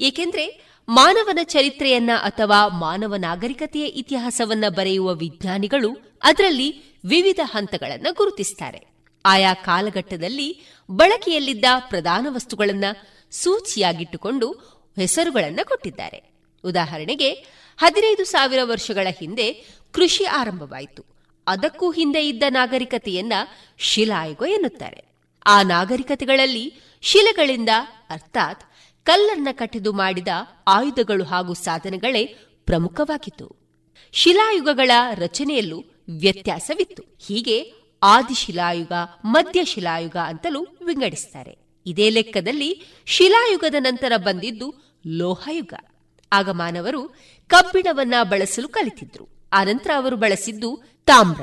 ಏಕೆಂದ್ರೆ ಮಾನವನ ಚರಿತ್ರೆಯನ್ನ ಅಥವಾ ಮಾನವ ನಾಗರಿಕತೆಯ ಇತಿಹಾಸವನ್ನ ಬರೆಯುವ ವಿಜ್ಞಾನಿಗಳು ಅದರಲ್ಲಿ ವಿವಿಧ ಹಂತಗಳನ್ನು ಗುರುತಿಸುತ್ತಾರೆ ಆಯಾ ಕಾಲಘಟ್ಟದಲ್ಲಿ ಬಳಕೆಯಲ್ಲಿದ್ದ ಪ್ರಧಾನ ವಸ್ತುಗಳನ್ನ ಸೂಚಿಯಾಗಿಟ್ಟುಕೊಂಡು ಹೆಸರುಗಳನ್ನು ಕೊಟ್ಟಿದ್ದಾರೆ. ಉದಾಹರಣೆಗೆ ಹದಿನೈದು ಸಾವಿರ ವರ್ಷಗಳ ಹಿಂದೆ ಕೃಷಿ ಆರಂಭವಾಯಿತು. ಅದಕ್ಕೂ ಹಿಂದೆ ಇದ್ದ ನಾಗರಿಕತೆಯನ್ನ ಶಿಲಾಯುಗ ಎನ್ನುತ್ತಾರೆ. ಆ ನಾಗರಿಕತೆಗಳಲ್ಲಿ ಶಿಲೆಗಳಿಂದ, ಅರ್ಥಾತ್ ಕಲ್ಲನ್ನ ಕಟ್ಟಿದು ಮಾಡಿದ ಆಯುಧಗಳು ಹಾಗೂ ಸಾಧನಗಳೇ ಪ್ರಮುಖವಾಗಿತ್ತು. ಶಿಲಾಯುಗಗಳ ರಚನೆಯಲ್ಲೂ ವ್ಯತ್ಯಾಸವಿತ್ತು. ಹೀಗೆ ಆದಿಶಿಲಾಯುಗ ಮಧ್ಯಶಿಲಾಯುಗ ಅಂತಲೂ ವಿಂಗಡಿಸುತ್ತಾರೆ ಇದೇ ಲೆಕ್ಕದಲ್ಲಿ ಶಿಲಾಯುಗದ ನಂತರ ಬಂದಿದ್ದು ಲೋಹಯುಗ. ಆಗ ಮಾನವರು ಕಬ್ಬಿಣವನ್ನ ಬಳಸಲು ಕಲಿತಿದ್ರು. ಆನಂತರ ಅವರು ಬಳಸಿದ್ದು ತಾಮ್ರ.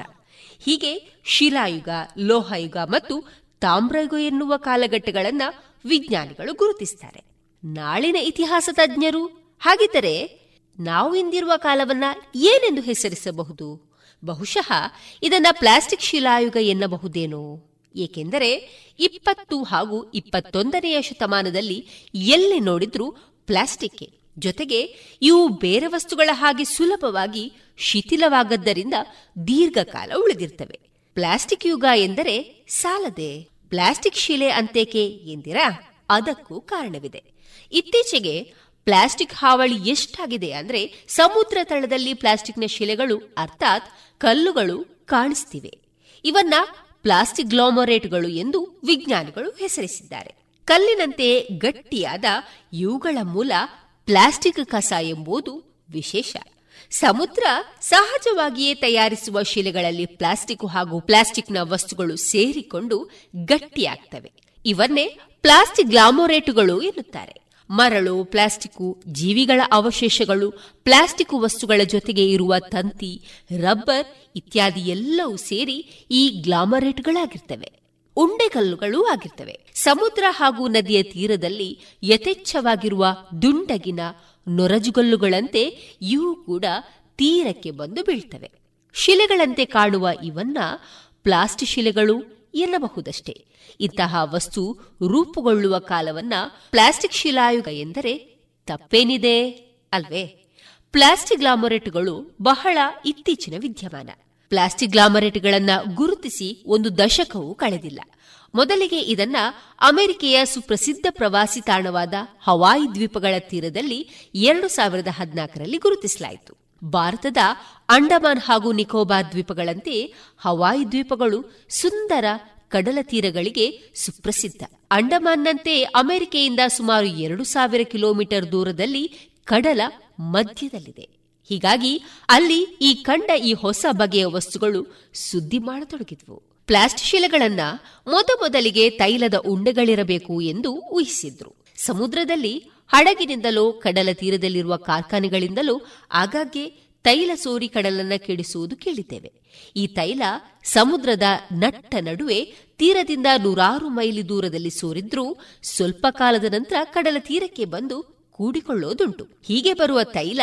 ಹೀಗೆ ಶಿಲಾಯುಗ, ಲೋಹಯುಗ ಮತ್ತು ತಾಮ್ರಯುಗ ಎನ್ನುವ ಕಾಲಘಟ್ಟಗಳನ್ನು ವಿಜ್ಞಾನಿಗಳು ಗುರುತಿಸುತ್ತಾರೆ ನಾಳಿನ ಇತಿಹಾಸ ತಜ್ಞರು, ಹಾಗಿದ್ದರೆ ನಾವು ಇಂದಿರುವ ಕಾಲವನ್ನ ಏನೆಂದು ಹೆಸರಿಸಬಹುದು? ಬಹುಶಃ ಇದನ್ನ ಪ್ಲಾಸ್ಟಿಕ್ ಶಿಲಾಯುಗ ಎನ್ನಬಹುದೇನೋ? ಏಕೆಂದರೆ ಇಪ್ಪತ್ತು ಹಾಗೂ ಇಪ್ಪತ್ತೊಂದನೆಯ ಶತಮಾನದಲ್ಲಿ ಎಲ್ಲಿ ನೋಡಿದ್ರೂ ಪ್ಲಾಸ್ಟಿಕ್ ಜೊತೆಗೆ ಇವು ಬೇರೆ ವಸ್ತುಗಳ ಹಾಗೆ ಸುಲಭವಾಗಿ ಶಿಥಿಲವಾಗದ್ದರಿಂದ ದೀರ್ಘಕಾಲ ಉಳಿದಿರ್ತವೆ. ಪ್ಲಾಸ್ಟಿಕ್ ಯುಗ ಎಂದರೆ ಸಾಲದೆ. ಪ್ಲಾಸ್ಟಿಕ್ ಶಿಲೆ ಅಂತೇಕೆ ಎಂದಿರಾ? ಅದಕ್ಕೂ ಕಾರಣವಿದೆ. ಇತ್ತೀಚೆಗೆ ಪ್ಲಾಸ್ಟಿಕ್ ಹಾವಳಿ ಎಷ್ಟಾಗಿದೆ ಅಂದ್ರೆ ಸಮುದ್ರ ತಳದಲ್ಲಿ ಪ್ಲಾಸ್ಟಿಕ್ನ ಶಿಲೆಗಳು ಅರ್ಥಾತ್ ಕಲ್ಲುಗಳು ಕಾಣಿಸ್ತಿವೆ. ಇವನ್ನ ಪ್ಲಾಸ್ಟಿಕ್ ಗ್ಲೋಮರೇಟ್ಗಳು ಎಂದು ವಿಜ್ಞಾನಿಗಳು ಹೆಸರಿಸಿದ್ದಾರೆ. ಕಲ್ಲಿನಂತೆ ಗಟ್ಟಿಯಾದ ಇವುಗಳ ಮೂಲ ಪ್ಲಾಸ್ಟಿಕ್ ಕಸ ಎಂಬುದು ವಿಶೇಷ. ಸಮುದ್ರ ಸಹಜವಾಗಿಯೇ ತಯಾರಿಸುವ ಶಿಲೆಗಳಲ್ಲಿ ಪ್ಲಾಸ್ಟಿಕ್ ಹಾಗೂ ಪ್ಲಾಸ್ಟಿಕ್ನ ವಸ್ತುಗಳು ಸೇರಿಕೊಂಡು ಗಟ್ಟಿಯಾಗ್ತವೆ. ಇವನ್ನೇ ಪ್ಲಾಸ್ಟಿಕ್ ಗ್ಲಾಮೋರೇಟುಗಳು ಎನ್ನುತ್ತಾರೆ. ಮರಳು, ಪ್ಲಾಸ್ಟಿಕ್, ಜೀವಿಗಳ ಅವಶೇಷಗಳು, ಪ್ಲಾಸ್ಟಿಕ್ ವಸ್ತುಗಳ ಜೊತೆಗೆ ಇರುವ ತಂತಿ, ರಬ್ಬರ್ ಇತ್ಯಾದಿ ಎಲ್ಲವೂ ಸೇರಿ ಈ ಗ್ಲಾಮರೇಟ್ಗಳಾಗಿರ್ತವೆ. ಉಂಡೆಕಲ್ಲುಗಳೂ ಆಗಿರ್ತವೆ. ಸಮುದ್ರ ಹಾಗೂ ನದಿಯ ತೀರದಲ್ಲಿ ಯಥೇಚ್ಛವಾಗಿರುವ ದುಂಡಗಿನ ನೊರಜುಗಲ್ಲುಗಳಂತೆ ಇವು ಕೂಡ ತೀರಕ್ಕೆ ಬಂದು ಬೀಳ್ತವೆ. ಶಿಲೆಗಳಂತೆ ಕಾಣುವ ಇವನ್ನ ಪ್ಲಾಸ್ಟಿಕ್ ಶಿಲೆಗಳು ಎನ್ನಬಹುದಷ್ಟೇ. ಇಂತಹ ವಸ್ತು ರೂಪುಗೊಳ್ಳುವ ಕಾಲವನ್ನ ಪ್ಲಾಸ್ಟಿಕ್ ಶಿಲಾಯುಗ ಎಂದರೆ ತಪ್ಪೇನಿದೆ ಅಲ್ವೇ? ಪ್ಲಾಸ್ಟಿಕ್ ಗ್ಲಾಮೊರೇಟ್ಗಳು ಬಹಳ ಇತ್ತೀಚಿನ ವಿದ್ಯಮಾನ. ಪ್ಲಾಸ್ಟಿಕ್ ಗ್ಲಾಮರೇಟ್ಗಳನ್ನ ಗುರುತಿಸಿ ಒಂದು ದಶಕವೂ ಕಳೆದಿಲ್ಲ. ಮೊದಲಿಗೆ ಇದನ್ನ ಅಮೆರಿಕೆಯ ಸುಪ್ರಸಿದ್ಧ ಪ್ರವಾಸಿ ತಾಣವಾದ ಹವಾಯಿ ದ್ವೀಪಗಳ ತೀರದಲ್ಲಿ ಎರಡು ಸಾವಿರದ ಹದಿನಾಲ್ಕರಲ್ಲಿ ಗುರುತಿಸಲಾಯಿತು. ಭಾರತದ ಅಂಡಮಾನ್ ಹಾಗೂ ನಿಕೋಬಾರ್ ದ್ವೀಪಗಳಂತೆ ಹವಾಯಿ ದ್ವೀಪಗಳು ಸುಂದರ ಕಡಲ ತೀರಗಳಿಗೆ ಸುಪ್ರಸಿದ್ಧ. ಅಂಡಮಾನ್ನಂತೆ ಅಮೆರಿಕೆಯಿಂದ ಸುಮಾರು ಎರಡು ಸಾವಿರ ಕಿಲೋಮೀಟರ್ ದೂರದಲ್ಲಿ ಕಡಲ ಮಧ್ಯದಲ್ಲಿದೆ. ಹೀಗಾಗಿ ಅಲ್ಲಿ ಈ ಕಂಡ ಈ ಹೊಸ ಬಗೆಯ ವಸ್ತುಗಳು ಸುದ್ದಿ ಮಾಡತೊಡಗಿದ್ವು. ಪ್ಲಾಸ್ಟಿಕ್ ಶಿಲೆಗಳನ್ನ ಮೊದಮೊದಲಿಗೆ ತೈಲದ ಉಂಡೆಗಳಿರಬೇಕು ಎಂದು ಊಹಿಸಿದ್ರು. ಸಮುದ್ರದಲ್ಲಿ ಹಡಗಿನಿಂದಲೋ ಕಡಲ ತೀರದಲ್ಲಿರುವ ಕಾರ್ಖಾನೆಗಳಿಂದಲೋ ಆಗಾಗ್ಗೆ ತೈಲ ಸೋರಿ ಕಡಲನ್ನ ಕೆಡಿಸುವುದು ಕೇಳಿದ್ದೇವೆ. ಈ ತೈಲ ಸಮುದ್ರದ ನಟ್ಟ ನಡುವೆ ತೀರದಿಂದ ನೂರಾರು ಮೈಲಿ ದೂರದಲ್ಲಿ ಸೋರಿದ್ರೂ ಸ್ವಲ್ಪ ಕಾಲದ ನಂತರ ಕಡಲ ತೀರಕ್ಕೆ ಬಂದು ಕೂಡಿಕೊಳ್ಳೋದುಂಟು ಹೀಗೆ ಬರುವ ತೈಲ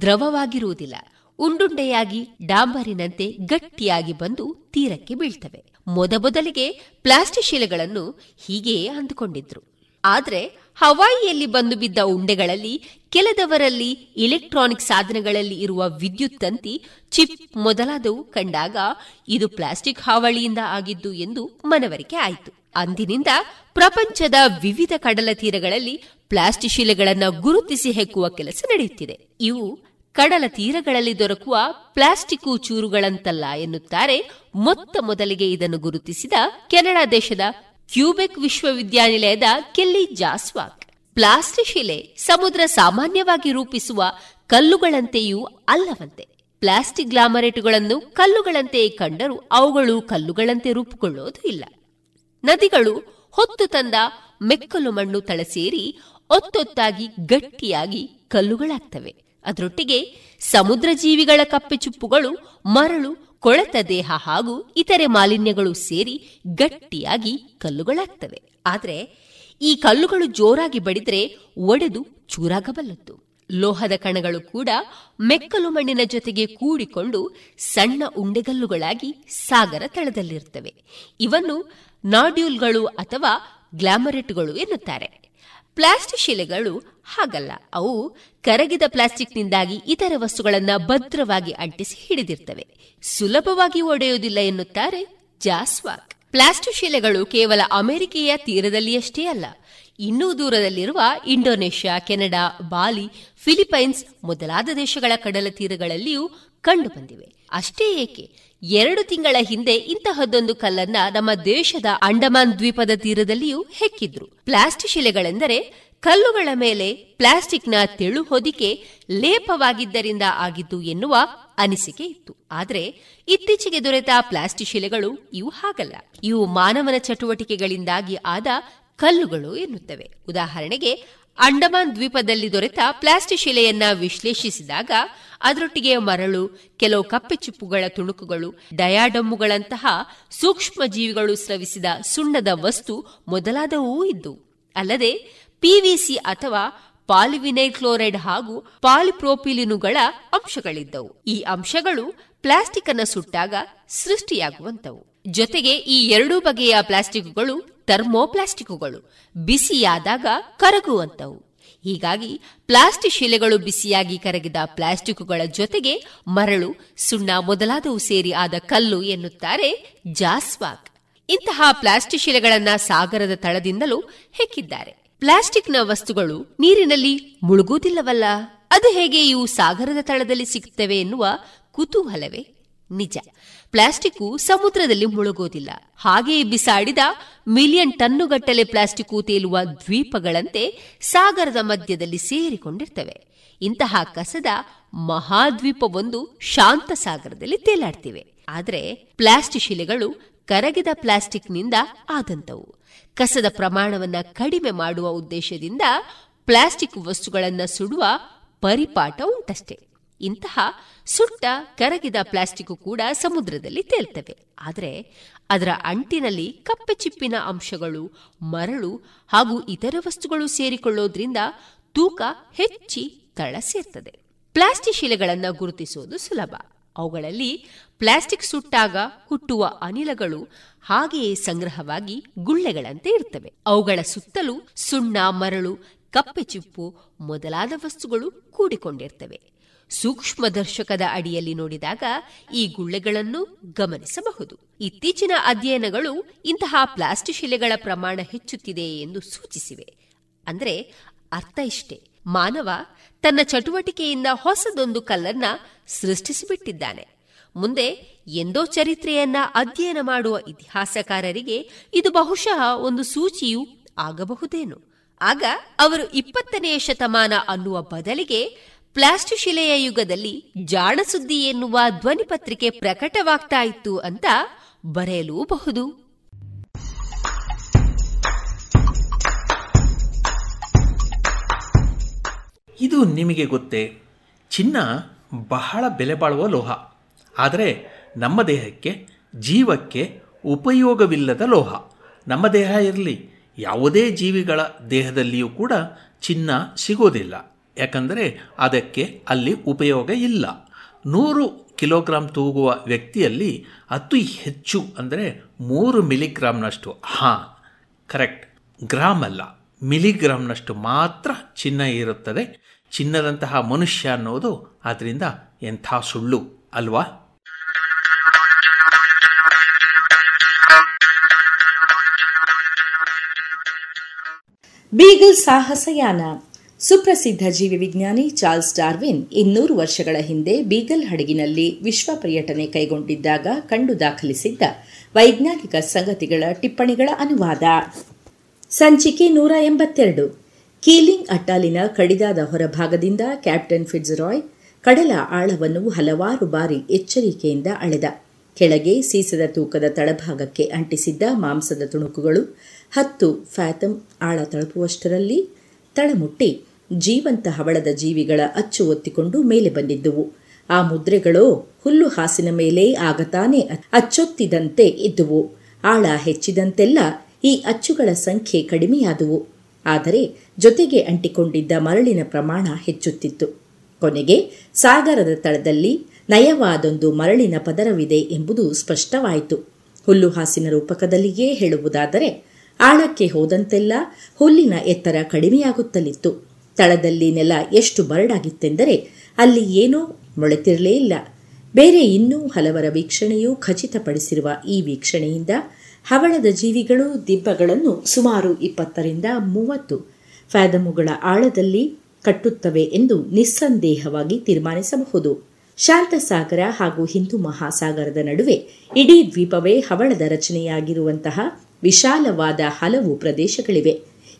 ದ್ರವವಾಗಿರುವುದಿಲ್ಲ. ಉಂಡುಂಡೆಯಾಗಿ ಡಾಂಬರಿನಂತೆ ಗಟ್ಟಿಯಾಗಿ ಬಂದು ತೀರಕ್ಕೆ ಬೀಳ್ತವೆ. ಮೊದಮೊದಲಿಗೆ ಪ್ಲಾಸ್ಟಿಕ್ ಶಿಲೆಗಳನ್ನು ಹೀಗೆಯೇ ಅಂದುಕೊಂಡಿದ್ರು. ಆದರೆ ಹವಾಯಿಯಲ್ಲಿ ಬಂದು ಬಿದ್ದ ಉಂಡೆಗಳಲ್ಲಿ ಕೆಲದವರಲ್ಲಿ ಇಲೆಕ್ಟ್ರಾನಿಕ್ ಸಾಧನಗಳಲ್ಲಿ ಇರುವ ವಿದ್ಯುತ್ ತಂತಿ ಚಿಪ್ ಮೊದಲಾದವು ಕಂಡಾಗ ಇದು ಪ್ಲಾಸ್ಟಿಕ್ ಹಾವಳಿಯಿಂದ ಆಗಿದ್ದು ಎಂದು ಮನವರಿಕೆ ಆಯಿತು. ಅಂದಿನಿಂದ ಪ್ರಪಂಚದ ವಿವಿಧ ಕಡಲ ತೀರಗಳಲ್ಲಿ ಪ್ಲಾಸ್ಟಿಕ್ ಶಿಲೆಗಳನ್ನು ಗುರುತಿಸಿ ಹೆಕ್ಕುವ ಕೆಲಸ ನಡೆಯುತ್ತಿದೆ. ಇವು ಕಡಲ ತೀರಗಳಲ್ಲಿ ದೊರಕುವ ಪ್ಲಾಸ್ಟಿಕ್ ಚೂರುಗಳಂತಲ್ಲ ಎನ್ನುತ್ತಾರೆ ಮೊತ್ತ ಮೊದಲಿಗೆ ಇದನ್ನು ಗುರುತಿಸಿದ ಕೆನಡಾ ದೇಶದ ಕ್ಯೂಬೆಕ್ ವಿಶ್ವವಿದ್ಯಾನಿಲಯದ ಕೆಲ್ಲಿ ಜಾಸ್ವಾಕ್. ಪ್ಲಾಸ್ಟಿಕ್ ಶಿಲೆ ಸಮುದ್ರ ಸಾಮಾನ್ಯವಾಗಿ ರೂಪಿಸುವ ಕಲ್ಲುಗಳಂತೆಯೂ ಅಲ್ಲವಂತೆ. ಪ್ಲಾಸ್ಟಿಕ್ ಗ್ಲಾಮರೇಟುಗಳನ್ನು ಕಲ್ಲುಗಳಂತೆ ಕಂಡರೂ ಅವುಗಳು ಕಲ್ಲುಗಳಂತೆ ರೂಪುಗೊಳ್ಳೋದು ಇಲ್ಲ. ನದಿಗಳು ಹೊತ್ತು ತಂದ ಮೆಕ್ಕಲು ಮಣ್ಣು ತಳಸೇರಿ ಒತ್ತೊತ್ತಾಗಿ ಗಟ್ಟಿಯಾಗಿ ಕಲ್ಲುಗಳಾಗ್ತವೆ. ಅದರೊಟ್ಟಿಗೆ ಸಮುದ್ರ ಜೀವಿಗಳ ಕಪ್ಪೆಚುಪ್ಪುಗಳು ಮರಳು, ಕೊಳೆತ ದೇಹ ಹಾಗೂ ಇತರೆ ಮಾಲಿನ್ಯಗಳು ಸೇರಿ ಗಟ್ಟಿಯಾಗಿ ಕಲ್ಲುಗಳಾಗ್ತವೆ. ಆದರೆ ಈ ಕಲ್ಲುಗಳು ಜೋರಾಗಿ ಬಡಿದ್ರೆ ಒಡೆದು ಚೂರಾಗಬಲ್ಲದ್ದು. ಲೋಹದ ಕಣಗಳು ಕೂಡ ಮೆಕ್ಕಲು ಮಣ್ಣಿನ ಜೊತೆಗೆ ಕೂಡಿಕೊಂಡು ಸಣ್ಣ ಉಂಡೆಗಲ್ಲುಗಳಾಗಿ ಸಾಗರ ತಳದಲ್ಲಿರುತ್ತವೆ ಇವನ್ನು ನಾಡ್ಯೂಲ್ಗಳು ಅಥವಾ ಗ್ಲಾಮರೆಟ್ಗಳು ಎನ್ನುತ್ತಾರೆ. ಪ್ಲಾಸ್ಟಿಕ್ ಶಿಲೆಗಳು ಹಾಗಲ್ಲ. ಅವು ಕರಗಿದ ಪ್ಲಾಸ್ಟಿಕ್ನಿಂದಾಗಿ ಇತರ ವಸ್ತುಗಳನ್ನು ಭದ್ರವಾಗಿ ಅಂಟಿಸಿ ಹಿಡಿದಿರ್ತವೆ. ಸುಲಭವಾಗಿ ಒಡೆಯುವುದಿಲ್ಲ ಎನ್ನುತ್ತಾರೆ ಜಾಸ್ವಾಕ್. ಪ್ಲಾಸ್ಟಿಕ್ ಶಿಲೆಗಳು ಕೇವಲ ಅಮೆರಿಕೆಯ ತೀರದಲ್ಲಿಯಷ್ಟೇ ಅಲ್ಲ, ಇನ್ನೂ ದೂರದಲ್ಲಿರುವ ಇಂಡೋನೇಷ್ಯಾ, ಕೆನಡಾ, ಬಾಲಿ, ಫಿಲಿಪೈನ್ಸ್ ಮೊದಲಾದ ದೇಶಗಳ ಕಡಲ ತೀರಗಳಲ್ಲಿಯೂ ಕಂಡುಬಂದಿವೆ. ಅಷ್ಟೇ ಏಕೆ? ಎರಡು ತಿಂಗಳ ಹಿಂದೆ ಇಂತಹದ್ದೊಂದು ಕಲ್ಲನ್ನ ನಮ್ಮ ದೇಶದ ಅಂಡಮಾನ್ ದ್ವೀಪದ ತೀರದಲ್ಲಿಯೂ ಹೆಕ್ಕಿದ್ರು. ಪ್ಲಾಸ್ಟಿಕ್ ಶಿಲೆಗಳೆಂದರೆ ಕಲ್ಲುಗಳ ಮೇಲೆ ಪ್ಲಾಸ್ಟಿಕ್ನ ತೆಳು ಹೊದಿಕೆ ಲೇಪವಾಗಿದ್ದರಿಂದ ಆಗಿದ್ದು ಎನ್ನುವ ಅನಿಸಿಕೆ ಇತ್ತು. ಆದರೆ ಇತ್ತೀಚೆಗೆ ದೊರೆತ ಪ್ಲಾಸ್ಟಿಕ್ ಶಿಲೆಗಳು ಇವು ಹಾಗಲ್ಲ. ಇವು ಮಾನವನ ಚಟುವಟಿಕೆಗಳಿಂದಾಗಿ ಆದ ಕಲ್ಲುಗಳು ಎನ್ನುತ್ತವೆ. ಉದಾಹರಣೆಗೆ ಅಂಡಮಾನ್ ದ್ವೀಪದಲ್ಲಿ ದೊರೆತ ಪ್ಲಾಸ್ಟಿಕ್ ಶಿಲೆಯನ್ನ ವಿಶ್ಲೇಷಿಸಿದಾಗ ಅದರೊಟ್ಟಿಗೆ ಮರಳು, ಕೆಲವು ಕಪ್ಪೆ ಚಿಪ್ಪುಗಳ ತುಣುಕುಗಳು, ಡಯಾಡಮ್ಮುಗಳಂತಹ ಸೂಕ್ಷ್ಮ ಜೀವಿಗಳು ಸ್ರವಿಸಿದ ಸುಣ್ಣದ ವಸ್ತು ಮೊದಲಾದವೂ ಇದ್ದು, ಅಲ್ಲದೆ ಪಿವಿಸಿ ಅಥವಾ ಪಾಲಿವಿನೈಲ್ ಕ್ಲೋರೈಡ್ ಹಾಗೂ ಪಾಲಿಪ್ರೋಪಿಲಿನುಗಳ ಅಂಶಗಳಿದ್ದವು. ಈ ಅಂಶಗಳು ಪ್ಲಾಸ್ಟಿಕ್ ಅನ್ನು ಸುಟ್ಟಾಗ ಸೃಷ್ಟಿಯಾಗುವಂತವು ಜೊತೆಗೆ ಈ ಎರಡೂ ಬಗೆಯ ಪ್ಲಾಸ್ಟಿಕ್ಗಳು ಥರ್ಮೋಪ್ಲಾಸ್ಟಿಕ್ಗಳು ಬಿಸಿಯಾದಾಗ ಕರಗುವಂತವು. ಹೀಗಾಗಿ ಪ್ಲಾಸ್ಟಿಕ್ ಶಿಲೆಗಳು ಬಿಸಿಯಾಗಿ ಕರಗಿದ ಪ್ಲಾಸ್ಟಿಕ್ಗಳ ಜೊತೆಗೆ ಮರಳು, ಸುಣ್ಣ ಮೊದಲಾದವು ಸೇರಿ ಆದ ಕಲ್ಲು ಎನ್ನುತ್ತಾರೆ ಜಾಸ್ವಾಕ್. ಇಂತಹ ಪ್ಲಾಸ್ಟಿಕ್ ಶಿಲೆಗಳನ್ನ ಸಾಗರದ ತಳದಿಂದಲೂ ಹೆಕ್ಕಿದ್ದಾರೆ. ಪ್ಲಾಸ್ಟಿಕ್ನ ವಸ್ತುಗಳು ನೀರಿನಲ್ಲಿ ಮುಳುಗುವುದಿಲ್ಲವಲ್ಲ? ಅದು ಹೇಗೆ ಇವು ಸಾಗರದ ತಳದಲ್ಲಿ ಸಿಗುತ್ತವೆ ಎನ್ನುವ ಕುತೂಹಲವೇ ನಿಜ. ಪ್ಲಾಸ್ಟಿಕ್ ಸಮುದ್ರದಲ್ಲಿ ಮುಳುಗೋದಿಲ್ಲ. ಹಾಗೆಯೇ ಬಿಸಾಡಿದ ಮಿಲಿಯನ್ ಟನ್ನುಗಟ್ಟಲೆ ಪ್ಲಾಸ್ಟಿಕ್ ತೇಲುವ ದ್ವೀಪಗಳಂತೆ ಸಾಗರದ ಮಧ್ಯದಲ್ಲಿ ಸೇರಿಕೊಂಡಿರ್ತವೆ. ಇಂತಹ ಕಸದ ಮಹಾದ್ವೀಪವೊಂದು ಶಾಂತ ಸಾಗರದಲ್ಲಿ ತೇಲಾಡ್ತಿವೆ. ಆದರೆ ಪ್ಲಾಸ್ಟಿಕ್ ಶಿಲೆಗಳು ಕರಗಿದ ಪ್ಲಾಸ್ಟಿಕ್ನಿಂದ ಆದಂತವು ಕಸದ ಪ್ರಮಾಣವನ್ನ ಕಡಿಮೆ ಮಾಡುವ ಉದ್ದೇಶದಿಂದ ಪ್ಲಾಸ್ಟಿಕ್ ವಸ್ತುಗಳನ್ನು ಸುಡುವ ಪರಿಪಾಠ ಉಂಟಷ್ಟೇ. ಇಂತಹ ಸುಟ್ಟ, ಕರಗಿದ ಪ್ಲಾಸ್ಟಿಕ್ ಕೂಡ ಸಮುದ್ರದಲ್ಲಿ ತೇಲ್ತವೆ. ಆದರೆ ಅದರ ಅಂಟಿನಲ್ಲಿ ಕಪ್ಪೆ ಚಿಪ್ಪಿನ ಅಂಶಗಳು, ಮರಳು ಹಾಗೂ ಇತರ ವಸ್ತುಗಳು ಸೇರಿಕೊಳ್ಳೋದ್ರಿಂದ ತೂಕ ಹೆಚ್ಚಿ ತಳ ಸೇರ್ತದೆ. ಪ್ಲಾಸ್ಟಿಕ್ ಶಿಲೆಗಳನ್ನು ಗುರುತಿಸುವುದು ಸುಲಭ. ಅವುಗಳಲ್ಲಿ ಪ್ಲಾಸ್ಟಿಕ್ ಸುಟ್ಟಾಗ ಹುಟ್ಟುವ ಅನಿಲಗಳು ಹಾಗೆಯೇ ಸಂಗ್ರಹವಾಗಿ ಗುಳ್ಳೆಗಳಂತೆ ಇರ್ತವೆ. ಅವುಗಳ ಸುತ್ತಲೂ ಸುಣ್ಣ, ಮರಳು ಕಪ್ಪೆ ಚಿಪ್ಪು ಮೊದಲಾದ ವಸ್ತುಗಳು ಕೂಡಿಕೊಂಡಿರ್ತವೆ. ಸೂಕ್ಷ್ಮದರ್ಶಕದ ಅಡಿಯಲ್ಲಿ ನೋಡಿದಾಗ ಈ ಗುಳ್ಳೆಗಳನ್ನು ಗಮನಿಸಬಹುದು. ಇತ್ತೀಚಿನ ಅಧ್ಯಯನಗಳು ಇಂತಹ ಪ್ಲಾಸ್ಟಿಕ್ ಶಿಲೆಗಳ ಪ್ರಮಾಣ ಹೆಚ್ಚುತ್ತಿದೆ ಎಂದು ಸೂಚಿಸಿವೆ. ಅಂದರೆ ಅರ್ಥ ಇಷ್ಟೇ. ಮಾನವ ತನ್ನ ಚಟುವಟಿಕೆಯಿಂದ ಹೊಸದೊಂದು ಕಲ್ಲನ್ನ ಸೃಷ್ಟಿಸಿಬಿಟ್ಟಿದ್ದಾನೆ. ಮುಂದೆ ಎಂದೋ ಚರಿತ್ರೆಯನ್ನ ಅಧ್ಯಯನ ಮಾಡುವ ಇತಿಹಾಸಕಾರರಿಗೆ ಇದು ಬಹುಶಃ ಒಂದು ಸೂಚಿಯೂ ಆಗಬಹುದೇನು. ಆಗ ಅವರು ಇಪ್ಪತ್ತನೆಯ ಶತಮಾನ ಅನ್ನುವ ಬದಲಿಗೆ ಪ್ಲಾಸ್ಟಿಕ್ ಶಿಲೆಯ ಯುಗದಲ್ಲಿ ಜಾಣಸುದ್ದಿ ಎನ್ನುವ ಧ್ವನಿಪತ್ರಿಕೆ ಪ್ರಕಟವಾಗ್ತಾ ಇತ್ತು ಅಂತ ಬರೆಯಲೂಬಹುದು. ಇದು ನಿಮಗೆ ಗೊತ್ತೇ, ಚಿನ್ನ ಬಹಳ ಬೆಲೆ ಬಾಳುವ ಲೋಹ, ಆದರೆ ನಮ್ಮ ದೇಹಕ್ಕೆ, ಜೀವಕ್ಕೆ ಉಪಯೋಗವಿಲ್ಲದ ಲೋಹ. ನಮ್ಮ ದೇಹ ಇರಲಿ, ಯಾವುದೇ ಜೀವಿಗಳ ದೇಹದಲ್ಲಿಯೂ ಕೂಡ ಚಿನ್ನ ಸಿಗೋದಿಲ್ಲ. ಯಾಕಂದರೆ ಅದಕ್ಕೆ ಅಲ್ಲಿ ಉಪಯೋಗ ಇಲ್ಲ. ನೂರು ಕಿಲೋಗ್ರಾಂ ತೂಗುವ ವ್ಯಕ್ತಿಯಲ್ಲಿ ಅತಿ ಹೆಚ್ಚು ಅಂದರೆ ಮೂರು ಮಿಲಿಗ್ರಾಮ್ನಷ್ಟು ಹಾಂ, ಕರೆಕ್ಟ್ ಗ್ರಾಮ್ ಅಲ್ಲ ಮಿಲಿಗ್ರಾಮ್ನಷ್ಟು ಮಾತ್ರ ಚಿನ್ನ ಇರುತ್ತದೆ. ಚಿನ್ನದಂತಹ ಮನುಷ್ಯ ಅನ್ನೋದು ಅದರಿಂದ ಎಂಥ ಸುಳ್ಳು ಅಲ್ವಾ? ಬೀಗಲ್ ಸಾಹಸಯಾನ. ಸುಪ್ರಸಿದ್ಧ ಜೀವಿ ವಿಜ್ಞಾನಿ ಚಾರ್ಲ್ಸ್ ಡಾರ್ವಿನ್ ಇನ್ನೂರು ವರ್ಷಗಳ ಹಿಂದೆ ಬೀಗಲ್ ಹಡಗಿನಲ್ಲಿ ವಿಶ್ವ ಪರ್ಯಟನೆ ಕೈಗೊಂಡಿದ್ದಾಗ ಕಂಡು ದಾಖಲಿಸಿದ್ದ ವೈಜ್ಞಾನಿಕ ಸಂಗತಿಗಳ ಟಿಪ್ಪಣಿಗಳ ಅನುವಾದ. ಸಂಚಿಕೆ ನೂರ ಎಂಬತ್ತೆರಡು. ಕೀಲಿಂಗ್ ಅಟ್ಟಾಲಿನ ಕಡಿದಾದ ಹೊರಭಾಗದಿಂದ ಕ್ಯಾಪ್ಟನ್ ಫಿಡ್ಜರಾಯ್ ಕಡಲ ಆಳವನ್ನು ಹಲವಾರು ಬಾರಿ ಎಚ್ಚರಿಕೆಯಿಂದ ಅಳೆದ. ಕೆಳಗೆ ಸೀಸದ ತೂಕದ ತಳಭಾಗಕ್ಕೆ ಅಂಟಿಸಿದ್ದ ಮಾಂಸದ ತುಣುಕುಗಳು ಹತ್ತು ಫ್ಯಾಥಮ್ ಆಳ ತಲುಪುವಷ್ಟರಲ್ಲಿ ತಳಮುಟ್ಟಿ ಜೀವಂತ ಹವಳದ ಜೀವಿಗಳ ಅಚ್ಚು ಒತ್ತಿಕೊಂಡು ಮೇಲೆ ಬಂದಿದ್ದುವು. ಆ ಮುದ್ರೆಗಳು ಹುಲ್ಲು ಹಾಸಿನ ಮೇಲೆ ಆಗತಾನೆ ಅಚ್ಚೊತ್ತಿದಂತೆ ಇದ್ದುವು. ಆಳ ಹೆಚ್ಚಿದಂತೆಲ್ಲ ಈ ಅಚ್ಚುಗಳ ಸಂಖ್ಯೆ ಕಡಿಮೆಯಾದುವು. ಆದರೆ ಜೊತೆಗೆ ಅಂಟಿಕೊಂಡಿದ್ದ ಮರಳಿನ ಪ್ರಮಾಣ ಹೆಚ್ಚುತ್ತಿತ್ತು. ಕೊನೆಗೆ ಸಾಗರದ ತಳದಲ್ಲಿ ನಯವಾದೊಂದು ಮರಳಿನ ಪದರವಿದೆ ಎಂಬುದು ಸ್ಪಷ್ಟವಾಯಿತು. ಹುಲ್ಲು ಹಾಸಿನ ರೂಪಕದಲ್ಲಿಯೇ ಹೇಳುವುದಾದರೆ ಆಳಕ್ಕೆ ಹೋದಂತೆಲ್ಲ ಹುಲ್ಲಿನ ಎತ್ತರ ಕಡಿಮೆಯಾಗುತ್ತಲಿತ್ತು. ತಳದಲ್ಲಿ ನೆಲ ಎಷ್ಟು ಬರಡಾಗಿತ್ತೆಂದರೆ ಅಲ್ಲಿ ಏನೂ ಮೊಳೆತಿರಲೇ ಇಲ್ಲ. ಬೇರೆ ಇನ್ನೂ ಹಲವರ ವೀಕ್ಷಣೆಯೂ ಖಚಿತಪಡಿಸಿರುವ ಈ ವೀಕ್ಷಣೆಯಿಂದ ಹವಳದ ಜೀವಿಗಳು ದಿಬ್ಬಗಳನ್ನು ಸುಮಾರು ಇಪ್ಪತ್ತರಿಂದ ಮೂವತ್ತು ಫ್ಯಾದಮುಗಳ ಆಳದಲ್ಲಿ ಕಟ್ಟುತ್ತವೆ ಎಂದು ನಿಸ್ಸಂದೇಹವಾಗಿ ತೀರ್ಮಾನಿಸಬಹುದು. ಶಾಂತಸಾಗರ ಹಾಗೂ ಹಿಂದೂ ಮಹಾಸಾಗರದ ನಡುವೆ ಇಡೀ ದ್ವೀಪವೇ ಹವಳದ ರಚನೆಯಾಗಿರುವಂತಹ ವಿಶಾಲವಾದ ಹಲವು ಪ್ರದೇಶಗಳಿವೆ.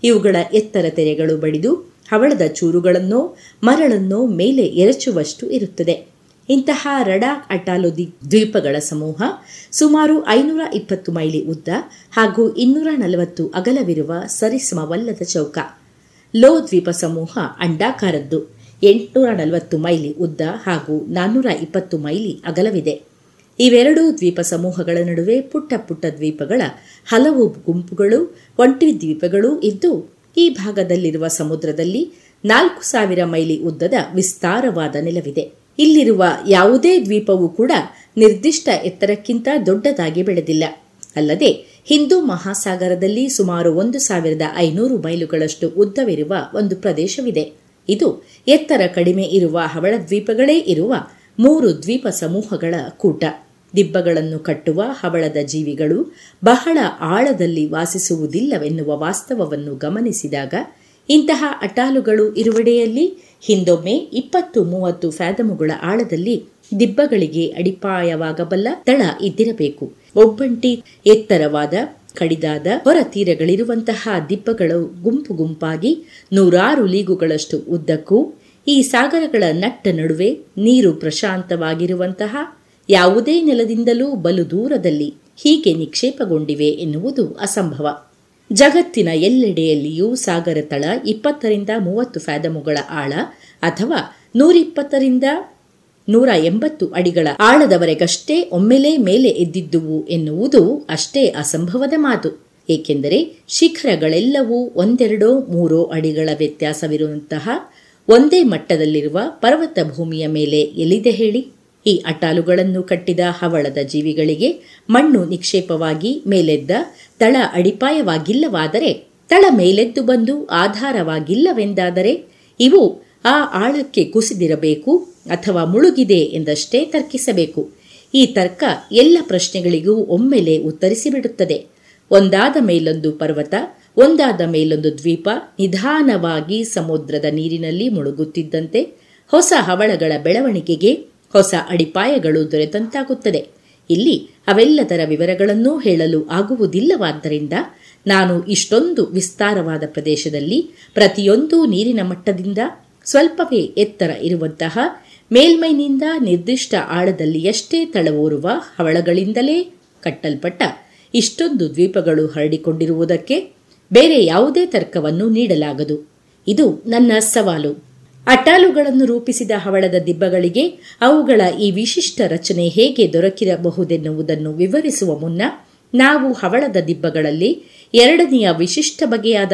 ಇವುಗಳ ಎತ್ತರ ತೆರೆಗಳು ಬಡಿದು ಹವಳದ ಚೂರುಗಳನ್ನೋ, ಮರಳನ್ನೋ ಮೇಲೆ ಎರಚುವಷ್ಟು ಇರುತ್ತದೆ. ಇಂತಹ ರಡಾಕ್ ಅಟಾಲು ದ್ವೀಪಗಳ ಸಮೂಹ ಸುಮಾರು ಐನೂರ ಇಪ್ಪತ್ತು ಮೈಲಿ ಉದ್ದ ಹಾಗೂ ಇನ್ನೂರ ನಲವತ್ತು ಅಗಲವಿರುವ ಸರಿಸಮವಲ್ಲದ ಚೌಕ. ಲೋ ದ್ವೀಪ ಸಮೂಹ ಅಂಡಾಕಾರದ್ದು. ಎಂಟುನೂರ ನಲವತ್ತು ಮೈಲಿ ಉದ್ದ ಹಾಗೂ ನಾನ್ನೂರ ಇಪ್ಪತ್ತು ಮೈಲಿ ಅಗಲವಿದೆ. ಇವೆರಡೂ ದ್ವೀಪ ಸಮೂಹಗಳ ನಡುವೆ ಪುಟ್ಟ ಪುಟ್ಟ ದ್ವೀಪಗಳ ಹಲವು ಗುಂಪುಗಳು, ಒಂಟಿ ದ್ವೀಪಗಳು ಇದ್ದು ಈ ಭಾಗದಲ್ಲಿರುವ ಸಮುದ್ರದಲ್ಲಿ ನಾಲ್ಕು ಸಾವಿರ ಮೈಲಿ ಉದ್ದದ ವಿಸ್ತಾರವಾದ ನೆಲವಿದೆ. ಇಲ್ಲಿರುವ ಯಾವುದೇ ದ್ವೀಪವೂ ಕೂಡ ನಿರ್ದಿಷ್ಟ ಎತ್ತರಕ್ಕಿಂತ ದೊಡ್ಡದಾಗಿ ಬೆಳೆದಿಲ್ಲ. ಅಲ್ಲದೆ, ಹಿಂದೂ ಮಹಾಸಾಗರದಲ್ಲಿ ಸುಮಾರು ಒಂದು ಸಾವಿರದ ಐನೂರು ಮೈಲುಗಳಷ್ಟು ಉದ್ದವಿರುವ ಒಂದು ಪ್ರದೇಶವಿದೆ. ಇದು ಎತ್ತರ ಕಡಿಮೆ ಇರುವ ಹವಳ ದ್ವೀಪಗಳೇ ಇರುವ ಮೂರು ದ್ವೀಪ ಸಮೂಹಗಳ ಕೂಟ. ದಿಬ್ಬಗಳನ್ನು ಕಟ್ಟುವ ಹವಳದ ಜೀವಿಗಳು ಬಹಳ ಆಳದಲ್ಲಿ ವಾಸಿಸುವುದಿಲ್ಲವೆನ್ನುವ ವಾಸ್ತವವನ್ನು ಗಮನಿಸಿದಾಗ ಇಂತಹ ಅಟಾಲುಗಳು ಇರುವೆಡೆಯಲ್ಲಿ ಹಿಂದೊಮ್ಮೆ ಇಪ್ಪತ್ತು ಮೂವತ್ತು ಫ್ಯಾದಮುಗಳ ಆಳದಲ್ಲಿ ದಿಬ್ಬಗಳಿಗೆ ಅಡಿಪಾಯವಾಗಬಲ್ಲ ತಳ ಇದ್ದಿರಬೇಕು. ಒಬ್ಬಂಟಿ, ಎತ್ತರವಾದ, ಕಡಿದಾದ ಹೊರ ತೀರಗಳಿರುವಂತಹ ದಿಬ್ಬಗಳು ಗುಂಪು ಗುಂಪಾಗಿ ನೂರಾರು ಲೀಗುಗಳಷ್ಟು ಉದ್ದಕ್ಕೂ ಈ ಸಾಗರಗಳ ನಟ್ಟ ನಡುವೆ ನೀರು ಪ್ರಶಾಂತವಾಗಿರುವಂತಹ ಯಾವುದೇ ನೆಲದಿಂದಲೂ ಬಲು ದೂರದಲ್ಲಿ ಹೀಗೆ ನಿಕ್ಷೇಪಗೊಂಡಿವೆ ಎನ್ನುವುದು ಅಸಂಭವ. ಜಗತ್ತಿನ ಎಲ್ಲೆಡೆಯಲ್ಲಿಯೂ ಸಾಗರ ತಳ ಇಪ್ಪತ್ತರಿಂದ ಮೂವತ್ತು ಫ್ಯಾದಮುಗಳ ಆಳ ಅಥವಾ ನೂರಿಪ್ಪತ್ತರಿಂದ ನೂರ ಎಂಬತ್ತು ಅಡಿಗಳ ಆಳದವರೆಗಷ್ಟೇ ಒಮ್ಮೆಲೇ ಮೇಲೆ ಎದ್ದಿದ್ದುವು ಎನ್ನುವುದು ಅಷ್ಟೇ ಅಸಂಭವದ ಮಾತು. ಏಕೆಂದರೆ ಶಿಖರಗಳೆಲ್ಲವೂ ಒಂದೆರಡೋ ಮೂರೋ ಅಡಿಗಳ ವ್ಯತ್ಯಾಸವಿರುವಂತಹ ಒಂದೇ ಮಟ್ಟದಲ್ಲಿರುವ ಪರ್ವತ ಭೂಮಿಯ ಮೇಲೆ ಎಲ್ಲಿದೆ ಹೇಳಿ? ಈ ಅಟಾಲುಗಳನ್ನು ಕಟ್ಟಿದ ಹವಳದ ಜೀವಿಗಳಿಗೆ ಮಣ್ಣು ನಿಕ್ಷೇಪವಾಗಿ ಮೇಲೆದ್ದ ತಳ ಅಡಿಪಾಯವಾಗಿಲ್ಲವಾದರೆ ತಳ ಮೇಲೆದ್ದು ಬಂದು ಆಧಾರವಾಗಿಲ್ಲವೆಂದಾದರೆ ಇವು ಆ ಆಳಕ್ಕೆ ಕುಸಿದಿರಬೇಕು ಅಥವಾ ಮುಳುಗಿದೆ ಎಂದಷ್ಟೇ ತರ್ಕಿಸಬೇಕು. ಈ ತರ್ಕ ಎಲ್ಲ ಪ್ರಶ್ನೆಗಳಿಗೂ ಒಮ್ಮೆಲೆ ಉತ್ತರಿಸಿಬಿಡುತ್ತದೆ. ಒಂದಾದ ಮೇಲೊಂದು ಪರ್ವತ, ಒಂದಾದ ಮೇಲೊಂದು ದ್ವೀಪ ನಿಧಾನವಾಗಿ ಸಮುದ್ರದ ನೀರಿನಲ್ಲಿ ಮುಳುಗುತ್ತಿದ್ದಂತೆ ಹೊಸ ಹವಳಗಳ ಬೆಳವಣಿಗೆಗೆ ಹೊಸ ಅಡಿಪಾಯಗಳು ದೊರೆತಂತಾಗುತ್ತದೆ. ಇಲ್ಲಿ ಅವೆಲ್ಲದರ ವಿವರಗಳನ್ನೂ ಹೇಳಲು ಆಗುವುದಿಲ್ಲವಾದ್ದರಿಂದ ನಾನು ಇಷ್ಟೊಂದು ವಿಸ್ತಾರವಾದ ಪ್ರದೇಶದಲ್ಲಿ ಪ್ರತಿಯೊಂದು ನೀರಿನ ಮಟ್ಟದಿಂದ ಸ್ವಲ್ಪವೇ ಎತ್ತರ ಇರುವಂತಹ ಮೇಲ್ಮೈನಿಂದ ನಿರ್ದಿಷ್ಟ ಆಳದಲ್ಲಿ ಎಷ್ಟೇ ತಳವೂರುವ ಹವಳಗಳಿಂದಲೇ ಕಟ್ಟಲ್ಪಟ್ಟ ಇಷ್ಟೊಂದು ದ್ವೀಪಗಳು ಹರಡಿಕೊಂಡಿರುವುದಕ್ಕೆ ಬೇರೆ ಯಾವುದೇ ತರ್ಕವನ್ನು ನೀಡಲಾಗದು. ಇದು ನನ್ನ ಸವಾಲು. ಅಟಾಲುಗಳನ್ನು ರೂಪಿಸಿದ ಹವಳದ ದಿಬ್ಬಗಳಿಗೆ ಅವುಗಳ ಈ ವಿಶಿಷ್ಟ ರಚನೆ ಹೇಗೆ ದೊರಕಿರಬಹುದೆನ್ನುವುದನ್ನು ವಿವರಿಸುವ ಮುನ್ನ ನಾವು ಹವಳದ ದಿಬ್ಬಗಳಲ್ಲಿ ಎರಡನೆಯ ವಿಶಿಷ್ಟ ಬಗೆಯಾದ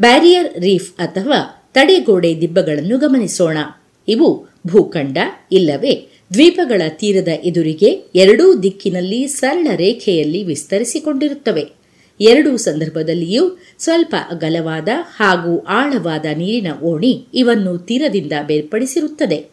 ಬ್ಯಾರಿಯರ್ ರೀಫ್ ಅಥವಾ ತಡೆಗೋಡೆ ದಿಬ್ಬಗಳನ್ನು ಗಮನಿಸೋಣ. ಇವು ಭೂಖಂಡ ಇಲ್ಲವೇ ದ್ವೀಪಗಳ ತೀರದ ಎದುರಿಗೆ ಎರಡೂ ದಿಕ್ಕಿನಲ್ಲಿ ಸರಳ ರೇಖೆಯಲ್ಲಿ ವಿಸ್ತರಿಸಿಕೊಂಡಿರುತ್ತವೆ. ಎರಡೂ ಸಂದರ್ಭದಲ್ಲಿಯೂ ಸ್ವಲ್ಪ ಅಗಲವಾದ ಹಾಗೂ ಆಳವಾದ ನೀರಿನ ಓಣಿ ಇವನ್ನು ತೀರದಿಂದ ಬೇರ್ಪಡಿಸಿರುತ್ತದೆ.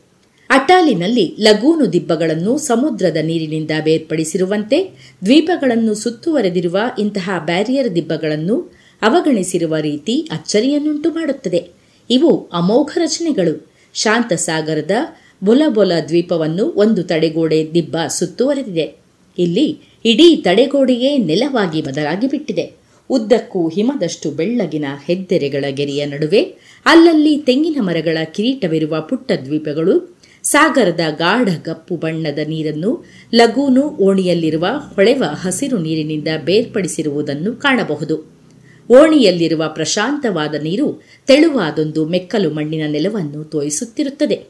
ಅಟಾಲಿನಲ್ಲಿ ಲಗೂನು ದಿಬ್ಬಗಳನ್ನು ಸಮುದ್ರದ ನೀರಿನಿಂದ ಬೇರ್ಪಡಿಸಿರುವಂತೆ ದ್ವೀಪಗಳನ್ನು ಸುತ್ತುವರೆದಿರುವ ಇಂತಹ ಬ್ಯಾರಿಯರ್ ದಿಬ್ಬಗಳನ್ನು ಅವಗಣಿಸಿರುವ ರೀತಿ ಅಚ್ಚರಿಯನ್ನುಂಟು ಮಾಡುತ್ತದೆ. ಇವು ಅಮೋಘ ರಚನೆಗಳು. ಶಾಂತ ಸಾಗರದ ಬೊಲಬೊಲ ದ್ವೀಪವನ್ನು ಒಂದು ತಡೆಗೋಡೆ ದಿಬ್ಬ ಸುತ್ತುವರೆದಿದೆ. ಇಲ್ಲಿ ಇಡೀ ತಡೆಗೋಡೆಯೇ ನೆಲವಾಗಿ ಬದಲಾಗಿ ಬಿಟ್ಟಿದೆ. ಉದ್ದಕ್ಕೂ ಹಿಮದಷ್ಟು ಬೆಳ್ಳಗಿನ ಹೆದ್ದೆರೆಗಳ ಗೆರೆಯ ನಡುವೆ ಅಲ್ಲಲ್ಲಿ ತೆಂಗಿನ ಮರಗಳ ಕಿರೀಟವಿರುವ ಪುಟ್ಟ ದ್ವೀಪಗಳು ಸಾಗರದ ಗಾಢ ಕಪ್ಪು ಬಣ್ಣದ ನೀರನ್ನು ಲಗೂನು ಓಣಿಯಲ್ಲಿರುವ ಹೊಳೆವ ಹಸಿರು ನೀರಿನಿಂದ ಬೇರ್ಪಡಿಸಿರುವುದನ್ನು ಕಾಣಬಹುದು. ಓಣಿಯಲ್ಲಿರುವ ಪ್ರಶಾಂತವಾದ ನೀರು ತೆಳುವಾದೊಂದು ಮೆಕ್ಕಲು ಮಣ್ಣಿನ ನೆಲವನ್ನು ತೋಯಿಸುತ್ತಿರುತ್ತದೆ.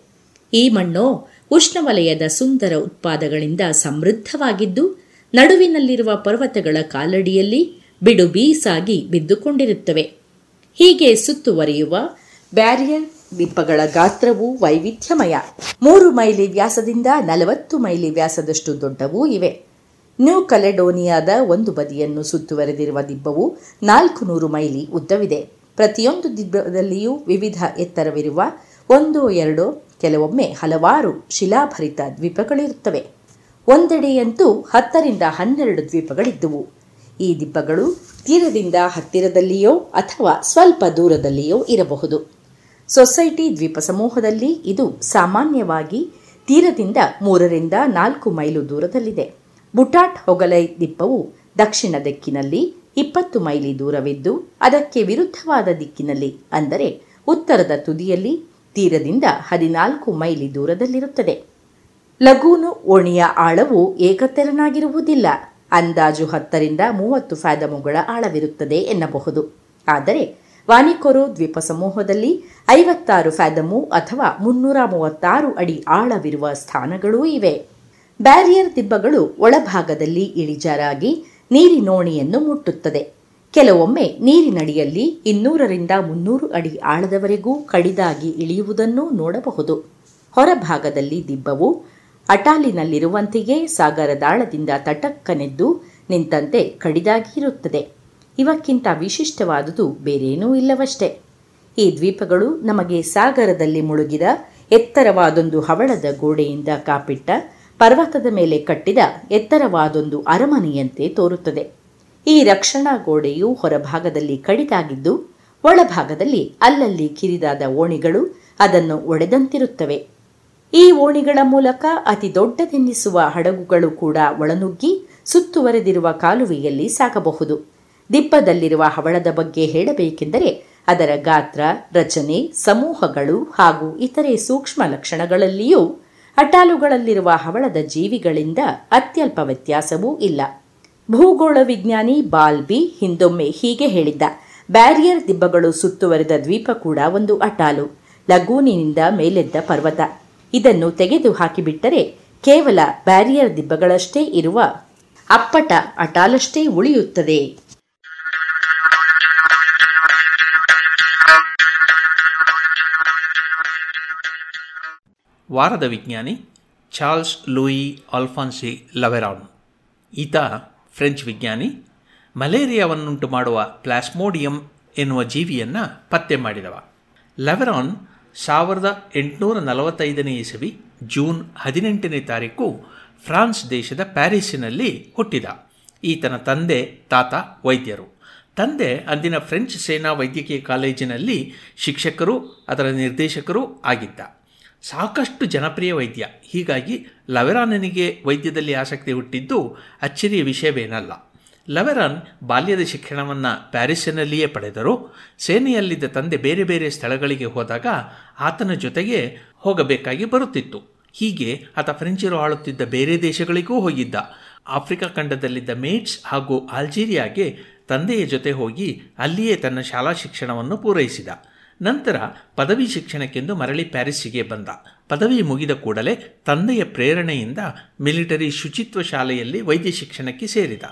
ಈ ಮಣ್ಣು ಉಷ್ಣವಲಯದ ಸುಂದರ ಉತ್ಪಾದಗಳಿಂದ ಸಮೃದ್ಧವಾಗಿದ್ದು ನಡುವಿನಲ್ಲಿರುವ ಪರ್ವತಗಳ ಕಾಲಡಿಯಲ್ಲಿ ಬಿಡು ಬೀಸಾಗಿ ಬಿದ್ದುಕೊಂಡಿರುತ್ತವೆ. ಹೀಗೆ ಸುತ್ತುವರಿಯುವ ಬ್ಯಾರಿಯರ್ ದ್ವೀಪಗಳ ಗಾತ್ರವು ವೈವಿಧ್ಯಮಯ. ಮೂರು ಮೈಲಿ ವ್ಯಾಸದಿಂದ ನಲವತ್ತು ಮೈಲಿ ವ್ಯಾಸದಷ್ಟು ದೊಡ್ಡವೂ ಇವೆ. ನ್ಯೂ ಕಲೆಡೋನಿಯಾದ ಒಂದು ಬದಿಯನ್ನು ಸುತ್ತುವರೆದಿರುವ ದಿಬ್ಬವು ನಾಲ್ಕು ನೂರು ಮೈಲಿ ಉದ್ದವಿದೆ. ಪ್ರತಿಯೊಂದು ದಿಬ್ಬದಲ್ಲಿಯೂ ವಿವಿಧ ಎತ್ತರವಿರುವ ಒಂದು ಎರಡು ಕೆಲವೊಮ್ಮೆ ಹಲವಾರು ಶಿಲಾಭರಿತ ದ್ವೀಪಗಳಿರುತ್ತವೆ. ಒಂದೆಡೆಯಂತೂ ಹತ್ತರಿಂದ ಹನ್ನೆರಡು ದ್ವೀಪಗಳಿದ್ದುವು. ಈ ದ್ವೀಪಗಳು ತೀರದಿಂದ ಹತ್ತಿರದಲ್ಲಿಯೋ ಅಥವಾ ಸ್ವಲ್ಪ ದೂರದಲ್ಲಿಯೋ ಇರಬಹುದು. ಸೊಸೈಟಿ ದ್ವೀಪ ಸಮೂಹದಲ್ಲಿ ಇದು ಸಾಮಾನ್ಯವಾಗಿ ತೀರದಿಂದ ಮೂರರಿಂದ ನಾಲ್ಕು ಮೈಲು ದೂರದಲ್ಲಿದೆ. ಬುಟಾಟ್ ಹೊಗಲೈ ದ್ವೀಪವು ದಕ್ಷಿಣ ದಿಕ್ಕಿನಲ್ಲಿ ಇಪ್ಪತ್ತು ಮೈಲಿ ದೂರವಿದ್ದು, ಅದಕ್ಕೆ ವಿರುದ್ಧವಾದ ದಿಕ್ಕಿನಲ್ಲಿ ಅಂದರೆ ಉತ್ತರದ ತುದಿಯಲ್ಲಿ ತೀರದಿಂದ ಹದಿನಾಲ್ಕು ಮೈಲಿ ದೂರದಲ್ಲಿರುತ್ತದೆ. ಲಗೂನು ಓಣಿಯ ಆಳವು ಏಕತೆರನಾಗಿರುವುದಿಲ್ಲ. ಅಂದಾಜು ಹತ್ತರಿಂದ ಮೂವತ್ತು ಫ್ಯಾದಮುಗಳ ಆಳವಿರುತ್ತದೆ ಎನ್ನಬಹುದು. ಆದರೆ, ವಾನಿಕೊರೋ ದ್ವೀಪ ಸಮೂಹದಲ್ಲಿ ಐವತ್ತಾರು ಫ್ಯಾದಮು ಅಥವಾ ಮುನ್ನೂರ ಮೂವತ್ತಾರು ಅಡಿ ಆಳವಿರುವ ಸ್ಥಾನಗಳೂ ಇವೆ. ಬ್ಯಾರಿಯರ್ ದಿಬ್ಬಗಳು ಒಳಭಾಗದಲ್ಲಿ ಇಳಿಜಾರಾಗಿ ನೀರಿನೋಣಿಯನ್ನು ಮುಟ್ಟುತ್ತದೆ. ಕೆಲವೊಮ್ಮೆ ನೀರಿನಡಿಯಲ್ಲಿ ಇನ್ನೂರರಿಂದ ಮುನ್ನೂರು ಅಡಿ ಆಳದವರೆಗೂ ಕಡಿದಾಗಿ ಇಳಿಯುವುದನ್ನು ನೋಡಬಹುದು. ಹೊರಭಾಗದಲ್ಲಿ ದಿಬ್ಬವು ಅಟಾಲಿನಲ್ಲಿರುವಂತೆಯೇ ಸಾಗರದಾಳದಿಂದ ತಟಕ್ಕನೆದ್ದು ನಿಂತಂತೆ ಕಡಿದಾಗಿ ಇರುತ್ತದೆ ಇವಕ್ಕಿಂತ ವಿಶಿಷ್ಟವಾದುದು ಬೇರೇನೂ ಇಲ್ಲವಷ್ಟೇ. ಈ ದ್ವೀಪಗಳು ನಮಗೆ ಸಾಗರದಲ್ಲಿ ಮುಳುಗಿದ ಎತ್ತರವಾದೊಂದು ಹವಳದ ಗೋಡೆಯಿಂದ ಕಾಪಿಟ್ಟ ಪರ್ವತದ ಮೇಲೆ ಕಟ್ಟಿದ ಎತ್ತರವಾದೊಂದು ಅರಮನೆಯಂತೆ ತೋರುತ್ತದೆ. ಈ ರಕ್ಷಣಾ ಗೋಡೆಯು ಹೊರಭಾಗದಲ್ಲಿ ಕಡಿದಾಗಿದ್ದು, ಒಳಭಾಗದಲ್ಲಿ ಅಲ್ಲಲ್ಲಿ ಕಿರಿದಾದ ಓಣಿಗಳು ಅದನ್ನು ಒಡೆದಂತಿರುತ್ತವೆ. ಈ ಓಣಿಗಳ ಮೂಲಕ ಅತಿ ದೊಡ್ಡದೆನ್ನಿಸುವ ಹಡಗುಗಳು ಕೂಡ ಒಳನುಗ್ಗಿ ಸುತ್ತುವರೆದಿರುವ ಕಾಲುವೆಯಲ್ಲಿ ಸಾಗಬಹುದು. ದಿಬ್ಬದಲ್ಲಿರುವ ಹವಳದ ಬಗ್ಗೆ ಹೇಳಬೇಕೆಂದರೆ ಅದರ ಗಾತ್ರ, ರಚನೆ, ಸಮೂಹಗಳು ಹಾಗೂ ಇತರೆ ಸೂಕ್ಷ್ಮ ಲಕ್ಷಣಗಳಲ್ಲಿಯೂ ಅಟಾಲುಗಳಲ್ಲಿರುವ ಹವಳದ ಜೀವಿಗಳಿಂದ ಅತ್ಯಲ್ಪ ವ್ಯತ್ಯಾಸವೂ ಇಲ್ಲ. ಭೂಗೋಳ ವಿಜ್ಞಾನಿ ಬಾಲ್ಬಿ ಹಿಂದೊಮ್ಮೆ ಹೀಗೆ ಹೇಳಿದ್ದ, ಬ್ಯಾರಿಯರ್ ದಿಬ್ಬಗಳು ಸುತ್ತುವರೆದ ದ್ವೀಪ ಕೂಡ ಒಂದು ಅಟಾಲು, ಲಗೂನಿನಿಂದ ಮೇಲೆದ್ದ ಪರ್ವತ. ಇದನ್ನು ತೆಗೆದು ಹಾಕಿಬಿಟ್ಟರೆ ಕೇವಲ ಬ್ಯಾರಿಯರ್ ದಿಬ್ಬಗಳಷ್ಟೇ ಇರುವ ಅಪ್ಪಟ ಅಟಾಲಷ್ಟೇ ಉಳಿಯುತ್ತದೆ. ವಾರದ ವಿಜ್ಞಾನಿ ಚಾರ್ಲ್ಸ್ ಲೂಯಿ ಆಲ್ಫಾನ್ಸಿ ಲವೆರಾನ್. ಈತ ಫ್ರೆಂಚ್ ವಿಜ್ಞಾನಿ ಮಲೇರಿಯಾವನ್ನುಂಟು ಮಾಡುವ ಪ್ಲಾಸ್ಮೋಡಿಯಂ ಎನ್ನುವ ಜೀವಿಯನ್ನು ಪತ್ತೆ ಮಾಡಿದವ. ಲೆವೆರಾನ್ ಸಾವಿರದ ಎಂಟುನೂರ ನಲವತ್ತೈದನೇ ಇಸವಿ, ಜೂನ್ ಹದಿನೆಂಟನೇ ತಾರೀಕು ಫ್ರಾನ್ಸ್ ದೇಶದ ಪ್ಯಾರಿಸ್ಸಿನಲ್ಲಿ ಹುಟ್ಟಿದ ಈತನ ತಂದೆ, ತಾತ, ವೈದ್ಯರು. ತಂದೆ ಅಂದಿನ ಫ್ರೆಂಚ್ ಸೇನಾ ವೈದ್ಯಕೀಯ ಕಾಲೇಜಿನಲ್ಲಿ ಶಿಕ್ಷಕರು, ಅದರ ನಿರ್ದೇಶಕರೂ ಆಗಿದ್ದ. ಸಾಕಷ್ಟು ಜನಪ್ರಿಯ ವೈದ್ಯ. ಹೀಗಾಗಿ ಲವೆರಾನನಿಗೆ ವೈದ್ಯದಲ್ಲಿ ಆಸಕ್ತಿ ಹುಟ್ಟಿದ್ದು ಅಚ್ಚರಿಯ ವಿಷಯವೇನಲ್ಲ. ಲವೆರಾನ್ ಬಾಲ್ಯದ ಶಿಕ್ಷಣವನ್ನು ಪ್ಯಾರಿಸ್ಸಿನಲ್ಲಿಯೇ ಪಡೆದರು. ಸೇನೆಯಲ್ಲಿದ್ದ ತಂದೆ ಬೇರೆ ಬೇರೆ ಸ್ಥಳಗಳಿಗೆ ಹೋದಾಗ ಆತನ ಜೊತೆಗೆ ಹೋಗಬೇಕಾಗಿ ಬರುತ್ತಿತ್ತು. ಹೀಗೆ ಆತ ಫ್ರೆಂಚರು ಆಳುತ್ತಿದ್ದ ಬೇರೆ ದೇಶಗಳಿಗೂ ಹೋಗಿದ್ದ. ಆಫ್ರಿಕಾ ಖಂಡದಲ್ಲಿದ್ದ ಮೇಟ್ಸ್ ಹಾಗೂ ಆಲ್ಜೀರಿಯಾಗೆ ತಂದೆಯ ಜೊತೆ ಹೋಗಿ ಅಲ್ಲಿಯೇ ತನ್ನ ಶಾಲಾ ಶಿಕ್ಷಣವನ್ನು ಪೂರೈಸಿದ. ನಂತರ ಪದವಿ ಶಿಕ್ಷಣಕ್ಕೆಂದು ಮರಳಿ ಪ್ಯಾರಿಸ್ಸಿಗೆ ಬಂದ. ಪದವಿ ಮುಗಿದ ಕೂಡಲೇ ತಂದೆಯ ಪ್ರೇರಣೆಯಿಂದ ಮಿಲಿಟರಿ ಶುಚಿತ್ವ ಶಾಲೆಯಲ್ಲಿ ವೈದ್ಯ ಶಿಕ್ಷಣಕ್ಕೆ ಸೇರಿದ.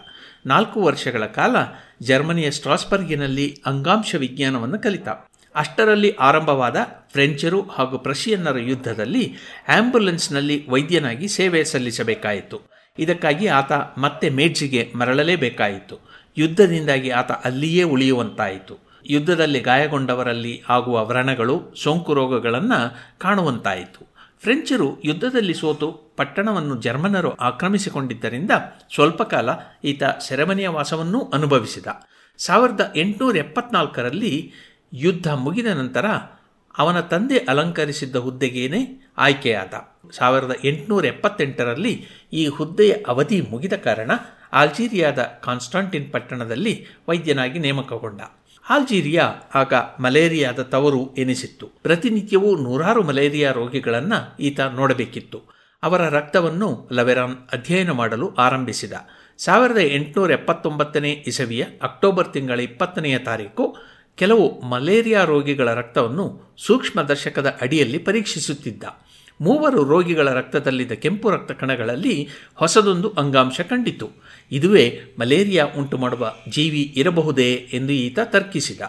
ನಾಲ್ಕು ವರ್ಷಗಳ ಕಾಲ ಜರ್ಮನಿಯ ಸ್ಟ್ರಾಸ್ಬರ್ಗಿನಲ್ಲಿ ಅಂಗಾಂಶ ವಿಜ್ಞಾನವನ್ನು ಕಲಿತ. ಅಷ್ಟರಲ್ಲಿ ಆರಂಭವಾದ ಫ್ರೆಂಚರು ಹಾಗೂ ಪ್ರಷಿಯನ್ನರ ಯುದ್ಧದಲ್ಲಿ ಆಂಬ್ಯುಲೆನ್ಸ್ನಲ್ಲಿ ವೈದ್ಯನಾಗಿ ಸೇವೆ ಸಲ್ಲಿಸಬೇಕಾಯಿತು. ಇದಕ್ಕಾಗಿ ಆತ ಮತ್ತೆ ಮೇಡ್ಜಿಗೆ ಮರಳಲೇಬೇಕಾಯಿತು. ಯುದ್ಧದಿಂದಾಗಿ ಆತ ಅಲ್ಲಿಯೇ ಉಳಿಯುವಂತಾಯಿತು. ಯುದ್ಧದಲ್ಲಿ ಗಾಯಗೊಂಡವರಲ್ಲಿ ಆಗುವ ವ್ರಣಗಳು, ಸೋಂಕು ರೋಗಗಳನ್ನು ಕಾಣುವಂತಾಯಿತು. ಫ್ರೆಂಚರು ಯುದ್ಧದಲ್ಲಿ ಸೋತು ಪಟ್ಟಣವನ್ನು ಜರ್ಮನರು ಆಕ್ರಮಿಸಿಕೊಂಡಿದ್ದರಿಂದ ಸ್ವಲ್ಪ ಕಾಲ ಈತ ಸೆರೆಮನೆಯ ವಾಸವನ್ನೂ ಅನುಭವಿಸಿದ. ಸಾವಿರದ ಎಂಟುನೂರ ಎಪ್ಪತ್ನಾಲ್ಕರಲ್ಲಿ ಯುದ್ಧ ಮುಗಿದ ನಂತರ ಅವನ ತಂದೆ ಅಲಂಕರಿಸಿದ್ದ ಹುದ್ದೆಗೇನೆ ಆಯ್ಕೆಯಾದ. ಸಾವಿರದ ಎಂಟುನೂರ ಎಪ್ಪತ್ತೆಂಟರಲ್ಲಿ ಈ ಹುದ್ದೆಯ ಅವಧಿ ಮುಗಿದ ಕಾರಣ ಆಲ್ಜೀರಿಯಾದ ಕಾನ್ಸ್ಟಾಂಟಿನ್ ಪಟ್ಟಣದಲ್ಲಿ ವೈದ್ಯನಾಗಿ ನೇಮಕಗೊಂಡ. ಆಲ್ಜೀರಿಯಾ ಆಗ ಮಲೇರಿಯಾದ ತವರು ಎನಿಸಿತ್ತು. ಪ್ರತಿನಿತ್ಯವೂ ನೂರಾರು ಮಲೇರಿಯಾ ರೋಗಿಗಳನ್ನು ಈತ ನೋಡಬೇಕಿತ್ತು. ಅವರ ರಕ್ತವನ್ನು ಲವೆರಾನ್ ಅಧ್ಯಯನ ಮಾಡಲು ಆರಂಭಿಸಿದ. ಸಾವಿರದ ಎಂಟುನೂರ ಎಪ್ಪತ್ತೊಂಬತ್ತನೇ ಇಸವಿಯ ಅಕ್ಟೋಬರ್ ತಿಂಗಳ ಇಪ್ಪತ್ತನೆಯ ತಾರೀಕು ಕೆಲವು ಮಲೇರಿಯಾ ರೋಗಿಗಳ ರಕ್ತವನ್ನು ಸೂಕ್ಷ್ಮದರ್ಶಕದ ಅಡಿಯಲ್ಲಿ ಪರೀಕ್ಷಿಸುತ್ತಿದ್ದ. ಮೂವರು ರೋಗಿಗಳ ರಕ್ತದಲ್ಲಿದ್ದ ಕೆಂಪು ರಕ್ತ ಕಣಗಳಲ್ಲಿ ಹೊಸದೊಂದು ಅಂಗಾಂಶ ಕಂಡಿತು. ಇದುವೇ ಮಲೇರಿಯಾ ಉಂಟು ಮಾಡುವ ಜೀವಿ ಇರಬಹುದೇ ಎಂದು ಈತ ತರ್ಕಿಸಿದ.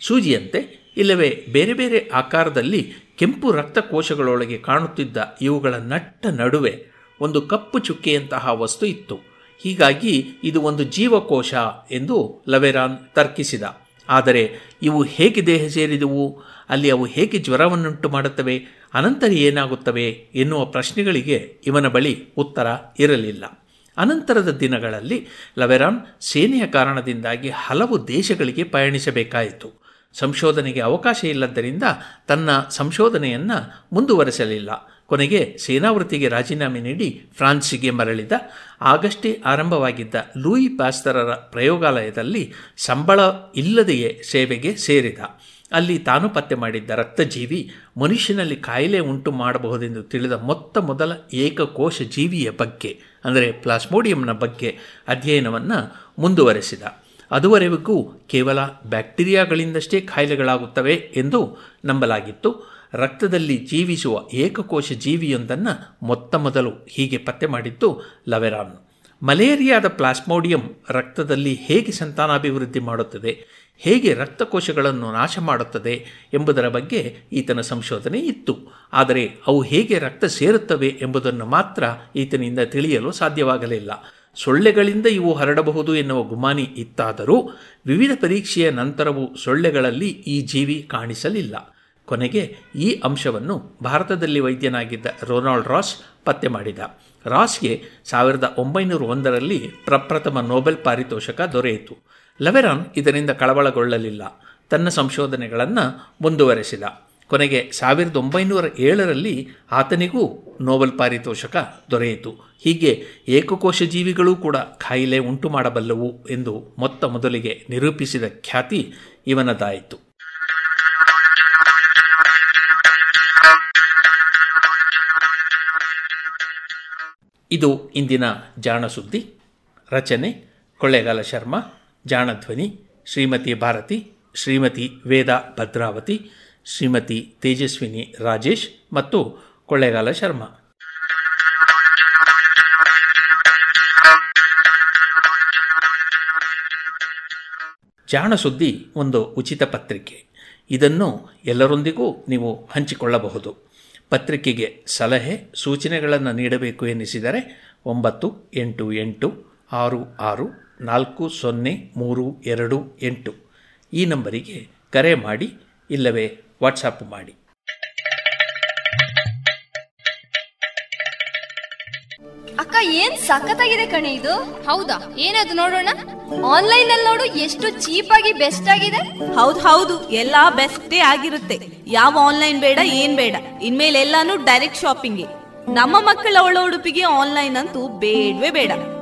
ಸೂಜಿಯಂತೆ, ಇಲ್ಲವೇ ಬೇರೆ ಬೇರೆ ಆಕಾರದಲ್ಲಿ ಕೆಂಪು ರಕ್ತ ಕೋಶಗಳೊಳಗೆ ಕಾಣುತ್ತಿದ್ದ ಇವುಗಳ ನಟ್ಟ ನಡುವೆ ಒಂದು ಕಪ್ಪು ಚುಕ್ಕೆಯಂತಹ ವಸ್ತು ಇತ್ತು. ಹೀಗಾಗಿ ಇದು ಒಂದು ಜೀವಕೋಶ ಎಂದು ಲವೆರಾನ್ ತರ್ಕಿಸಿದ. ಆದರೆ ಇವು ಹೇಗೆ ದೇಹ ಸೇರಿದವು? ಅಲ್ಲಿ ಅವು ಹೇಗೆ ಜ್ವರವನ್ನುಂಟು ಮಾಡುತ್ತವೆ? ಅನಂತರ ಏನಾಗುತ್ತವೆ ಎನ್ನುವ ಪ್ರಶ್ನೆಗಳಿಗೆ ಇವನ ಬಳಿ ಉತ್ತರ ಇರಲಿಲ್ಲ. ಅನಂತರದ ದಿನಗಳಲ್ಲಿ ಲವೆರಾನ್ ಸೇನೆಯ ಕಾರಣದಿಂದಾಗಿ ಹಲವು ದೇಶಗಳಿಗೆ ಪಯಣಿಸಬೇಕಾಯಿತು. ಸಂಶೋಧನೆಗೆ ಅವಕಾಶ ಇಲ್ಲದ್ದರಿಂದ ತನ್ನ ಸಂಶೋಧನೆಯನ್ನು ಮುಂದುವರೆಸಲಿಲ್ಲ. ಕೊನೆಗೆ ಸೇನಾವೃತ್ತಿಗೆ ರಾಜೀನಾಮೆ ನೀಡಿ ಫ್ರಾನ್ಸಿಗೆ ಮರಳಿದ ಆಗಷ್ಟೇ ಆರಂಭವಾಗಿದ್ದ ಲೂಯಿ ಪಾಸ್ತರರ ಪ್ರಯೋಗಾಲಯದಲ್ಲಿ ಸಂಬಳ ಇಲ್ಲದೆಯೇ ಸೇವೆಗೆ ಸೇರಿದ. ಅಲ್ಲಿ ತಾನು ಪತ್ತೆ ಮಾಡಿದ್ದ ರಕ್ತಜೀವಿ ಮನುಷ್ಯನಲ್ಲಿ ಕಾಯಿಲೆ ಉಂಟು ಮಾಡಬಹುದೆಂದು ತಿಳಿದ ಮೊತ್ತ ಮೊದಲ ಏಕಕೋಶ ಜೀವಿಯ ಬಗ್ಗೆ. ಅಂದರೆ ಪ್ಲಾಸ್ಮೋಡಿಯಂನ ಬಗ್ಗೆ ಅಧ್ಯಯನವನ್ನು ಮುಂದುವರೆಸಿದ. ಅದುವರೆಗೂ ಕೇವಲ ಬ್ಯಾಕ್ಟೀರಿಯಾಗಳಿಂದಷ್ಟೇ ಕಾಯಿಲೆಗಳಾಗುತ್ತವೆ ಎಂದು ನಂಬಲಾಗಿತ್ತು. ರಕ್ತದಲ್ಲಿ ಜೀವಿಸುವ ಏಕಕೋಶ ಜೀವಿಯೊಂದನ್ನು ಮೊತ್ತ ಮೊದಲು ಹೀಗೆ ಪತ್ತೆ ಮಾಡಿದ್ದು ಲವೆರಾನ್. ಮಲೇರಿಯಾದ ಪ್ಲಾಸ್ಮೋಡಿಯಂ ರಕ್ತದಲ್ಲಿ ಹೇಗೆ ಸಂತಾನಾಭಿವೃದ್ಧಿ ಮಾಡುತ್ತದೆ? ಹೇಗೆ ರಕ್ತಕೋಶಗಳನ್ನು ನಾಶ ಮಾಡುತ್ತದೆ ಎಂಬುದರ ಬಗ್ಗೆ ಈತನ ಸಂಶೋಧನೆ ಇತ್ತು. ಆದರೆ ಅವು ಹೇಗೆ ರಕ್ತ ಸೇರುತ್ತವೆ ಎಂಬುದನ್ನು ಮಾತ್ರ ಈತನಿಂದ ತಿಳಿಯಲು ಸಾಧ್ಯವಾಗಲಿಲ್ಲ. ಸೊಳ್ಳೆಗಳಿಂದ ಇವು ಹರಡಬಹುದು ಎನ್ನುವ ಗುಮಾನಿ ಇತ್ತಾದರೂ ವಿವಿಧ ಪರೀಕ್ಷೆಯ ನಂತರವೂ ಸೊಳ್ಳೆಗಳಲ್ಲಿ ಈ ಜೀವಿ ಕಾಣಿಸಲಿಲ್ಲ. ಕೊನೆಗೆ ಈ ಅಂಶವನ್ನು ಭಾರತದಲ್ಲಿ ವೈದ್ಯನಾಗಿದ್ದ ರೊನಾಲ್ಡ್ ರಾಸ್ ಪತ್ತೆ ಮಾಡಿದ. ರಾಸ್ಗೆ ಸಾವಿರದ ಒಂಬೈನೂರ ಒಂದರಲ್ಲಿ ಪ್ರಪ್ರಥಮ ನೋಬೆಲ್ ಪಾರಿತೋಷಕ ದೊರೆಯಿತು. ಲೆವೆರಾನ್ ಇದರಿಂದ ಕಳವಳಗೊಳ್ಳಲಿಲ್ಲ. ತನ್ನ ಸಂಶೋಧನೆಗಳನ್ನು ಮುಂದುವರೆಸಿದ. ಕೊನೆಗೆ ಸಾವಿರದ ಒಂಬೈನೂರ ಏಳರಲ್ಲಿ ಆತನಿಗೂ ನೋಬೆಲ್ ಪಾರಿತೋಷಕ ದೊರೆಯಿತು. ಹೀಗೆ ಏಕಕೋಶ ಜೀವಿಗಳೂ ಕೂಡ ಕಾಯಿಲೆ ಉಂಟು ಮಾಡಬಲ್ಲವು ಎಂದು ಮೊತ್ತ ಮೊದಲಿಗೆ ನಿರೂಪಿಸಿದ ಖ್ಯಾತಿ ಇವನದಾಯಿತು. ಇದು ಇಂದಿನ ಜಾಣ ಸುದ್ದಿ ರಚನೆ, ಕೊಳ್ಳೇಗಾಲ ಶರ್ಮಾ. ಜಾಣಧ್ವನಿ, ಶ್ರೀಮತಿ ಭಾರತಿ, ಶ್ರೀಮತಿ ವೇದಾ ಭದ್ರಾವತಿ, ಶ್ರೀಮತಿ ತೇಜಸ್ವಿನಿ ರಾಜೇಶ್ ಮತ್ತು ಕೊಳ್ಳೇಗಾಲ ಶರ್ಮಾ. ಜಾಣ ಸುದ್ದಿ ಒಂದು ಉಚಿತ ಪತ್ರಿಕೆ. ಇದನ್ನು ಎಲ್ಲರೊಂದಿಗೂ ನೀವು ಹಂಚಿಕೊಳ್ಳಬಹುದು. ಪತ್ರಿಕೆಗೆ ಸಲಹೆ, ಸೂಚನೆಗಳನ್ನು ನೀಡಬೇಕು ಎನ್ನಿಸಿದರೆ ಒಂಬತ್ತು ಎಂಟು ಎಂಟು ಆರು ಆರು ನಾಲ್ಕು ಸೊನ್ನೆ ಮೂರು ಎರಡು ಎಂಟು. ಈ ನಂಬರಿಗೆ ಕರೆ ಮಾಡಿ ಇಲ್ಲವೇ ವಾಟ್ಸಪ್ ಮಾಡಿ. ಅಕ್ಕ ಏನ್ ಸಖತ್ತಾಗಿದೆ ಕಣೆ ಇದು? ಹೌದಾ? ಏನದು ನೋಡೋಣ? ಆನ್ಲೈನ್ ಅಲ್ಲಿ ನೋಡು ಎಷ್ಟು ಚೀಪ್ ಆಗಿ ಬೆಸ್ಟ್ ಆಗಿದೆ. ಹೌದ್ ಹೌದು ಎಲ್ಲಾ ಬೆಸ್ಟೇ ಆಗಿರುತ್ತೆ. ಯಾವ ಆನ್ಲೈನ್ ಬೇಡ ಏನ್ ಬೇಡ. ಇನ್ಮೇಲೆ ಎಲ್ಲಾನು ಡೈರೆಕ್ಟ್ ಶಾಪಿಂಗ್. ನಮ್ಮ ಮಕ್ಕಳ ಒಳ ಉಡುಪಿಗೆ ಆನ್ಲೈನ್ ಅಂತೂ ಬೇಡವೇ ಬೇಡ.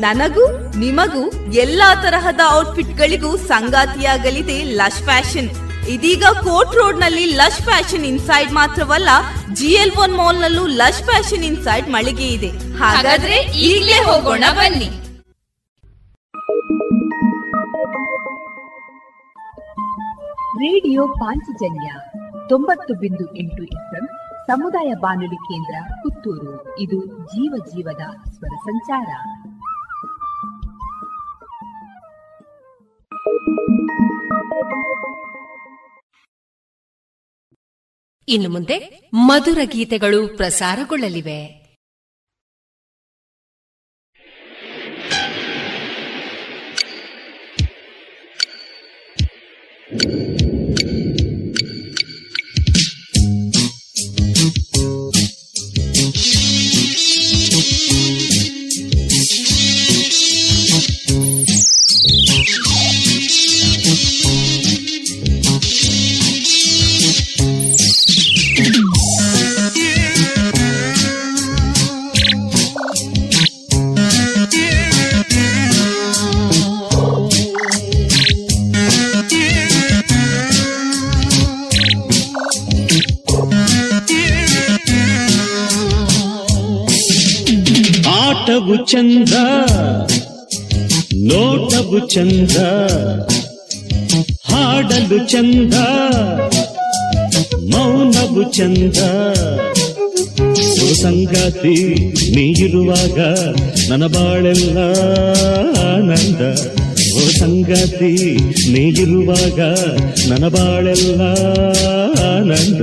ನನಗೂ, ನಿಮಗೂ ಎಲ್ಲಾ ತರಹದ ಔಟ್ಫಿಟ್ ಗಳಿಗೂ ಸಂಗಾತಿಯಾಗಲಿದೆ ಲಶ್ ಫ್ಯಾಷನ್. ಇದೀಗ ಕೋರ್ಟ್ ರೋಡ್ನಲ್ಲಿ ಲಶ್ ಫ್ಯಾಷನ್ ಇನ್ಸೈಡ್ ಮಾತ್ರವಲ್ಲ ಜಿಎಲ್ ಒನ್ ಮಾಲ್ ನಲ್ಲೂ ಲಶ್ ಫ್ಯಾಷನ್ ಇನ್ಸೈಡ್ ಮಳಿಗೆ ಇದೆ. ಹಾಗಾದ್ರೆ ಈಗಲೇ ಹೋಗೋಣ ಬನ್ನಿ. ರೇಡಿಯೋ ಪಾಂಚಜನ್ಯ ತೊಂಬತ್ತು ಬಿಂದು ಎಂಟು ಎಫ್ಎಂ ಸಮುದಾಯ ಬಾನುಲಿ ಕೇಂದ್ರ ಪುತ್ತೂರು. ಇದು ಜೀವ ಜೀವದ ಸ್ವರ ಸಂಚಾರ. ಇನ್ನು ಮುಂದೆ ಮಧುರ ಗೀತೆಗಳು ಪ್ರಸಾರಗೊಳ್ಳಲಿವೆ ನೋಟವು ಚಂದ ನೋಟವು ಚಂದ, ಹಾಡಲು ಚಂದ ಮೌನವು ಚಂದ. ಸಂಗಾತಿ ನೀರುವಾಗ ನನ್ನ ಬಾಳೆಲ್ಲ ಆನಂದ. ಓ ಸಂಗಾತಿ ನೀರುವಾಗ ನನ್ನ ಬಾಳೆಲ್ಲ ಆನಂದ.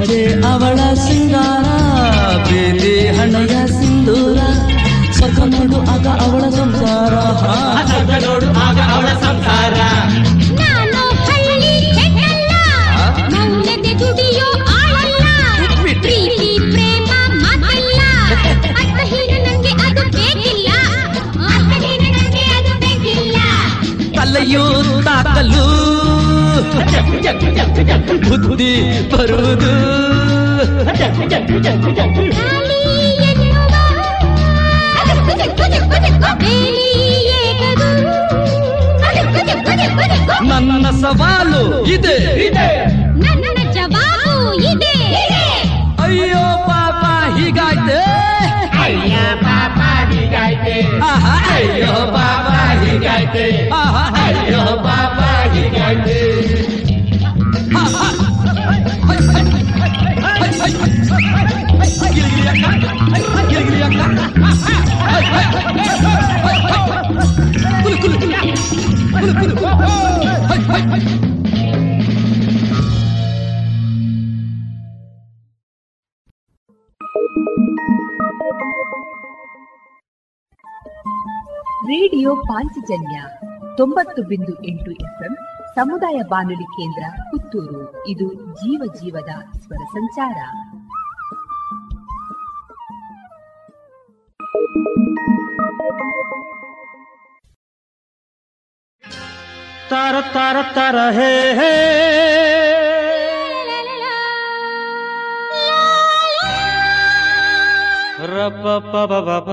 ಅರೆ ಅವಳ ಸಿಂಗಾರ ಬೇದೆ ಹಣೆಯ ಸಿಂಧೂರ ಸ್ವರ್ಗ ನೋಡು ಆಗ ಅವಳ ಸಂಸಾರ. ಸ್ವರ್ಗ ನೋಡು ಆಗ ಅವಳ ಸಂಸಾರ. ತಾಕಲು ಬುದ್ಧಿ ಬರುವುದು. ನನ್ನ ಸವಾಲು ಇದೆ. ನನ್ನ ಜವಾಬು ಇದೆ ಅಯ್ಯೋ ಪಾಪ ಹೀಗಾಯ್ತೆ? ಅಯ್ಯೋ ಪಾಪ ಹೀಗಾಯ್ತೆ? ಅಯ್ಯೋ ಪಾಪ ಹೀಗಾಯ್ತೆ? ಆಹಾ. बाबा ही गांधी ರೇಡಿಯೋ ಪಾಂಚಜನ್ಯ ತೊಂಬತ್ತು ಬಿಂದು ಎಂಟು ಎಫ್ಎಂ, ಸಮುದಾಯ ಬಾನುಲಿ ಕೇಂದ್ರ, ಪುತ್ತೂರು. ಇದು ಜೀವ ಜೀವದ ಸ್ವರ ಸಂಚಾರ. ತಾರ, ತರ ತರ, ಹೇ ಹೇ. ರಪ್ಪ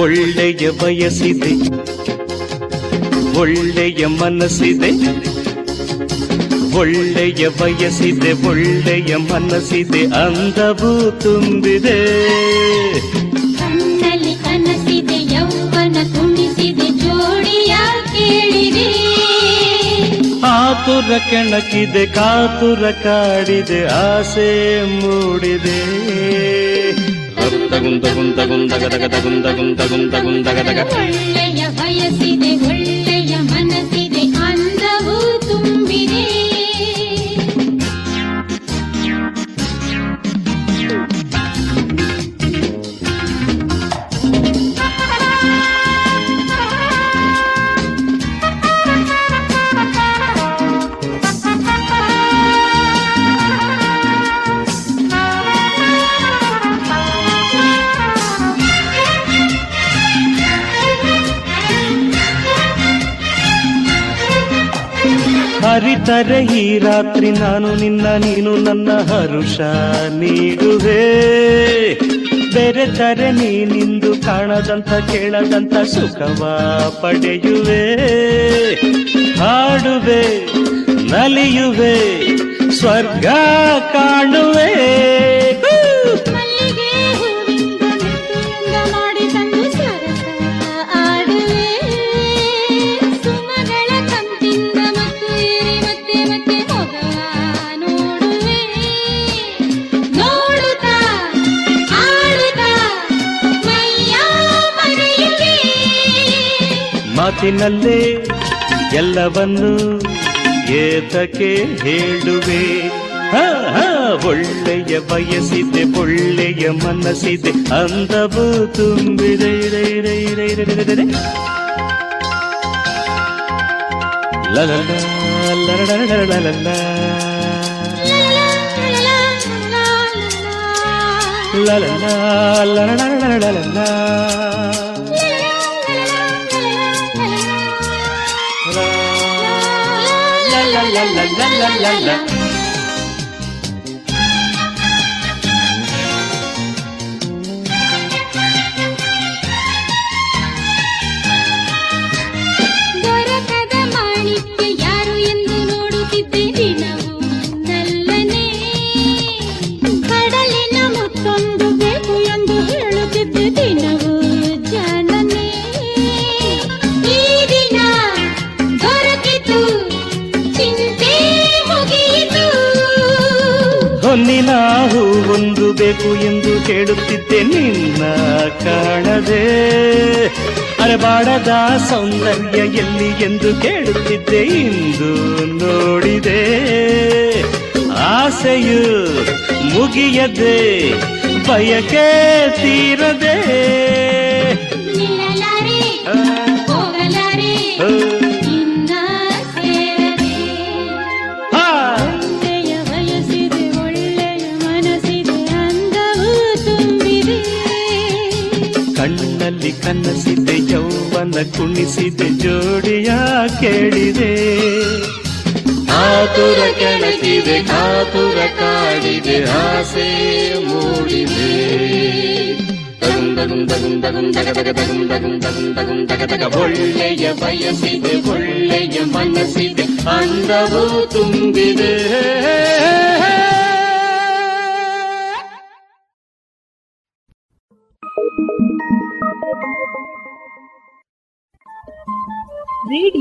ಒಳ್ಳೆಯ ಬಯಸಿದೆ ಒಳ್ಳೆಯ ಮನಸ್ಸಿದೆ. ಒಳ್ಳೆಯ ಬಯಸಿದೆ ಒಳ್ಳೆಯ ಮನಸ್ಸಿದೆ ಅಂದವೂ ತುಂಬಿದೆ. ಕಣ್ಣಲ್ಲಿ ಕನಸಿದೆ ಯೌವನ ಕುಣಿಸಿದೆ ಜೋಡಿಯ ಕೇಳಿದೆ ಆತುರ ಕೆಣಕಿದೆ ಕಾತುರ ಕಾಡಿದೆ ಆಸೆ ಮೂಡಿದೆ. ಗುಂದ ಗುಂದ ಗುಂದ ಗದಗ ಗುಂದ ಗುಂದ ಗುಂದ ಗುಂದ ಗದಗ ಒಳ್ಳೆಯ ಬಯಸಿದೆ ಒಳ್ಳೆಯ ಹರಿತರೆ ಈ ರಾತ್ರಿ ನಾನು ನಿನ್ನ, ನೀನು ನನ್ನ ಹರುಷ ನೀಡುವೆ. ಬೆರೆತರೆ ನೀನಿಂದು ಕಾಣದಂತ ಕೇಳದಂತ ಸುಖವ ಪಡೆಯುವೆ. ಹಾಡುವೆ, ನಲಿಯುವೆ, ಸ್ವರ್ಗ ಕಾಣುವೆ. ಮಾತಿನಲ್ಲೇ ಎಲ್ಲವನ್ನು ಏತಕ್ಕೆ ಹೇಳುವೆ ಒಳ್ಳೆಯ ಬಯಸಿದೆ ಒಳ್ಳೆಯ ಮನಸ್ಸಿದೆ ಅಂದವು ತುಂಬಿದೆ Rai, Rai, Rai, Rai, Rai. ಲಲಲ, la la la la ಹೊನ್ನಿನ ಹೂವೊಂದು ಬೇಕು ಎಂದು ಕೇಳುತ್ತಿದ್ದೆ ನಿನ್ನ ಕಾಣದೆ. ಅರಬಾಡದ ಸೌಂದರ್ಯ ಎಲ್ಲಿ ಎಂದು ಕೇಳುತ್ತಿದ್ದೆ ಇಂದು ನೋಡಿದೆ. ಆಸೆಯು ಮುಗಿಯದೆ ಬಯಕೆ ತೀರದೆ. ಕನಸಿದೆ ಯೌವನ ಕುಣಿಸಿದೆ ಜೋಡಿಯ ಕೇಳಿದೆ ಆತುರ ಕೆಣಕಿದೆ ಕಾತುರ ಕಾಡಿದೆ ಆಸೆ ಮೂಡಿದೆ ತಗುಂದ ಗುಂದ ಗುಂದ ಗುಂದ ಗದಗ ತಗುಂದ ಗುಂದ ಗುಂದ ಗುಂದ ಗದಗ ಒಳ್ಳೆಯ ಬಯಸಿದೆ ಒಳ್ಳೆಯ ಮನಸ್ಸಿದೆ ಅಂದವೂ ತುಂಬಿದೆ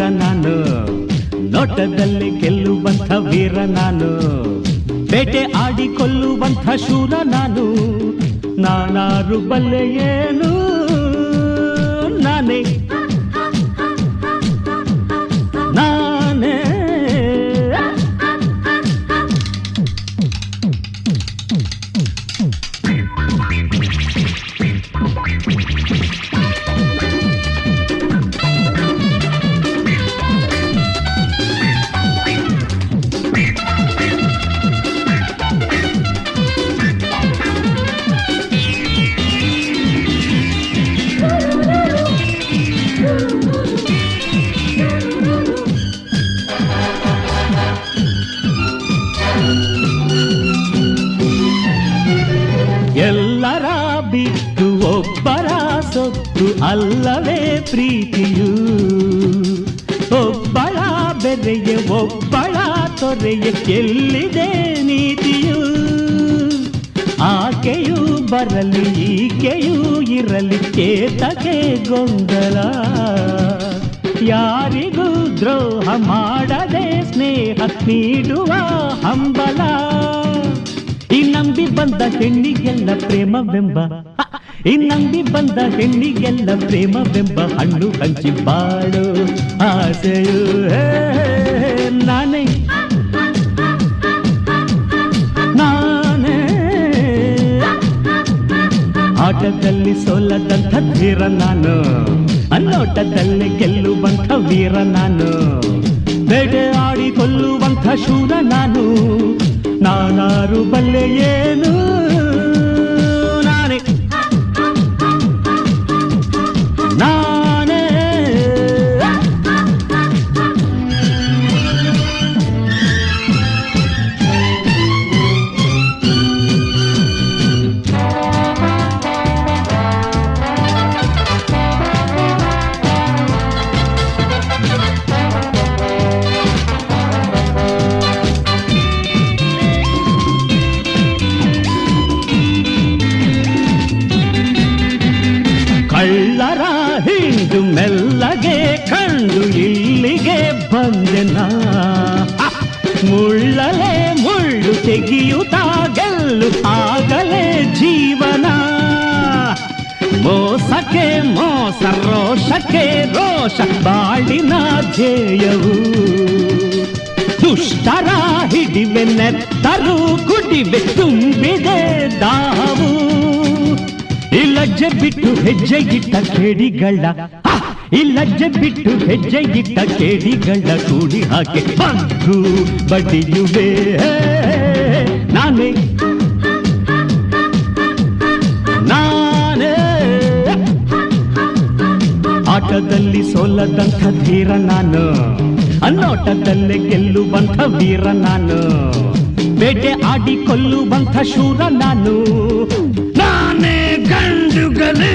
ಧೀರ ನಾನು, ನೋಟದಲ್ಲಿ ಗೆಲ್ಲುವಂಥ ವೀರ ನಾನು, ಬೇಟೆ ಆಡಿ ಕೊಲ್ಲುವಂಥ ಶೂರ ನಾನು, ನಾನಾರು ಬಲ್ಲೆ ಏನು, ನಾನೇ ಗೊಂದಲ. ಯಾರಿಗೂ ದ್ರೋಹ ಮಾಡದೆ ಸ್ನೇಹ ನೀಡುವ ಹಂಬಲ. ಈ ನಂಬಿ ಬಂದ ಹೆಣ್ಣಿಗೆಲ್ಲ ಪ್ರೇಮವೆಂಬ! ಈ ನಂಬಿ ಬಂದ ಹೆಣ್ಣಿಗೆಲ್ಲ ಪ್ರೇಮವೆಂಬ ಹಣ್ಣು ಹಂಚಿ ಬಾಳು ಆಸೆಯು. ನಾನೇ. ನಾನೇ. ಆಟದಲ್ಲಿ ಸೋಲದಂಥ ಧೀರ ನಾನು. ಅನ್ನೋಟದಲ್ಲಿ ಗೆಲ್ಲುವಂಥ ವೀರ ನಾನು. ಬೇಟೆ ಆಡಿ ಕೊಲ್ಲುವಂಥ ಶೂರ ನಾನು. ನಾನಾರು ಬಲ್ಲೆ ಏನು ಕೇಡಿಗಳ ಈ ಲಜ್ಜೆ ಬಿಟ್ಟು ಹೆಜ್ಜೆ ಇಟ್ಟ ಕೇಡಿಗಳ ಕೂಡಿ ಹಾಕಿ ಬಂದು ಬಡಿಯುವೆ ನಾನೇ. ಆಟದಲ್ಲಿ ಸೋಲದಂಥ ಧೀರ ನಾನು, ಅನ್ನೋಟದಲ್ಲೇ ಗೆಲ್ಲುವಂಥ ವೀರ ನಾನು, ಬೇಟೆ ಆಡಿ ಕೊಲ್ಲುವಂಥ ಶೂರ ನಾನು. ನಾನೇ ಗಂಡುಗಲೇ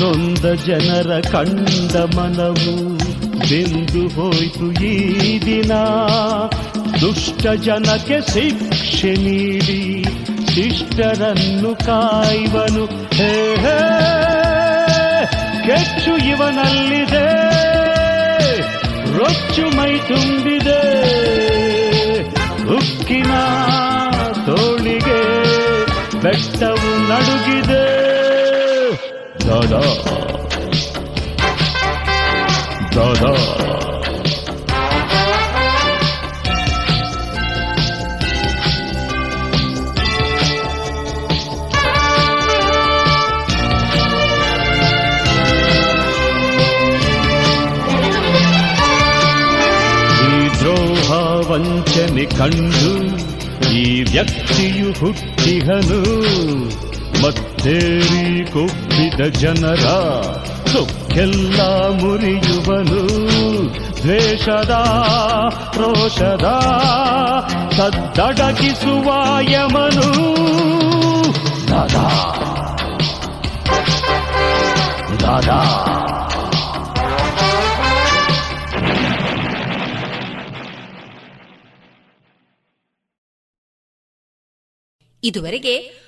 ನೊಂದ ಜನರ ಕಂಡ ಮನವು ಬೆಂದು ಹೋಯ್ತು ಈ ದಿನ. ದುಷ್ಟ ಜನಕ್ಕೆ ಶಿಕ್ಷೆ ನೀಡಿ ಶಿಷ್ಟರನ್ನು ಕಾಯುವನು. ಹೇ, ಕೆಚ್ಚು ಇವನಲ್ಲಿದೆ. ರೊಚ್ಚು ಮೈ ತುಂಬಿದೆ. ಉಕ್ಕಿನ ತೋಳಿಗೆ ಬೆಟ್ಟವು ನಡುಗಿದೆ. ದಾದಾ ದಾದಾ ಈ ದ್ರೋಹ ವಂಚನೆ ಕಂಡು ಈ ವ್ಯಕ್ತಿಯು ಹುಟ್ಟಿಹನು ಮತ್ತೇರಿ ಕೊಬ್ಬಿದ ಜನರ ಸೊಕ್ಕೆಲ್ಲ ಮುರಿಯುವನು. ದ್ವೇಷದ ರೋಷದ ಸದ್ದಡಗಿಸುವ ಯಮನು. ದಾದಾ. ದಾದಾ. ಇದುವರೆಗೆ